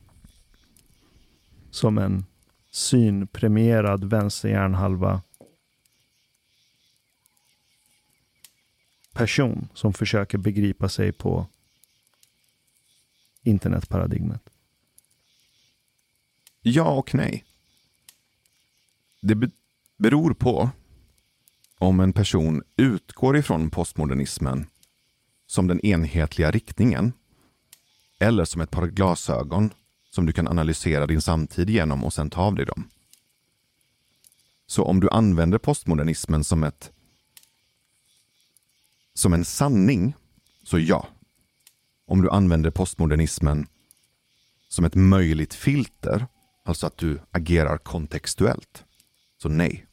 som en synpremierad vänsterhjärnhalva person som försöker begripa sig på internetparadigmet. Ja och nej. Det be beror på om en person utgår ifrån postmodernismen som den enhetliga riktningen eller som ett par glasögon som du kan analysera din samtid genom och sen ta av dig dem. Så om du använder postmodernismen som ett som en sanning, så ja. Om du använder postmodernismen som ett möjligt filter, alltså att du agerar kontextuellt, så nej.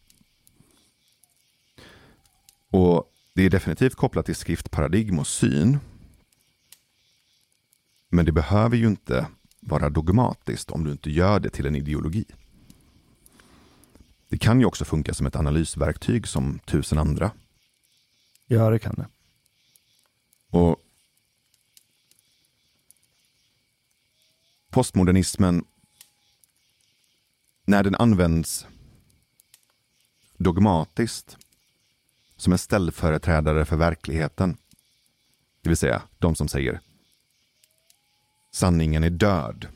Och det är definitivt kopplat till skriftparadigm och syn. Men det behöver ju inte vara dogmatiskt om du inte gör det till en ideologi. Det kan ju också funka som ett analysverktyg som tusen andra. Ja, det kan det. Och Postmodernismen, när den används dogmatiskt som en ställföreträdare för verkligheten, det vill säga de som säger sanningen är död.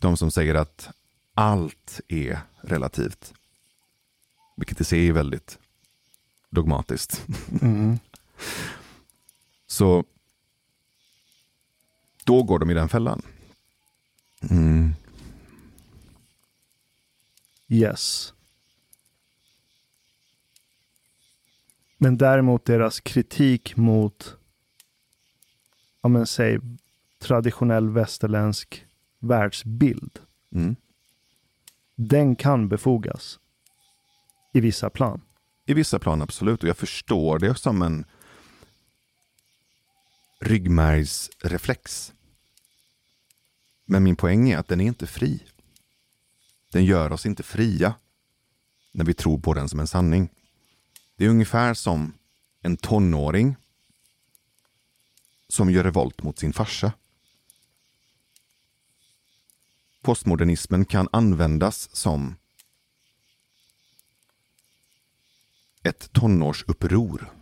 De som säger att allt är relativt. Vilket i sig är väldigt dogmatiskt. Mm. *laughs* Så då går de i den fällan. Mm. Yes. Men däremot deras kritik mot, ja men säg, traditionell västerländsk världsbild. Mm. Den kan befogas. I vissa plan. I vissa plan absolut och jag förstår det som en ryggmärgsreflex. Men min poäng är att den är inte fri. Den gör oss inte fria när vi tror på den som en sanning. Det är ungefär som en tonåring som gör revolt mot sin farsa. Postmodernismen kan användas som ett tonårsuppror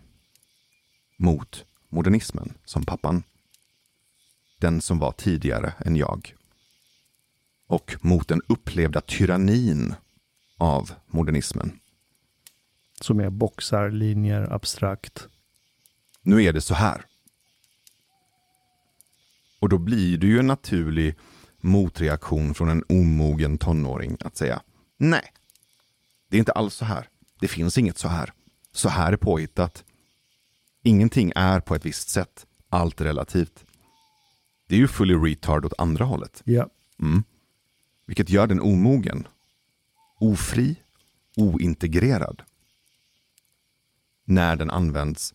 mot modernismen som pappan. Den som var tidigare än jag. Och mot den upplevda tyrannin av modernismen. Som är boxar, linjer, abstrakt. Nu är det så här. Och då blir det ju en naturlig motreaktion från en omogen tonåring att säga nej, det är inte alls så här. Det finns inget så här. Så här är påhittat. Ingenting är på ett visst sätt. Allt relativt. Det är ju fully retard åt andra hållet. Ja. Mm. Vilket gör den omogen. Ofri, ointegrerad. När den används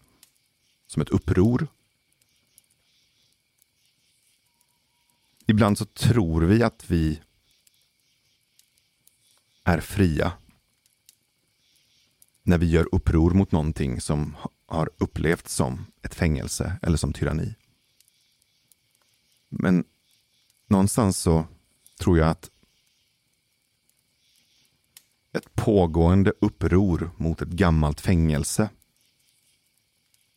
som ett uppror. Ibland så tror vi att vi är fria när vi gör uppror mot någonting som har upplevts som ett fängelse eller som tyranni. Men någonstans så tror jag att ett pågående uppror mot ett gammalt fängelse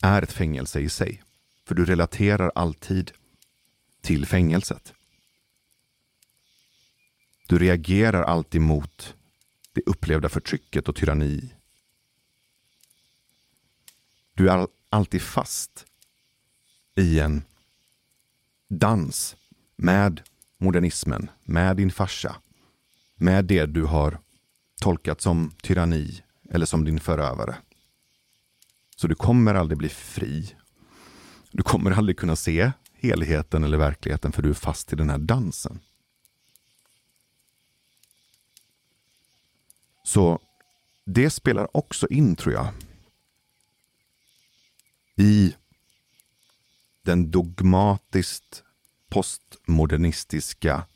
är ett fängelse i sig. För du relaterar alltid till fängelset. Du reagerar alltid mot det upplevda förtrycket och tyranni du är alltid fast i en dans med modernismen, med din farsa, med det du har tolkat som tyranni eller som din förövare. Så du kommer aldrig bli fri. Du kommer aldrig kunna se helheten eller verkligheten för du är fast i den här dansen. Så det spelar också in tror jag i den dogmatiskt postmodernistiska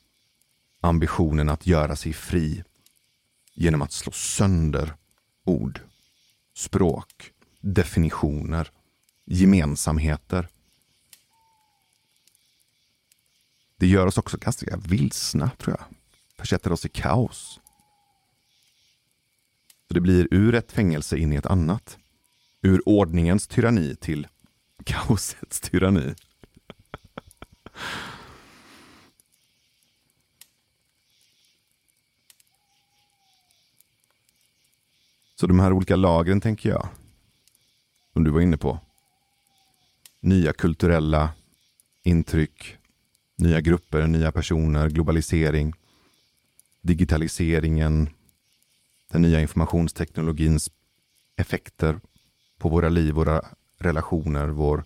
ambitionen att göra sig fri genom att slå sönder ord, språk, definitioner, gemensamheter. Det gör oss också ganska vilsna, tror jag. Försätter oss i kaos. Så det blir ur ett fängelse in i ett annat. Ur ordningens tyranni till kaosets tyranni. Så de här olika lagren tänker jag, som du var inne på. Nya kulturella intryck, nya grupper, nya personer, globalisering, digitaliseringen, den nya informationsteknologins effekter på våra liv, våra relationer, vår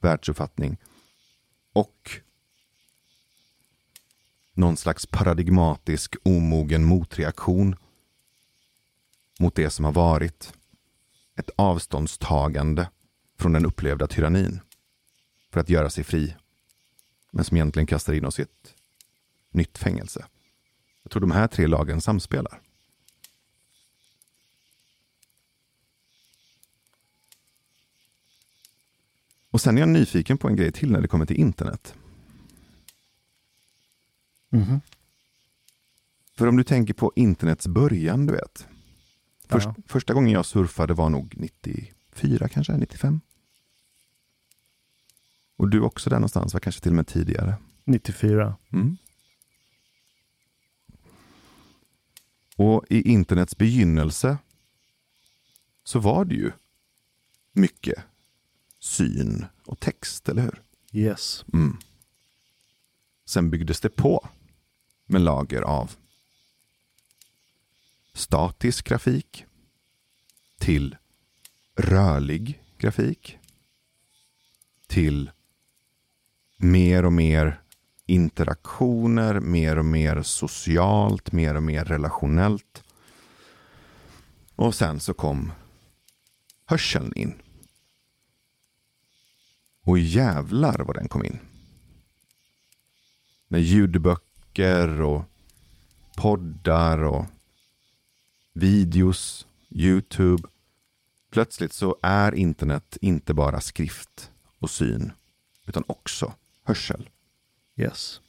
världsuppfattning. Och någon slags paradigmatisk omogen motreaktion mot det som har varit. Ett avståndstagande från den upplevda tyrannin för att göra sig fri. Men som egentligen kastar in oss i ett nytt fängelse. Jag tror de här tre lagen samspelar. Och sen är jag nyfiken på en grej till när det kommer till internet. Mhm. För om du tänker på internets början, du vet. Först, Ja. Första gången jag surfade var nog 94 kanske, 95. Och du också där någonstans, var kanske till och med tidigare. 94. Mm. Och i internets begynnelse så var det ju mycket syn och text, eller hur? Yes. Mm. Sen byggdes det på med lager av statisk grafik till rörlig grafik till mer och mer interaktioner, mer och mer socialt, mer och mer relationellt. Och sen så kom hörseln in. Och jävlar vad den kom in. Med ljudböcker och poddar och videos, YouTube. Plötsligt så är internet inte bara skrift och syn, utan också hörsel. Yes.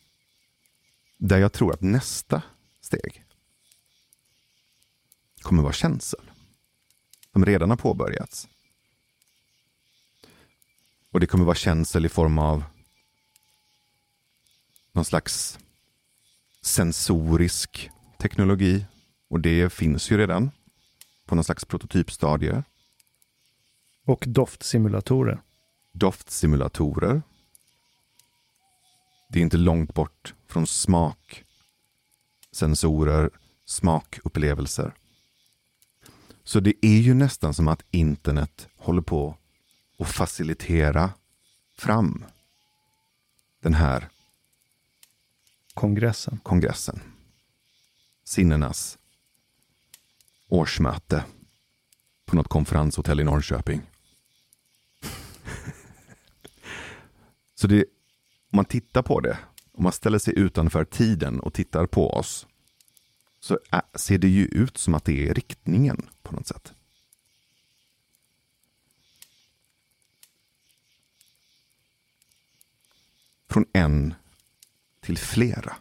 Där jag tror att nästa steg kommer vara känsel. Som redan har påbörjats. Och det kommer vara känsel i form av någon slags sensorisk teknologi. Och det finns ju redan på någon slags prototypstadier. Och doftsimulatorer. Doftsimulatorer. Det är inte långt bort från smak, sensorer, smakupplevelser. Så det är ju nästan som att internet håller på att facilitera fram den här Kongressen. kongressen. Sinnenas årsmöte på något konferenshotell i Norrköping. *laughs* Så det, om man tittar på det, om man ställer sig utanför tiden och tittar på oss, så ser det ju ut som att det är riktningen på något sätt. Från en till flera.